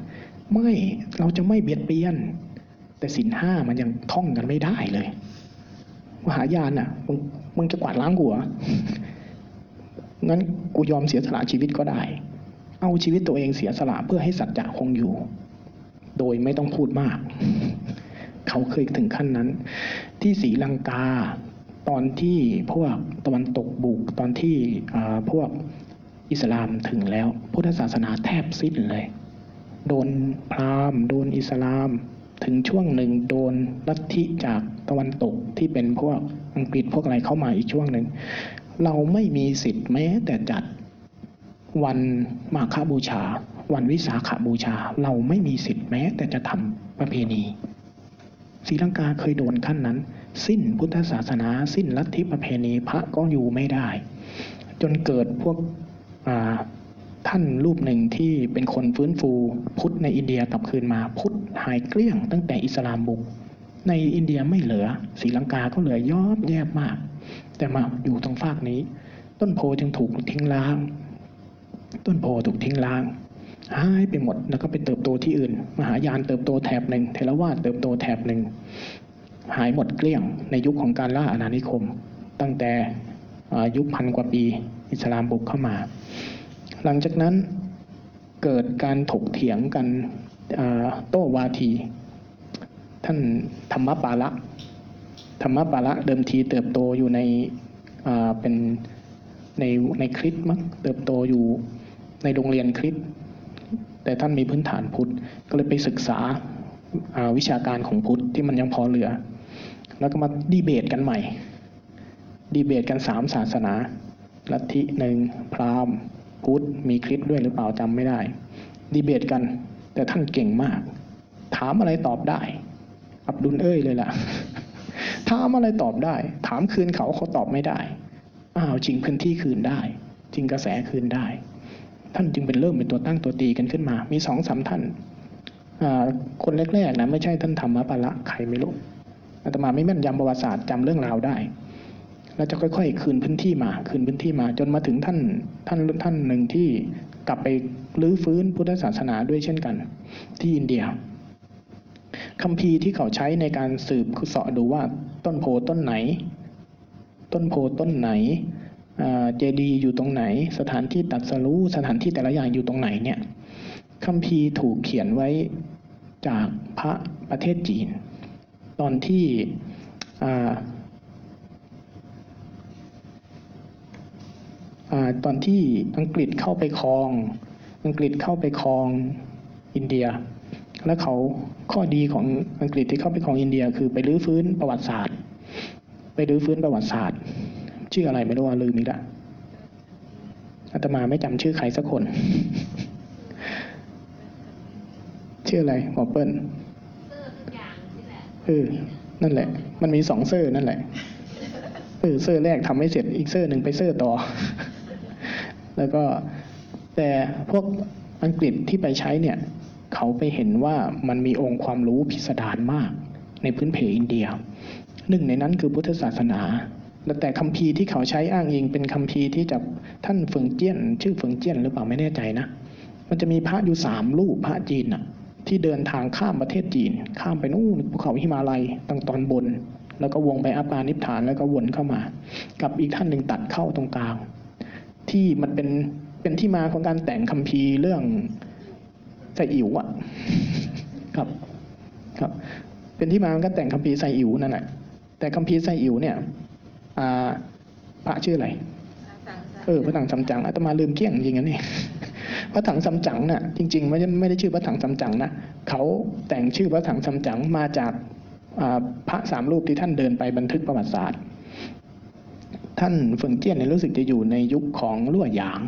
ไม่เราจะไม่เบียดเบียน แต่สินห้ามันยังท่องกันไม่ได้เลยมหายานอะมึงมึงจะกวาดล้างกูเหรองั้นกูยอมเสียสละชีวิตก็ได้ เอาชีวิตตัวเองเสียสละเพื่อให้สัจจะคงอยู่ โดยไม่ต้องพูดมาก เขาเคยถึงขั้นนั้น ที่ศรีลังกา ตอนที่พวกตะวันตกบุกตอนที่พวก อิสลามถึงแล้ว พุทธศาสนาแทบสิ้นเลย โดนพราหมณ์โดนอิสลาม ถึงช่วงหนึ่งโดนลัทธิจากตะวันตกที่เป็นพวกอังกฤษพวกอะไรเข้ามาอีกช่วงหนึ่ง เราไม่มีสิทธิ์แม้แต่จัดวันมาฆบูชา วันวิสาขบูชา เราไม่มีสิทธิ์แม้แต่จะทำประเพณีศรีลังกาเคยโดนขั้นนั้น สิ้นพุทธศาสนา สิ้นลัทธิประเพณีพระก็อยู่ไม่ได้ จนเกิดพวก ท่านรูปหนึ่งที่เป็นคนฟื้นฟูพุทธในอินเดียกลับคืนมาพุทธหายเกลี้ยงตั้งแต่อิสลามบุก ในอินเดียไม่เหลือศรีลังกาก็เหลือย่อบแยบมาก แต่มาอยู่ตรงฝากนี้ ต้นโพจึงถูกทิ้งล้าง ต้นโพถูกทิ้งล้างหายไปหมดแล้วก็ไปเติบโตที่อื่น มหายานเติบโตแถบหนึ่งเทรวาสเติบโตแถบหนึ่งหายหมดเกลี้ยงในยุคของการล่าอาณานิคม ตั้งแต่ยุคพันกว่าปี อิสลามบุกเข้ามา หลังจากนั้นเกิดการถกเถียงกันโต้วาที ท่านธรรมปาละธรรมปาละเดิมทีเติบโตอยู่ในเป็นในในคริสต์มั้งเติบโตอยู่ในโรงเรียนคริสต์แต่ท่านมีพื้นฐานพุทธก็เลยไปศึกษาาวิชาการของพุทธที่มันยังพอเหลือ แล้วก็มาดีเบตกันใหม่ ดีเบตกันสามศาสนา ลัทธิหนึ่งพราหมณ์พุทธมีคริสต์ด้วยหรือเปล่าจำไม่ได้ ดีเบตกัน แต่ท่านเก่งมาก ถามอะไรตอบได้ อับดุลเอ้ยเลยล่ะ ถามอะไรตอบได้ ถามคืนเขาเขาตอบไม่ได้ อ้าวจริงพื้นที่คืนได้ จริงกระแสคืนได้ ท่านจึงเป็นเริ่มเป็นตัวตั้งตัวตีกันขึ้นมา มีสองสามท่านคนแรกๆนะไม่ใช่ท่านธรรมปาละใครไม่รู้อาตมาไม่แม่นยำประวัติศาสตร์จำเรื่องราวได้ แล้วจะค่อย ๆ คืนพื้นที่มา คืนพื้นที่มา จนมาถึงท่านท่านท่านหนึ่งที่กลับไปรื้อฟื้นพุทธศาสนาด้วยเช่นกัน ที่อินเดียคัมภีร์ที่เขาใช้ในการสืบเสาะดูว่าต้นโพต้นไหน ต้นโพต้นไหนเจดีย์อยู่ตรงไหน สถานที่ตัดสรู้สถานที่แต่ละอย่างอยู่ตรงไหนเนี่ยคัมภีร์ถูกเขียนไว้จากพระประเทศจีน ตอนที่ อ่าอ่าตอนที่อังกฤษเข้าไปครอง อังกฤษเข้าไปครองอินเดีย แล้วเขาข้อดีของอังกฤษที่เข้าไปครองอินเดีย คือไปรื้อฟื้นประวัติศาสตร์ ไปรื้อฟื้นประวัติศาสตร์ ชื่ออะไรไม่รู้ว่าลืมอีกละอาตมาไม่จำชื่อใครสักคน ชื่ออะไรหมอเปิ้ลเซอร์ทุกอย่างนี่แหละเออ นั่นแหละ มันมีสองเซอร์นั่นแหละ เออ เซอร์แรกทำไม่เสร็จ อีกเซอร์หนึ่งไปเซอร์ต่อ แล้วก็แต่พวกอังกฤษที่ไปใช้เนี่ยเขาไปเห็นว่ามันมีองค์ความรู้พิสดารมาก ในพื้นเพอินเดีย หนึ่งในนั้นคือพุทธศาสนาและแต่คัมภีร์ที่เขาใช้อ้างอิงเป็นคัมภีร์ที่จะท่านเฟิงเจี้ยน ชื่อเฟิงเจี้ยนหรือเปล่าไม่แน่ใจนะ มันจะมีพระอยู่สามรูปพระจีนน่ะที่เดินทางข้ามประเทศจีน ข้ามไปนู่นภูเขาหิมาลัยตรงตอนบน แล้วก็วงไปอัปปานิพฐานแล้วก็วนเข้ามา กับอีกท่านหนึ่งตัดเข้าตรงกลาง ที่มันเป็นเป็นที่มาของการแต่งคัมภีร์เรื่องไซอิ๋วอะครับ ครับ เป็นที่มาของการแต่งคัมภีร์ไซอิ๋วนั่นแหละแต่คัมภีร์ไซอิ๋วเนี่ยอ่าพระชื่ออะไรสั่งๆเออพระถังซัมจั๋งอาตมาลืมเกลี้ยงจริงๆนะนี่พระถังซัมจั๋งน่ะจริง ๆ ไม่ได้ไม่ได้ชื่อพระถังซัมจั๋งนะเขาแต่งชื่อพระถังซัมจั๋งมาจากอ่าพระสามรูปที่ท่านเดินไปบันทึกประวัติศาสตร์ ท่านเฟิงเจี้ยนเนี่ยรู้สึกจะอยู่ในยุคของลั่วหยาง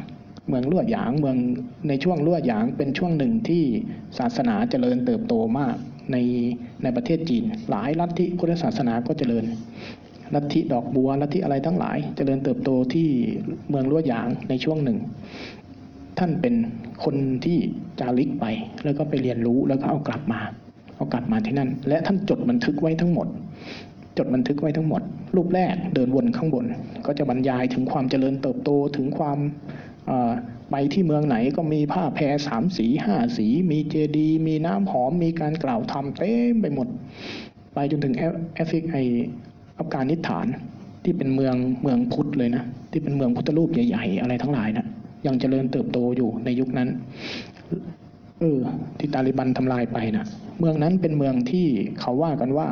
เมืองลั่วหยางเมืองในช่วงลั่วหยางเป็นช่วงหนึ่งที่ศาสนาเจริญเติบโตมากในในประเทศจีน หลายลัทธิพุทธศาสนาก็เจริญลัทธิดอกบัวลัทธิอะไรทั้งหลาย เจริญเติบโตที่เมืองลั่วหยางในช่วงหนึ่ง ท่านเป็นคนที่จาริกไป แล้วก็ไปเรียนรู้แล้วก็เอากลับมา เอากลับมาที่นั่น และท่านจดบันทึกไว้ทั้งหมด จดบันทึกไว้ทั้งหมด รูปแรกเดินวนข้างบน ก็จะบรรยายถึงความเจริญเติบโตถึงความไปที่เมืองไหนก็มีผ้าแพรสามสีห้าสี มีเจดีย์มีน้ำหอม มีการกล่าวธรรมเต็มไปหมด ไปจนถึงแอฟแอฟริกไออัฟกานิสถานที่เป็นเมืองเมืองพุทธเลยนะ ที่เป็นเมืองพุทธรูปใหญ่ๆ อะไรทั้งหลายนะยังเจริญเติบโตอยู่ในยุคนั้นเออที่ตาลิบันทำลายไปนะเมืองนั้นเป็นเมืองที่เขาว่ากันว่า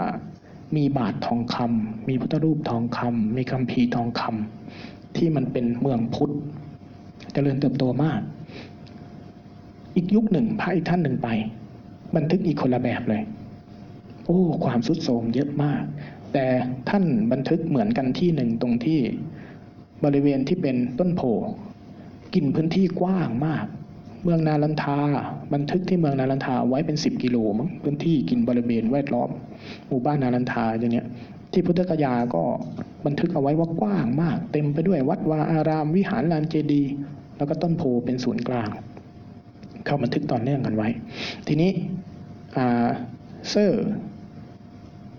มีบาททองคำมีพุทธรูปทองคำมีคัมภีร์ทองคำที่มันเป็นเมืองพุทธเจริญเติบโตมาก อีกยุคหนึ่งพระอีกท่านหนึ่งไป บันทึกอีกคนละแบบเลย โอ้ ความสุดโทมเยอะมาก แต่ท่านบันทึกเหมือนกันที่หนึ่งตรงที่บริเวณที่เป็นต้นโพกินพื้นที่กว้างมาก เมืองนาลันทา บันทึกที่เมืองนาลันทาไว้เป็นสิบกิโลมั้งพื้นที่กินบริเวณแวดล้อมหมู่บ้านนาลันทาอย่างเงี้ยที่พุทธกยาก็บันทึกเอาไว้ว่ากว้างมาก เต็มไปด้วยวัดวาอาราม วิหารลานเจดีย์แล้วก็ต้นโพธิ์เป็นศูนย์กลาง เขาบันทึกต่อเนื่องกันไว้ ทีนี้เซอร์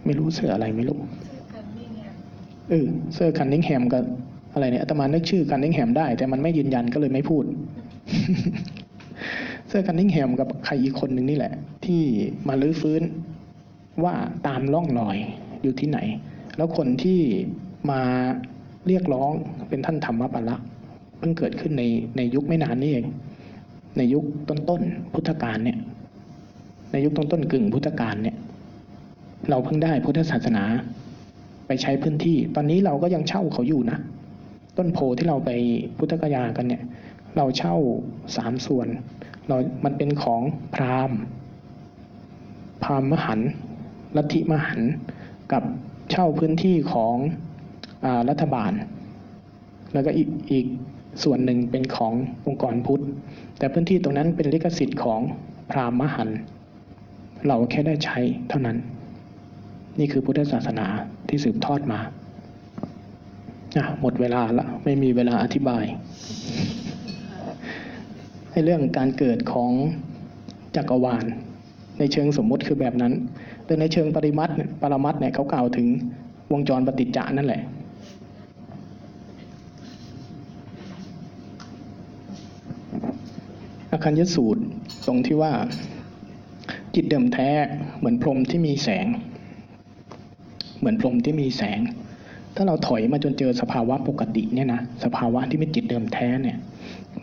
ไม่รู้เซอร์อะไรไม่รู้เออเซอร์คันนิงแฮมกับอะไรเนี่ยอาตมานึกชื่อคันนิงแฮมได้ แต่มันไม่ยืนยันก็เลยไม่พูด เซอร์คันนิงแฮมกับใครอีกคนหนึ่งนี่แหละ ที่มารื้อฟื้นว่าตามร่องรอยอยู่ที่ไหน แล้วคนที่มาเรียกร้องเป็นท่านธรรมปละเพิ่งเกิดขึ้นในในยุคไม่นานนี้เอง ในยุคต้นๆพุทธกาลเนี่ย ในยุคต้นๆกึ่งพุทธกาลเนี่ย เราเพิ่งได้พุทธศาสนาไปใช้พื้นที่ ตอนนี้เราก็ยังเช่าเขาอยู่นะ ต้นโพที่เราไปพุทธกยากันเนี่ย เราเช่าสามส่วนเรามันเป็นของพราหมณ์ พราหมณ์มหันลัทธิมหันกับเช่าพื้นที่ของอรัฐบาล แล้วก็อีกอีกส่วนหนึ่งเป็นขององค์กรพุทธ แต่พื้นที่ตรงนั้นเป็นลิขสิทธิ์ของพราหมณ์มหันเราแค่ได้ใช้เท่านั้น นี่คือพุทธศาสนาที่สืบทอดมาหมดเวลาละไม่มีเวลาอธิบาย เรื่องการเกิดของจักรวาล ในเชิงสมมุติคือแบบนั้น แต่ในเชิงปริมัติปรมัตเนี่ยเขากล่าวถึงวงจรปฏิจจานั่นแหละอาคัญยสูตรตรงที่ว่าจิตเดิมแท้เหมือนพรมที่มีแสง เหมือนพรมที่มีแสง ถ้าเราถอยมาจนเจอสภาวะปกติเนี่ยนะสภาวะที่เป็นจิตเดิมแท้เนี่ย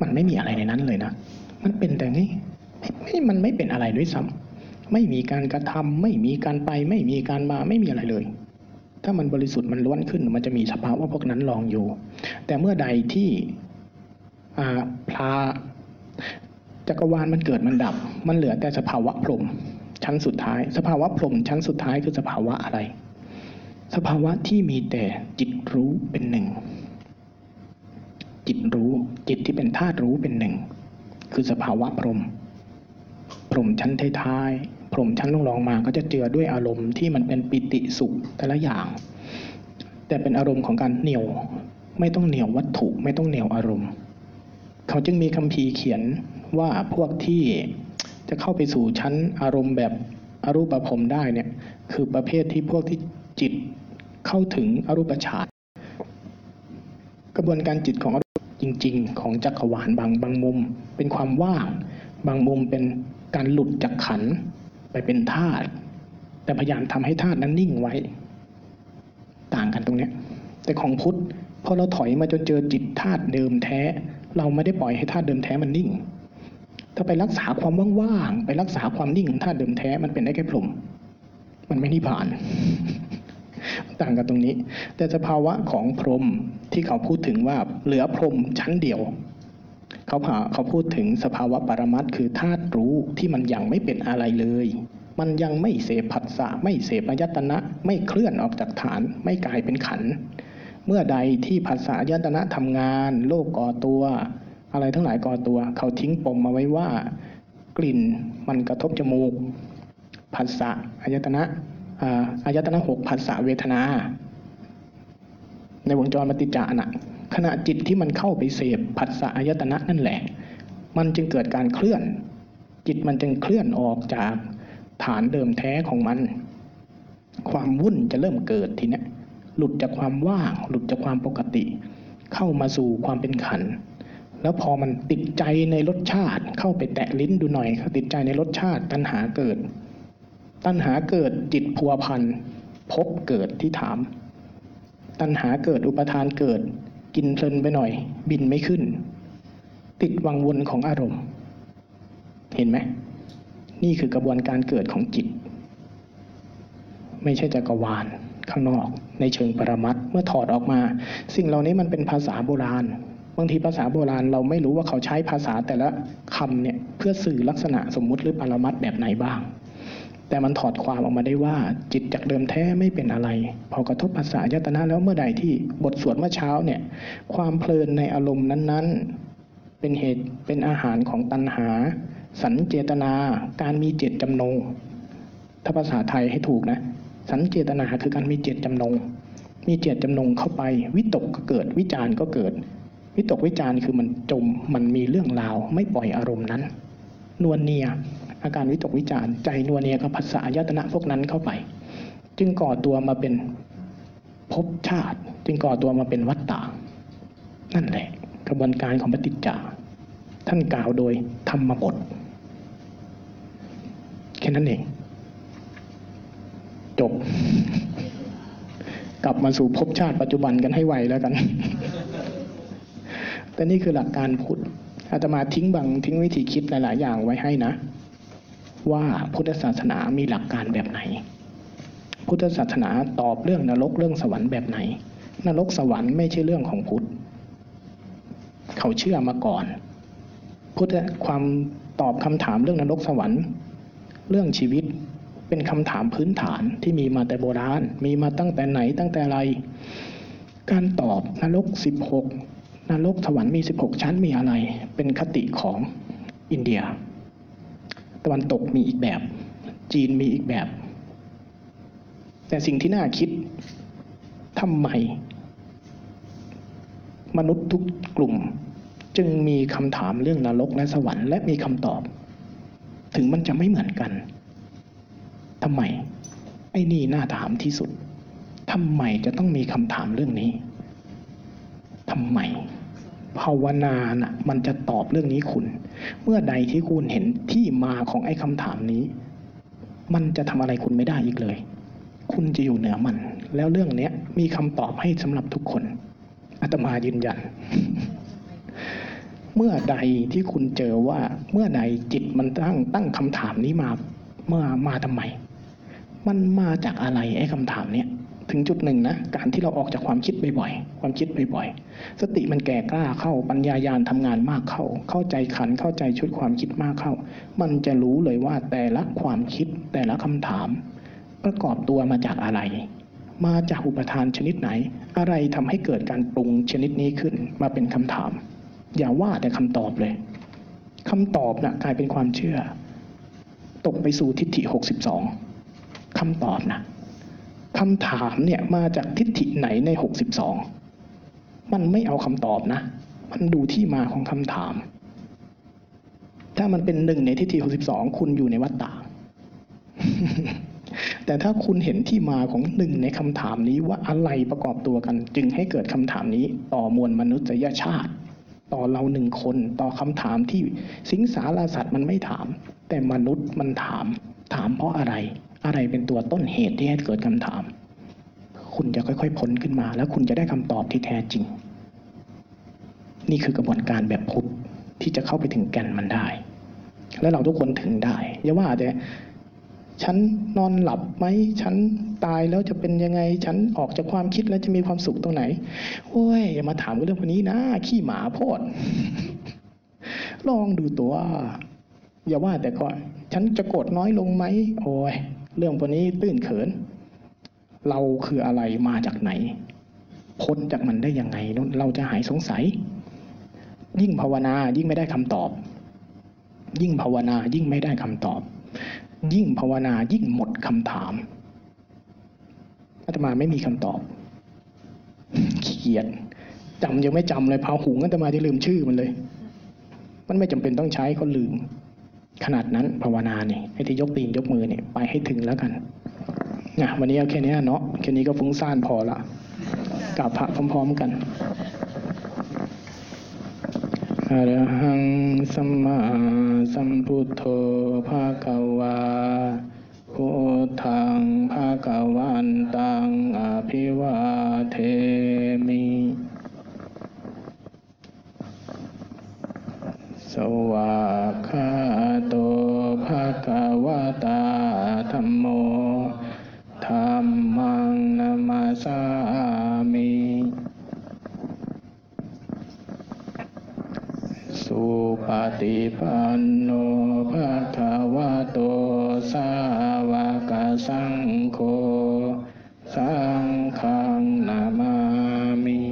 มันไม่มีอะไรในนั้นเลยนะ มันเป็นแต่นี่ไม่มันไม่เป็นอะไรด้วยซ้ำไม่มีการกระทำไม่มีการไป ไม่มีการมาไม่มีอะไรเลย ถ้ามันบริสุทธิ์มันล้วนขึ้น มันจะมีสภาวะพวกนั้นรองอยู่ แต่เมื่อใดที่อ่าพระจักรวาลมันเกิดมันดับ มันเหลือแต่สภาวะพรมชั้นสุดท้าย สภาวะพรมชั้นสุดท้ายคือสภาวะอะไร สภาวะที่มีแต่จิตรู้เป็นหนึ่ง จิตรู้ จิตที่เป็นธาตุรู้เป็นหนึ่ง คือสภาวะพรหมพรหมชั้นท้ายๆพรหมชั้นลงๆมา ก็จะเจือด้วยอารมณ์ที่มันเป็นปิติสุขแต่ละอย่าง แต่เป็นอารมณ์ของการเหนี่ยว ไม่ต้องเหนี่ยววัตถุไม่ต้องเหนี่ยวอารมณ์ เขาจึงมีคำพีร์เขียนว่าพวกที่จะเข้าไปสู่ชั้นอารมณ์แบบอรูปภพได้เนี่ยคือประเภทที่พวกที่จิตเข้าถึงอรูปฌาน กระบวนการจิตของอรูปจริง ๆ ของจักรวาลบางบางมุม เป็นความว่าง บางมุมเป็นการหลุดจากขันไปเป็นธาตุแต่พยายามทำให้ธาตุนั้นนิ่งไว้ ต่างกันตรงเนี้ยแต่ของพุทธพอเราถอยมาจนเจอจิตธาตุเดิมแท้ เราไม่ได้ปล่อยให้ธาตุเดิมแท้มันนิ่ง ถ้าไปรักษาความว่างๆไปรักษาความนิ่งของธาตุเดิมแท้มันเป็นได้แค่พรมมันไม่นิพพาน ต่างกันตรงนี้ แต่สภาวะของพรหมที่เขาพูดถึงว่าเหลือพรหมชั้นเดียว เขาพาเขาพูดถึงสภาวะปรมัตคือธาตุรู้ที่มันยังไม่เป็นอะไรเลย มันยังไม่เสพผัสสะไม่เสพอายตนะ ไม่เคลื่อนออกจากฐาน ไม่กลายเป็นขัน เมื่อใดที่ภาษาอายตนะทำงาน โลกก่อตัว อะไรทั้งหลายก่อตัว เขาทิ้งปมมาไว้ว่ากลิ่นมันกระทบจมูกผัสสะอายตนะ อายตนะหกผัสสะเวทนา ในวงจรปฏิจจานะขณะจิตที่มันเข้าไปเสพผัสสะอายตนะนั่นแหละ มันจึงเกิดการเคลื่อน จิตมันจึงเคลื่อนออกจากฐานเดิมแท้ของมัน ความวุ่นจะเริ่มเกิดทีนี้หลุดจากความว่าง หลุดจากความปกติ เข้ามาสู่ความเป็นขัน แล้วพอมันติดใจในรสชาติ เข้าไปแตะลิ้นดูหน่อยติดใจในรสชาติตัณหาเกิด ตัณหาเกิดจิตพัวพันพบเกิดที่ถาม ตัณหาเกิดอุปทานเกิด กินเพลินไปหน่อย บินไม่ขึ้น ติดวังวนของอารมณ์ เห็นไหม นี่คือกระบวนการเกิดของจิต ไม่ใช่จักรวาลข้างนอก ในเชิงปรมัตถ์เมื่อถอดออกมา สิ่งเหล่านี้มันเป็นภาษาโบราณบางทีภาษาโบราณเราไม่รู้ว่าเขาใช้ภาษาแต่ละคำเนี่ยเพื่อสื่อลักษณะสมมุติหรือปรมัตถ์แบบไหนบ้าง แต่มันถอดความออกมาได้ว่าจิตจากเดิมแท้ไม่เป็นอะไร พอกระทบภาษายตนะแล้วเมื่อใดที่บทสวดเมื่อเช้าเนี่ยความเพลินในอารมณ์นั้นๆ เป็นเหตุเป็นอาหารของตัณหา สัญเจตนา การมีเจตจำนง ถ้าภาษาไทยให้ถูกนะ สัญเจตนาคือการมีเจตจำนง มีเจตจำนงเข้าไป วิตกก็เกิดวิจารณ์ก็เกิด วิตกวิจารณ์คือมันจมมันมีเรื่องราวไม่ปล่อยอารมณ์นั้น นวลเนีย อาการวิตกวิจารใจนวลเนียกับภาษายตนะพวกนั้นเข้าไป จึงก่อตัวมาเป็นภพชาติ จึงก่อตัวมาเป็นวัฏฏะนั่นแหละ กระบวนการของปฏิจจาท่านกล่าวโดยธรรมบทแค่นั้นเอง จบ กลับมาสู่ภพชาติปัจจุบันกันให้ไวแล้วกัน แต่นี่คือหลักการพุทธอาตมาทิ้งบางทิ้งวิธีคิดหลาย ๆ อย่างไว้ให้นะ ว่าพุทธศาสนามีหลักการแบบไหน พุทธศาสนาตอบเรื่องนรกเรื่องสวรรค์แบบไหน นรกสวรรค์ไม่ใช่เรื่องของพุทธ เขาเชื่อมาก่อน พุทธความตอบคำถามเรื่องนรกสวรรค์ เรื่องชีวิตเป็นคำถามพื้นฐานที่มีมาแต่โบราณ มีมาตั้งแต่ไหนตั้งแต่ไร การตอบนรก 16 นรกสวรรค์มี 16 ชั้นมีอะไร เป็นคติของอินเดีย ตะวันตกมีอีกแบบ จีนมีอีกแบบ แต่สิ่งที่น่าคิดทำไม มนุษย์ทุกกลุ่ม จึงมีคำถามเรื่องนรกและสวรรค์และมีคำตอบ ถึงมันจะไม่เหมือนกันทำไม ไอ้นี่น่าถามที่สุดทำไมจะต้องมีคำถามเรื่องนี้ทำไม ภาวนาน่ะมันจะตอบเรื่องนี้คุณ เมื่อใดที่คุณเห็นที่มาของไอ้คำถามนี้ มันจะทำอะไรคุณไม่ได้อีกเลย คุณจะอยู่เหนือมัน แล้วเรื่องนี้มีคำตอบให้สำหรับทุกคนอาตมายืนยัน เมื่อใดที่คุณเจอว่า เมื่อใดจิตมันตั้งตั้งคำถามนี้มาเมื่อมาทำไม มันมาจากอะไรไอ้คำถามเนี้ย ถึงจุดหนึ่งนะการที่เราออกจากความคิดบ่อยๆ ความคิดบ่อยๆ สติมันแก่กล้าเข้าปัญญายาณทำงานมากเข้า เข้าใจขันเข้าใจชุดความคิดมากเข้า มันจะรู้เลยว่าแต่ละความคิดแต่ละคำถาม ประกอบตัวมาจากอะไร มาจากอุปทานชนิดไหน อะไรทำให้เกิดการปรุงชนิดนี้ขึ้นมาเป็นคำถาม อย่าว่าแต่คำตอบเลยคำตอบนะ่ะกลายเป็นความเชื่อ ตกไปสู่ทิฏฐิ 62คำตอบนะ คำถามเนี่ยมาจากทิฏฐิไหนใน 62 มันไม่เอาคำตอบนะ มันดูที่มาของคำถาม ถ้ามันเป็นหนึ่งในทิฏฐิ62 คุณอยู่ในวัฏฏะแต่ถ้าคุณเห็นที่มาของหนึ่งในคำถามนี้ว่าอะไรประกอบตัวกัน จึงให้เกิดคำถามนี้ต่อมวลมนุษยชาติ ต่อเราหนึ่งคนต่อคำถามที่สิงสารสัตว์มันไม่ถาม แต่มนุษย์มันถาม ถามเพราะอะไร อะไรเป็นตัวต้นเหตุที่ให้เกิดคำถาม คุณจะค่อยๆพ้นขึ้นมา แล้วคุณจะได้คำตอบที่แท้จริง นี่คือกระบวนการแบบพุทธที่จะเข้าไปถึงแก่นมันได้ และเราทุกคนถึงได้อย่าว่าแต่ฉันนอนหลับไหมฉันตายแล้วจะเป็นยังไง ฉันออกจากความคิดแล้วจะมีความสุขตรงไหน โอ้ย อย่ามาถามเรื่องพวกนี้นะ ขี้หมาโพด ลองดูตัว อย่าว่าแต่ก่อนฉันจะโกรธน้อยลงไหม โอ้ย เรื่องพวกนี้ตื้นเขิน เราคืออะไรมาจากไหน พ้นจากมันได้ยังไงเราจะหายสงสัย ยิ่งภาวนายิ่งไม่ได้คำตอบ ยิ่งภาวนายิ่งไม่ได้คำตอบ ยิ่งภาวนายิ่งหมดคำถามอาตมาไม่มีคำตอบเขียนจำยังไม่จำเลยพาหุงอาตมาจะลืมชื่อมันเลย มันไม่จำเป็นต้องใช้ก็ลืม ขนาดนั้นภาวนาเนี่ยไอ้ที่ยกตีนยกมือเนี่ยไปให้ถึงแล้วกันนะวันนี้เอาแค่นี้เนาะแค่นี้ก็ฟุ้งซ่านพอละกราบพระพร้อมๆกันอรหังสัมมาสัมพุทโธภาควาพุทธังภาควันตังอภิวาเทมิ สวากาโตภะคะวะตาธรรมโมธัมมังนามัสสามิสุปฏิปันโนภะคะวะโตสาวกสังโฆสังฆนามามิ